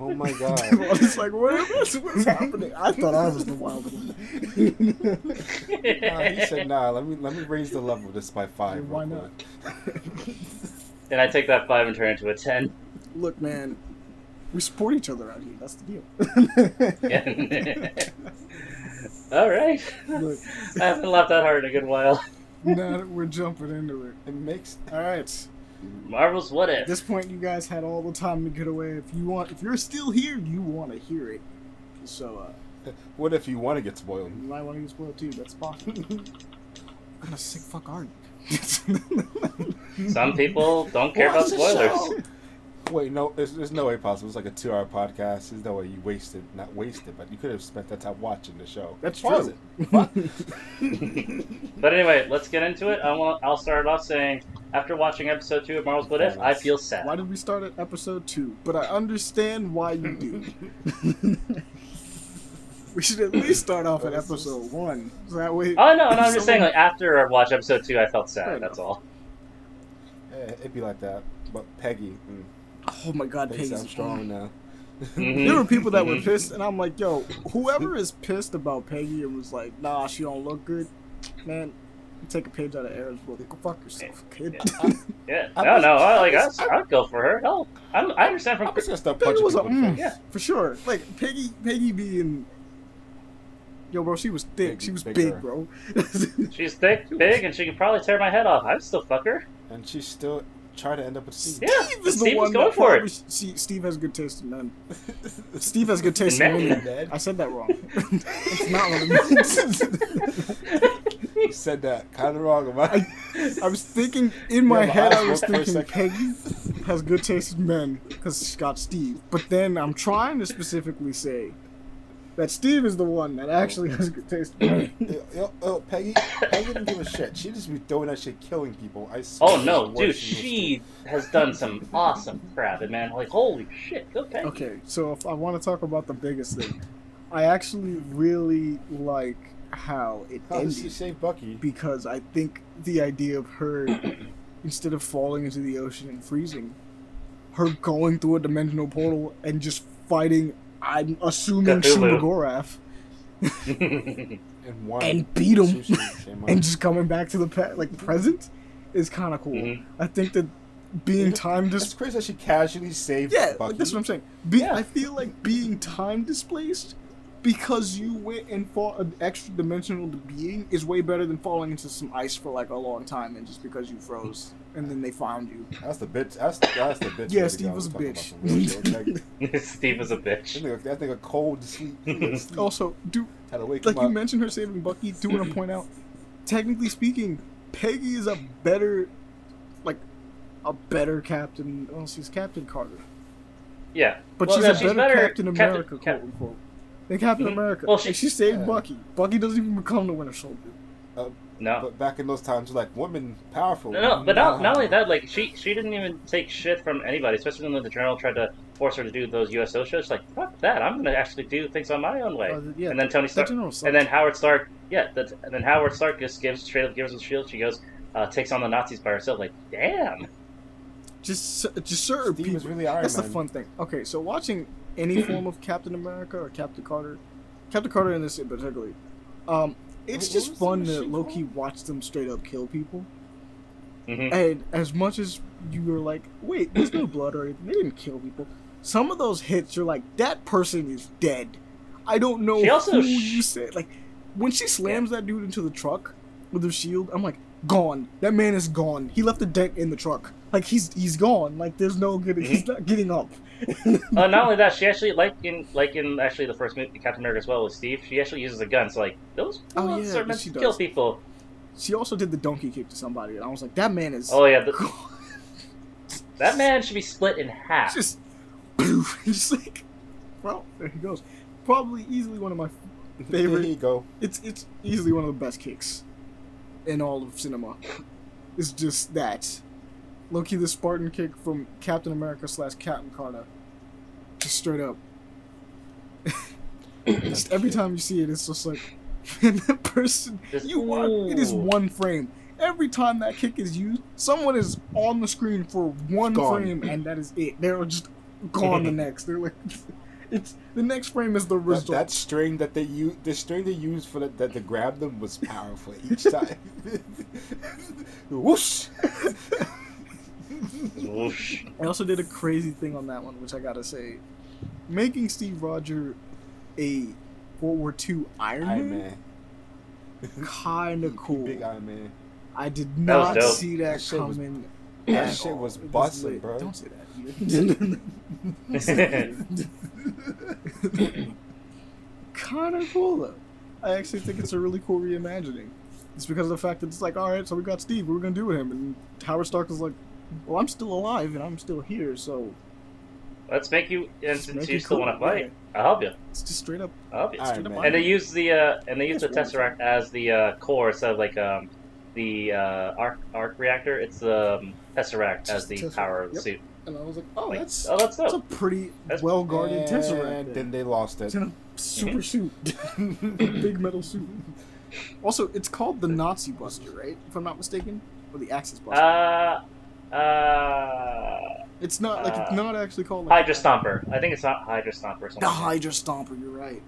Oh my god. it's like, what is what's happening? I thought I was the wild one. Nah, he said, "Nah, let me let me raise the level of this by five. Why not? and I take that five and turn it into a ten. Look, man, we support each other out here. That's the deal. All right. Look, I haven't laughed that hard in a good while. Now that we're jumping into it. It makes All right. Marvel's What if. At this point, you guys had all the time to get away. If you want, if you're still here, you want to hear it. So, uh, what if you want to get spoiled? you might want to get spoiled too. That's fine. what kind of sick fuck are you? Some people don't care about spoilers. Show. Wait, no, there's, there's no way possible. It's like a two-hour podcast. There's no way you wasted, not wasted, but you could have spent that time watching the show. That's Pause true. it. But anyway, let's get into it. I want, I'll start off saying, after watching episode two of Marvel's What If, I feel sad. Why did we start at episode two? But I understand why you do. we should at least start off at episode one. So that way. Oh no, no, I'm just saying, like after I watched episode two, I felt sad. That's all. Eh, it'd be like that. But Peggy, mm, Oh my god, Peggy Peggy's sounds strong now. Mhm. There were people that were Mhm. pissed, and I'm like, yo, whoever is pissed about Peggy and was like, nah, she don't look good, man, take a page out of Aaron's book. Go fuck yourself, kid. Yeah, I no, was- no, I, like I I, was- I'd go for her. No, I'm, I understand from I'm just gonna Peggy was a people in the mm. Yeah. for sure. Like Peggy, Peggy being, yo, bro, she was thick. Big- she was bigger. big, bro. she's thick, big, and she could probably tear my head off. I'd still fuck her. And she's still trying to end up with Steve. Yeah, Steve is the Steve was one going that for probably, it. see, Steve has good taste in men. Steve has good taste in Men? women. Men? I said that wrong. it's not what it means. You said that kind of wrong about I, I was thinking in my Yeah, head. I was worked for a thinking. Peggy has good taste in men because she's got Steve. But then I'm trying to specifically say that Steve is the one that actually has good taste in men. Yo, yo, yo, Peggy, Peggy didn't give a shit. She just be throwing that shit, killing people. I swear Oh no, dude, she she has done some awesome crap, and man, like holy shit, okay. Okay, so if I want to talk about the biggest thing, I actually really like how it How did she ended save Bucky? because I think the idea of her instead of falling into the ocean and freezing, her going through a dimensional portal and just fighting. I'm assuming Cthulhu. Shuma-Gorath And and beat him Sushi, and just coming back to the pe- like present is kind of cool. Mhm. I think that being time It's dis- crazy that she casually saved yeah, Bucky. like, that's what I'm saying. Be- Yeah. I feel like being time displaced because you went and fought an extra dimensional being is way better than falling into some ice for like a long time and just because you froze and then they found you. That's the bitch. That's, that's the bitch. Yeah, Steve was a bitch. some real shit. Like, Steve was a that, bitch. nigga, that nigga cold to sleep. He. Also, do Had to wake like you up. mentioned her saving Bucky, do want to point out, technically speaking, Peggy is a better, like, a better Captain. Well, she's Captain Carter, Yeah, but Well, she's no, a she's better, better Captain Captain- America, Cap- quote unquote. Than Captain Mhm. America. Well, Like, she- she saved Yeah. Bucky. Bucky doesn't even become the Winter Soldier. No. But back in those times, like women powerful. No, no, but not, Nah. not only that, like she she didn't even take shit from anybody, especially when the general tried to force her to do those USO shows. She's like, fuck that, I'm gonna actually do things on my own way. Uh, yeah, and then Tony Stark, general sucks. and then Howard Stark, yeah, that's, and then Howard Stark just gives straight up gives him the shield. She goes, uh, takes on the Nazis by herself. Like, damn. just just certain Steve people. was really Iron That's the fun thing. Okay, so watching any form of Captain America or Captain Carter, Captain Carter in this in particular, um, it's What- just what fun to machine low key watch them straight up kill people. hmm And as much as you were like, wait, there's no blood or anything, they didn't kill people. Some of those hits, you're like, that person is dead. I don't know She also who sh- you said. Like, when she slams that dude into the truck with her shield, I'm like, gone. That man is gone. He left a dent in the truck. Like he's he's gone. Like there's no getting. He's not getting up. Uh, not only that, she actually like in like in actually the first movie, Captain America as well with Steve. She actually uses a gun. So like those Oh, yeah, are meant she to kill people. she also did the donkey kick to somebody, and I was like, that man is. Oh yeah, the. That man should be split in half. Just, just like, well, there he goes. Probably easily one of my favorite. There favorite. you go. It's it's easily one of the best kicks in all of cinema. It's just that. Loki the Spartan kick from Captain America slash Captain Carter. Just straight up. just every time you see it, it's just like, man, that person. Just- You want it is one frame. Every time that kick is used, someone is on the screen for one Gone. frame, and that is it. They're just gone the next. They're like, it's the next frame is the That, result. that string that they use, the string they used for the, that to grab them was powerful each time. Whoosh! Whoosh. I also did a crazy thing on that one, which I gotta say, making Steve Roger a World War II Iron, Iron Man, Man. kind of cool. Big Iron Man. I did not dope. see that, That shit was- coming. that shit all. was busting, bro. Don't say that. kind of cool though. I actually think it's a really cool reimagining. It's because of the fact that it's like, all right, so we got Steve. What are we gonna do with him? And Howard Stark is like, well, I'm still alive and I'm still here, so Let's make you. And Just since make you it still want to fight. I'll help you. it's just straight up. I'll help you. Iron straight up Man. And they use the uh, and they use the Yes, tesseract as the uh, core instead of like um, the uh, arc arc reactor. It's the um, tesseract as Just the Tesseract, power of the yep. suit. And I was like, oh, Like, that's oh, that's that's a dope. pretty That's- well guarded Tesseract. and then they lost it. It's in a super suit, big metal suit. Also, it's called the Nazi Buster, right? If I'm not mistaken, or the Axis Buster. Uh, uh, it's not like it's uh, not actually called like, Hydra Stomper. I think it's not Hydra Stomper. Or something The like. Hydra Stomper. You're right.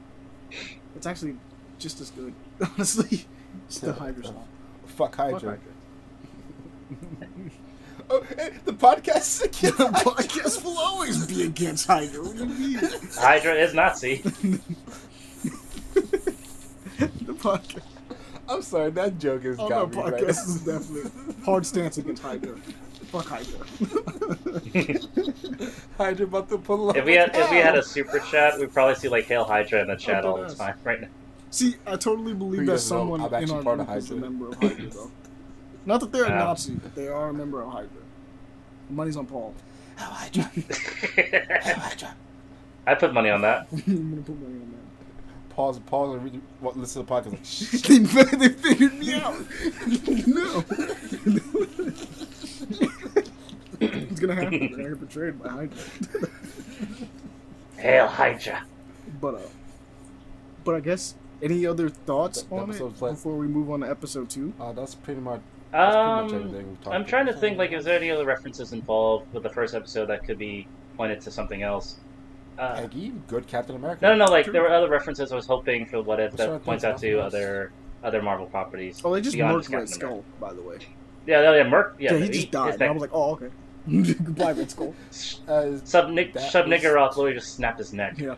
It's actually just as good, honestly. It's the Hydra Stomper. Fuck Fuck Hydra. oh, the podcast is The against podcast will always be against Hydra. What do you mean? Hydra is Nazi. the podcast. I'm sorry, that joke has Oh, got the me right. podcast is definitely hard stance against Hydra. Fuck Hydra. Hydra about to pull up. If we had if we had a super chat, we'd probably see like Hail Hydra in the chat Oh, all the time right now. See, I totally believe Who that doesn't know? someone I'm in actually our part of group is a Hydra. member of Hydra, though. Not that they're a Nazi, but they are a member of Hydra. Money's on Paul. Hell Hydra. Hell Hydra. I put money on that. I'm gonna put money on that Pause, pause, and read, what, listen to the podcast. Like, they, they figured me out. no. it's gonna happen. They're gonna get betrayed by Hydra. Hail Hydra. But uh, but I guess any other thoughts The- the on it episode's like- before we move on to episode two? Uh, that's pretty much. That's pretty much Um, everything we've talked I'm trying to think like, is there any other references involved with the first episode that could be pointed to something else? Uh, Peggy, good Captain America. no, no, no. Like True. there were other references I was hoping for what if I'm that points out to else. other other Marvel properties. Oh, they just beyond murked just Red Captain Skull, by the way. Yeah, yeah, yeah. Merc. Yeah, Yeah, he he- just died. And I was like, oh, okay. Goodbye, Red Skull. Uh, Sub Nick That Sub was- Niggurath literally just snapped his neck. Yeah.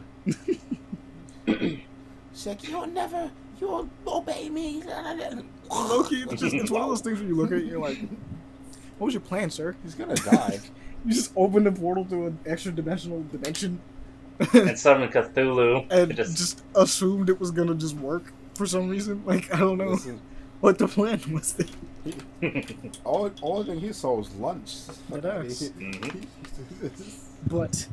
she's like, you'll never, you'll obey me. Loki, it's just it's one of those things where you look at it you're like, what was your plan, sir? He's gonna die. You just opened a portal to an extra dimensional dimension and summoned Cthulhu. and just, just assumed it was gonna just work for some reason. Like, I don't know Listen, what the plan was. There. all, all thing he saw was lunch. It is. But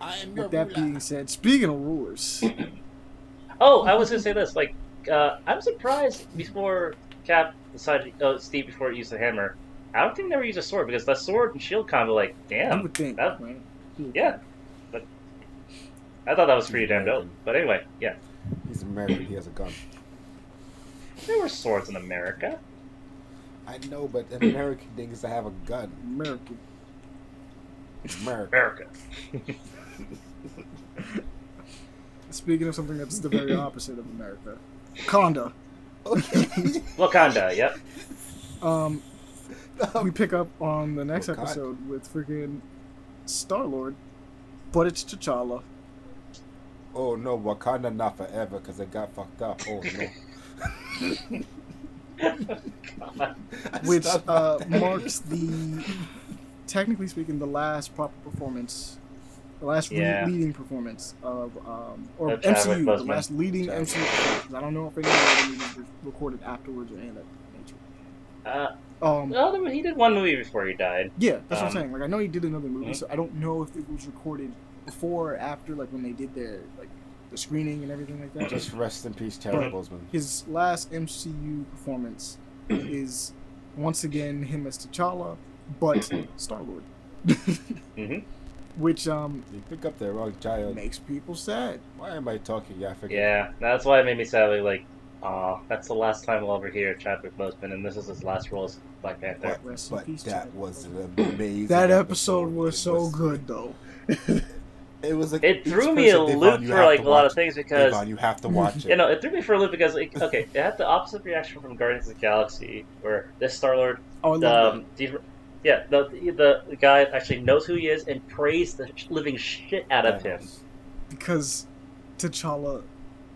I am with that ruler. being said, speaking of rulers, Oh, I was gonna say this. Like, uh, I'm surprised before Cap decided, uh, Steve before he used the hammer. I don't think they ever used a sword because that sword and shield combo, like, you damn. would think, that- right? Yeah, but I thought that was pretty damn dope. But anyway, yeah, He's American. He has a gun. There were swords in America. I know, but an American thinks to have a gun. America. America. America. Speaking of something that's the very opposite of America, Conda. Okay. Wakanda. Yep. Um, we pick up on the next Wakanda. episode with freaking Star Lord, but it's T'Challa. oh no, Wakanda not forever because they got fucked up. Oh no. Which uh, marks the, technically speaking, the last proper performance, the last re- leading performance of, um, or MCU, the last leading Chadwick. MCU. I don't know if any of the movies were recorded afterwards or any of that nature. Uh, Um, Well, he did one movie before he died. yeah, that's what I'm Um, saying. Like I know he did another movie, mhm. so I don't know if it was recorded before or after, like when they did their like the screening and everything like that. Just rest in peace, Chadwick But- Boseman. his last MCU performance is once again him as T'Challa, but Star Lord, hmm which um You pick up the wrong child. makes people sad. Why am I talking African? Yeah, that's why it made me sad. like, Like, aw, that's the last time we'll ever hear Chadwick Boseman, and this is his last role as Black Panther. Rest in But peace, that was an amazing. that episode was It so good though. It was like It threw me a Devon, loop for like a lot of things because Devon, you have to watch it. you know it threw me for a loop because like okay, it had the opposite reaction from Guardians of the Galaxy, where this Star Lord, Oh, I um, the, yeah, the, the the guy actually knows who he is and praised the living shit out of him. because T'Challa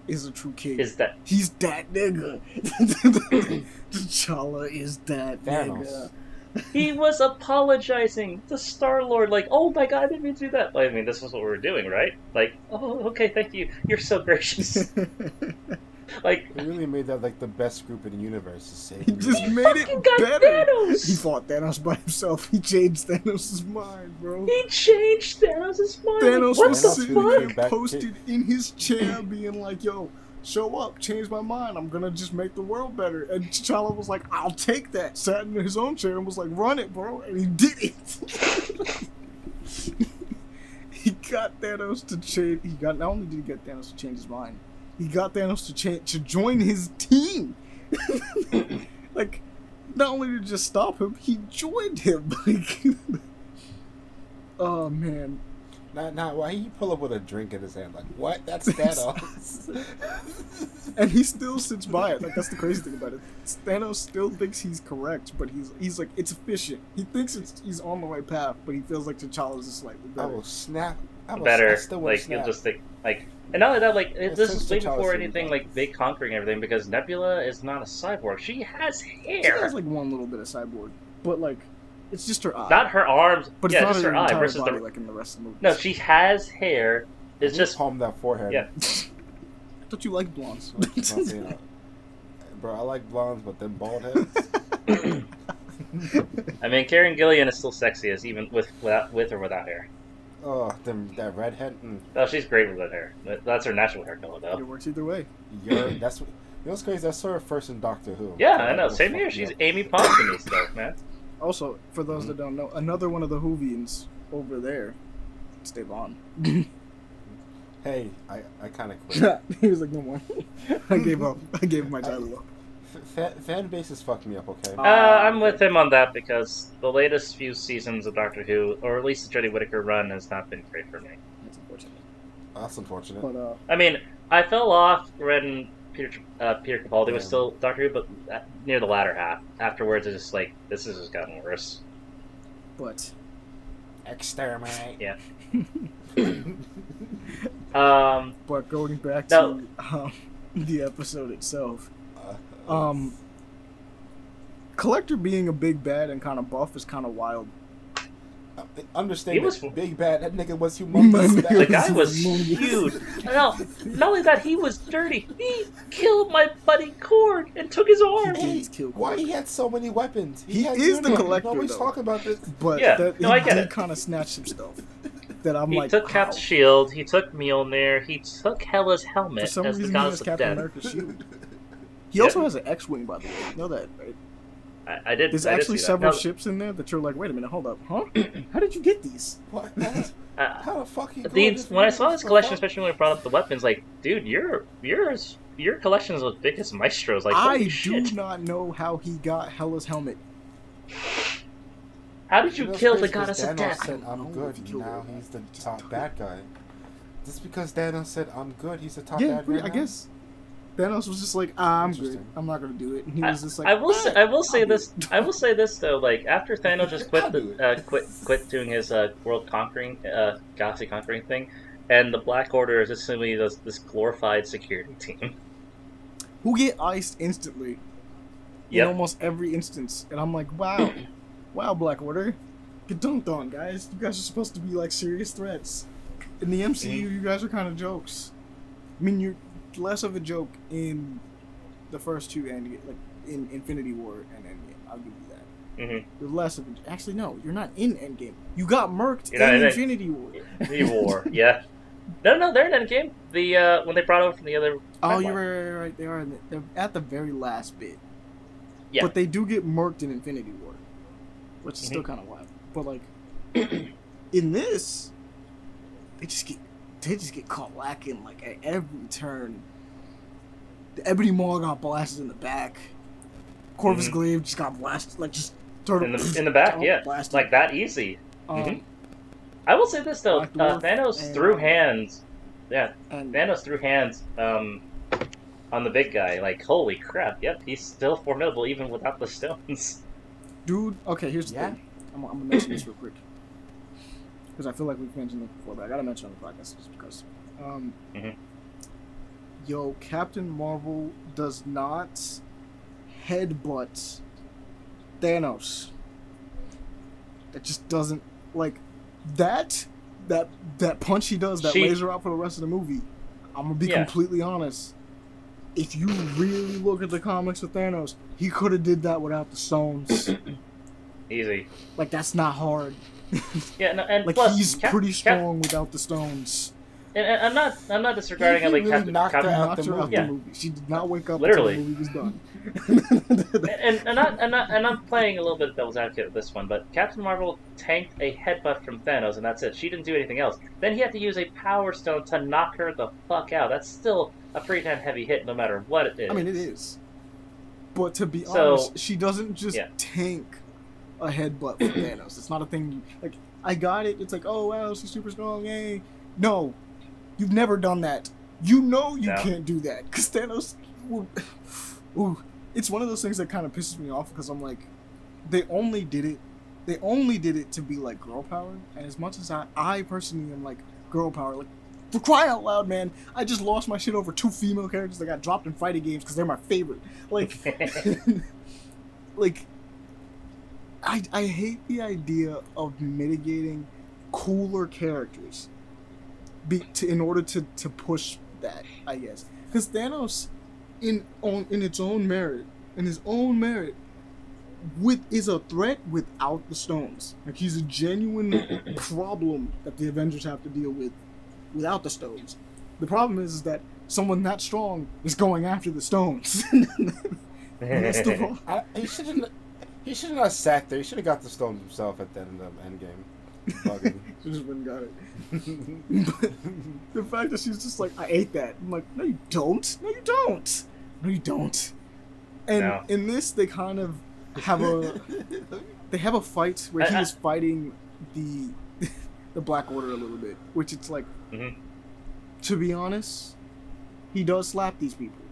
is a true king. Is that He's that nigga. T'Challa is that Thanos. nigga. He was apologizing to Star Lord, like, oh my god, I didn't mean to do that. I mean, this was what we were doing, right? Like, oh, okay, thank you. You're so gracious. like, He really made that like the best group in the universe to save. He just humanity. made it got better. Thanos! He fought Thanos by himself. He changed Thanos' mind, bro. He changed Thanos' mind. Thanos what was Thanos the sitting fuck? came there posted in his chair, being like, "Yo, show up, change my mind. I'm gonna just make the world better." And T'Challa was like, "I'll take that." Sat in his own chair and was like, "Run it, bro," and he did it. he got Thanos to change. He got not only did he get Thanos to change his mind, he got Thanos to change to join his team. like, not only did it just stop him, he joined him. Like, oh man. Not, not why he pull up with a drink in his hand? Like what? That's Thanos. and he still sits by it. Like that's the crazy thing about it. Thanos still thinks he's correct, but he's he's like it's efficient. He thinks it's he's on the right path, but he feels like T'Challa's just slightly I better. will snap. I will, I Better, still like snap. you'll just think like, and not only that, like it, It's this since is way before anything that. like big conquering everything because Nebula is not a cyborg. She has hair. She hair, has like one little bit of cyborg, but like it's just her eye. not her arms. but it's not just her her eye versus body the. like in the rest of the movie. No, she has hair. It's Just just palm that forehead. Yeah. I thought you like blondes. I'm not saying that. Bro, I like blondes, but then bald heads. I mean, Karen Gillan is still sexy as even with without, with or without hair. Oh, them that redhead. Mm, Oh, she's great without hair. That's her natural hair color, though. it works either way. you're, that's what. You know what's crazy? I saw her first in Doctor Who. Yeah, I know. will Same here. She's up. Amy Pond to me still, man. Also, for those that don't know, another one of the Whovians over there, it's Devon. Hey, I, I kind of quit. he was like, no more. I gave up. I gave my title up. F- fan, fan bases fucked me up. Okay. Uh, I'm with him on that because the latest few seasons of Doctor Who, or at least the Jodie Whittaker run, has not been great for me. That's unfortunate. That's unfortunate. But uh, I mean, I fell off when Peter uh, Peter Capaldi was still Doctor Who, but uh, near the latter half. Afterwards, it's just like this has just gotten worse. but Exterminate. Yeah. Um, but going back No. to um, the episode itself, Uh, um, Collector being a big bad and kind of buff is kind of wild. Understand He was- big bad. That nigga was My humongous. nigga the guy was Humongous. huge. No, not only that, he was dirty. He killed my buddy Korg and took his arm. He killed Why he had so many weapons? He had is the collector, Nobody's though. talking about this. But Yeah, that, no, he I get did it. kind of snatch some stuff that I'm he like. took wow. Cap's shield. He took Mjolnir. He took Hela's For helmet some as the reason, he goddess has of Captain death. America's shield. He Yeah. also has an X-wing, by the way. You know that, right? I, I did. There's I actually see that. several No, ships in there that you're like, wait a minute, hold up, huh? How did you get these? What? What? uh, How the fuck he? these, when I saw this collection, especially. especially when I brought up the weapons, like, dude, your yours, your collection is as big as Maestro's. Like, I holy do shit! not know how he got Hela's helmet. How did you know, kill the Space, 'cause goddess of death? said, I "I'm don't know good." if he killed Now he's the top bad guy. Just because Thanos said, "I'm good," he's the top yeah, bad pretty- guy. I now? Guess Thanos was just like, ah, I'm good. I'm not gonna do it. And he I- was just like, I will say, I will say I'll do this. I will say this though. Like after Thanos just quit the uh, quit quit doing his uh, world conquering, uh, galaxy conquering thing, and the Black Order is just simply this, this glorified security team. who get iced instantly in almost every instance. And I'm like, wow, wow, Black Order, get dunked on, guys. You guys are supposed to be like serious threats. In the MCU, Mhm. you guys are kind of jokes. I mean, you're less of a joke in the first two and like in Infinity War and Endgame. I'll give you that. Mhm. You're less of a, actually no, you're not in Endgame. You got murked in in it. Infinity War. The war, yeah. No, no, they're in Endgame. The uh, when they brought over from the other. Oh, you're right, right, right. They are. In the, they're at the very last bit. Yeah. But they do get murked in Infinity War, which is Mm-hmm. still kind of wild. But like, in this, they just get they just get caught lacking like at every turn. The Ebony Maw got blasted in the back. Corvus Mhm. Glaive just got blasted, like just turtle in the in the back, yeah, blasted. like that easy. Um, Mhm. I will say this though, uh, Thanos and- threw hands. Yeah, and Thanos threw hands um, on the big guy. Like, holy crap! Yep, he's still formidable even without the stones. dude, okay, here's the Yeah. thing. I'm, I'm gonna mention this real quick because I feel like we've mentioned it before, but I gotta mention it on the podcast just because. Um, Mhm. Yo, Captain Marvel does not headbutt Thanos. That just doesn't like that. That that punch he does, that She- laser out for the rest of the movie. I'm gonna be Yeah. completely honest. If you really look at the comics of Thanos, he could have did that without the stones. Easy. like that's not hard. Yeah, no, and Like plus, he's Cap- pretty Cap- strong without the stones. and, and I'm not, I'm not disregarding He like really Captain, knocked her out the movie. the Yeah. movie. She did not wake up Literally. until the movie was done. and, and, not, and, not, and I'm playing a little bit of devil's advocate with this one, but Captain Marvel tanked a headbutt from Thanos, and that's it. She didn't do anything else. Then he had to use a Power Stone to knock her the fuck out. That's still a pretty damn heavy hit, no matter what it is. I mean, it is. But to be So- honest, she doesn't just Yeah. tank a headbutt from Thanos. It's not a thing. You, like I got it. It's like, oh wow, she's super strong. Yay! No, you've never done that. You know you No. can't do that because Thanos. Ooh, ooh, it's one of those things that kind of pisses me off because I'm like, they only did it. They only did it to be like girl power, and as much as I, I personally am like girl power, like for crying out loud, man, I just lost my shit over two female characters that got dropped in fighting games because they're my favorite. Like, like, I I hate the idea of mitigating cooler characters, be to, in order to to push that. I guess because Thanos, in on in its own merit, in his own merit, with is a threat without the stones. Like he's a genuine problem that the Avengers have to deal with without the stones. The problem is that someone that strong is going after the stones. That's the problem. I, he shouldn't. He shouldn't have sat there. He should have got the stones himself at the end of the Endgame. Fucking- She just went and got it. The fact that she's just like, I ate that. I'm like, no, you don't. No, you don't. No, you don't. And No. in this, they kind of have a they have a fight where he I- I- is fighting the the Black Order a little bit, which it's like, Mhm. to be honest, he does slap these people.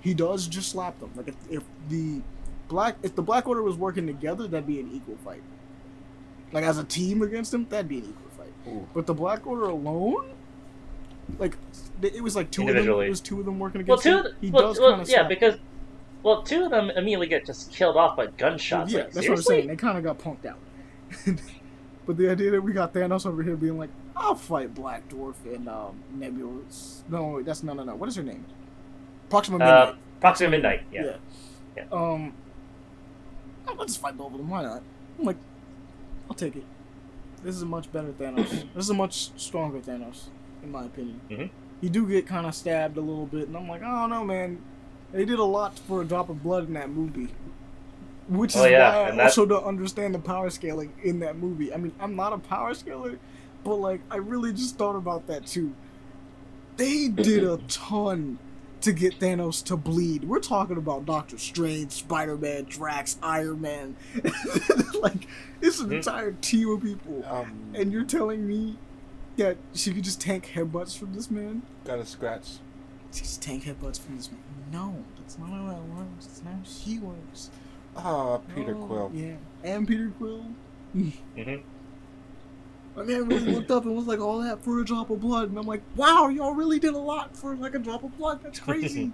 He does just slap them. Like if, if the black if the Black Order was working together, that'd be an equal fight. Like as a team against him, that'd be an equal fight. Ooh. But the Black Order alone, like it was like two of them. Individually. It was two of them working well, against two, him. He well, does well, kind of yeah, because well, two of them immediately get just killed off by gunshots. yeah, like, that's what I'm saying. They kind of got punked out. but the idea that we got Thanos over here being like, "I'll fight Black Dwarf and um, Nebula." No, that's no, no, no. What is her name? Proxima Midnight. Uh, Proxima Midnight. Yeah. Yeah. Um, I'll just fight both of them. Why not? I'm like, I'll take it. This is a much better Thanos. this is a much stronger Thanos, in my opinion. Mhm. You do get kind of stabbed a little bit, and I'm like, I don't know, man. They did a lot for a drop of blood in that movie. Which is Oh, yeah, why I and that- also don't understand the power scaling in that movie. I mean, I'm not a power scaler, but like, I really just thought about that too. They did a ton to get Thanos to bleed. We're talking about Doctor Strange, Spider Man, Drax, Iron Man. like, it's an Mhm. entire team of people. Um, And you're telling me that she could just tank headbutts from this man? got a scratch. She just tank headbutts from this man. No, that's not how that works. That's not how she works. Ah, Peter No. Quill. Yeah. And Peter Quill. Mhm. I mean, I really looked up and was like, all that for a drop of blood. And I'm like, wow, y'all really did a lot for like a drop of blood. That's crazy.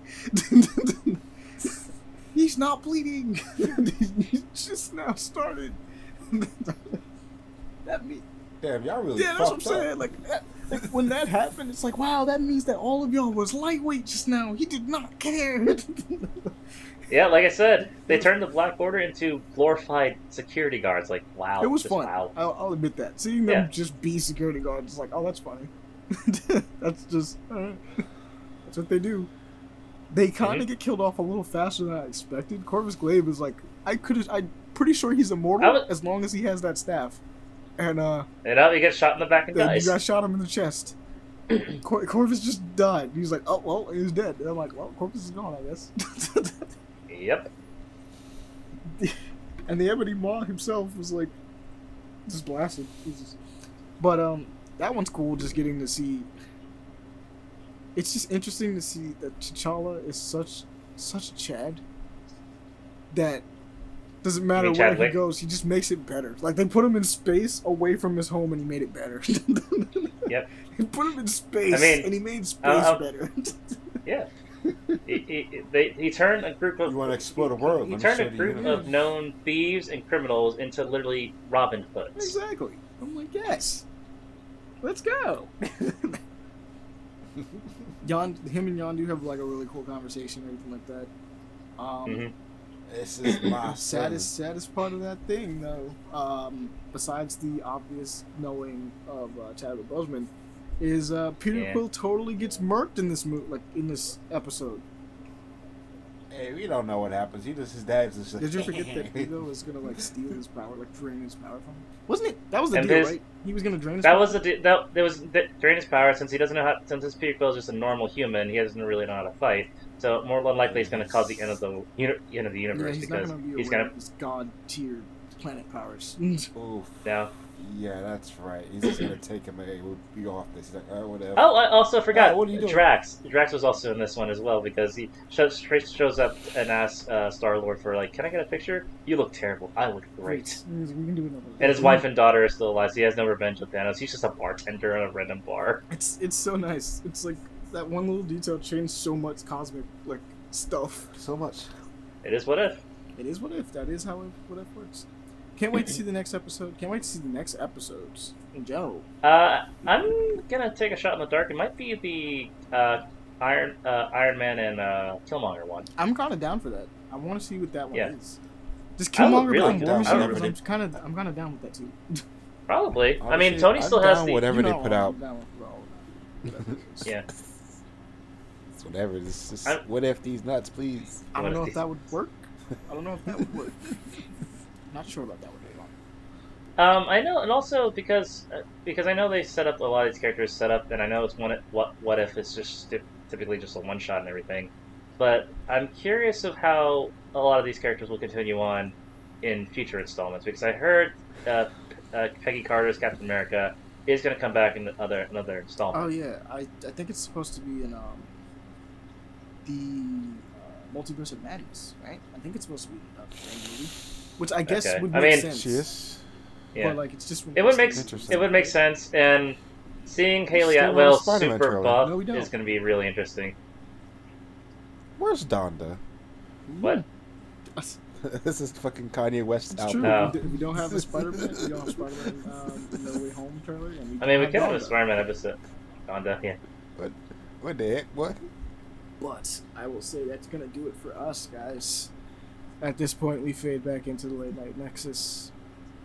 He's not bleeding. He's just now started. that me. Damn, y'all really Yeah, that's what I'm up. saying. Like, that, like, when that happened, it's like, wow, that means that all of y'all was lightweight just now. He did not care. Yeah, like I said, they turned the Black Order into glorified security guards. Like, wow, it was fun. Wow. I'll, I'll admit that. Seeing them Yeah. just be security guards is like, oh, that's funny. that's just alright. that's what they do. They kind of Mhm. get killed off a little faster than I expected. Corvus Glaive is like, I could, I'm pretty sure he's immortal was- as long as he has that staff. And uh, You know, he gets shot in the back and then you dies. guys shot him in the chest. Cor- Corvus just died. He's like, oh well, he's dead. And I'm like, well, Corvus is gone, I guess. Yep. and the Ebony Maw himself was like just blasted. Jesus. But um, that one's cool. Just getting to see. It's just interesting to see that T'Challa is such such a Chad that doesn't matter where he goes, he just makes it better. Like they put him in space away from his home, and he made it better. Yep. He put him in space, I mean, and he made space uh, better. Yeah. He, he, they, he turned a group of You wanna explore the world, He, let me turned a group the of known thieves and criminals into literally Robin Hoods. exactly. I'm like, yes, let's go. Yon, him and Yondu have like a really cool conversation, and everything like that. Um, hmm This is my saddest, saddest part of that thing, though, um, besides the obvious knowing of uh, Chadwick Boseman, is uh, Peter Yeah. Quill totally gets murked in this mo- like in this episode. Hey, we don't know what happens. He just his dad's just. Like, Did you forget that Ego was gonna like steal his power, like drain his power from him? Wasn't it? That was the And deal, right? He was gonna drain his. That power? was the d- that there was that, during his power since he doesn't know how since his Peter Quill is just a normal human he doesn't really know how to fight so more than likely he's going to cause the end of the uni- end of the Yeah, universe he's not because gonna be he's aware going of his god tier planet powers. Oof. to now. Yeah, that's right. He's just gonna take him. Hey, we'll be off this. He's like, oh, whatever. Oh, I also forgot. Oh, what are you doing? Drax. Drax was also in this one as well because he shows, shows up and asks uh, Star Lord for like, "Can I get a picture? You look terrible. I look great." We can do another. And his wife and daughter are still alive. So he has no revenge with Thanos. He's just a bartender at a random bar. It's it's so nice. It's like that one little detail changed so much cosmic like stuff. So much. It is what if. It is what if. That is how it, what if works. Can't wait to see the next episode. Can't wait to see the next episodes in general. Uh, I'm gonna take a shot in the dark. It might be the uh, Iron uh, Iron Man and uh, Killmonger one. I'm kind of down for that. I want to see what that one Yeah. is. Does Killmonger really become War Machine? Really I'm kind of I'm kind of down with that too. Probably. I mean, Tony I'm still has down the. whatever You they put I'm out. down with all. Yeah. It's whatever. It's just, I- what if these nuts, please? I don't know if if that would work. I don't know if that would work. Not sure about that one. Um, I know, and also because uh, because I know they set up a lot of these characters set up, and I know it's one what what if it's just typically just a one shot and everything, but I'm curious of how a lot of these characters will continue on in future installments because I heard uh, uh, Peggy Carter's Captain America is going to come back in the other another installment. Oh yeah, I I think it's supposed to be in um the uh, multiverse of madness, right? I think it's supposed to be a movie, which I guess Okay. would I make mean- sense. She is. yeah, But like it's just it would make Interesting. it would make sense, and seeing Hayley Still Atwell want a Spider-Man super trailer. buff No, we don't. is going to be really interesting. Where's Donda? What? this is fucking Kanye West It's album. true. No. We, we don't have a Spider-Man. we don't have Spider-Man um, No Way Home trailer. And I mean, we don't could have a Donda. Spider-Man episode. Donda, yeah. What the heck? What? But I will say that's gonna do it for us, guys. At this point, we fade back into the late night nexus,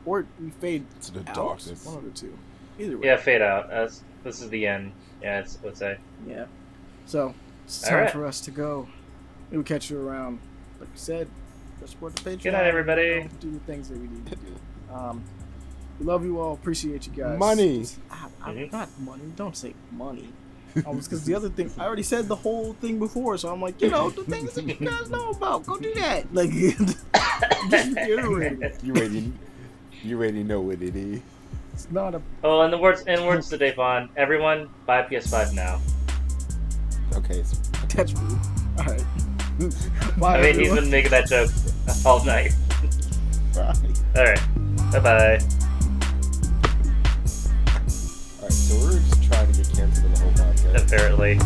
or we fade To the out. darkness. One of the two. Either way. Yeah, fade out. That's, this is the end. Yeah, it's, let's say. Yeah. So it's All time right. for us to go. We'll catch you around. Like I said, go support the Patreon. Good night, everybody. Do the things that we need to do. Um, we love you all. Appreciate you guys. Money. Ah, ah, Mhm. Not money. Don't say money. Because the other thing, I already said the whole thing before, so I'm like, you know, the things that you guys know about, go do that. Like, just reiterating. You already, you already know what it is. It's not a. Oh, in the words, in words to Davon, everyone buy a PS5 now. Okay. So, That's rude. All right. Bye, I mean, he's everyone. been making that joke all night. Bye. All right, bye bye. all right. So we're just trying to get canceled in the whole podcast. Apparently.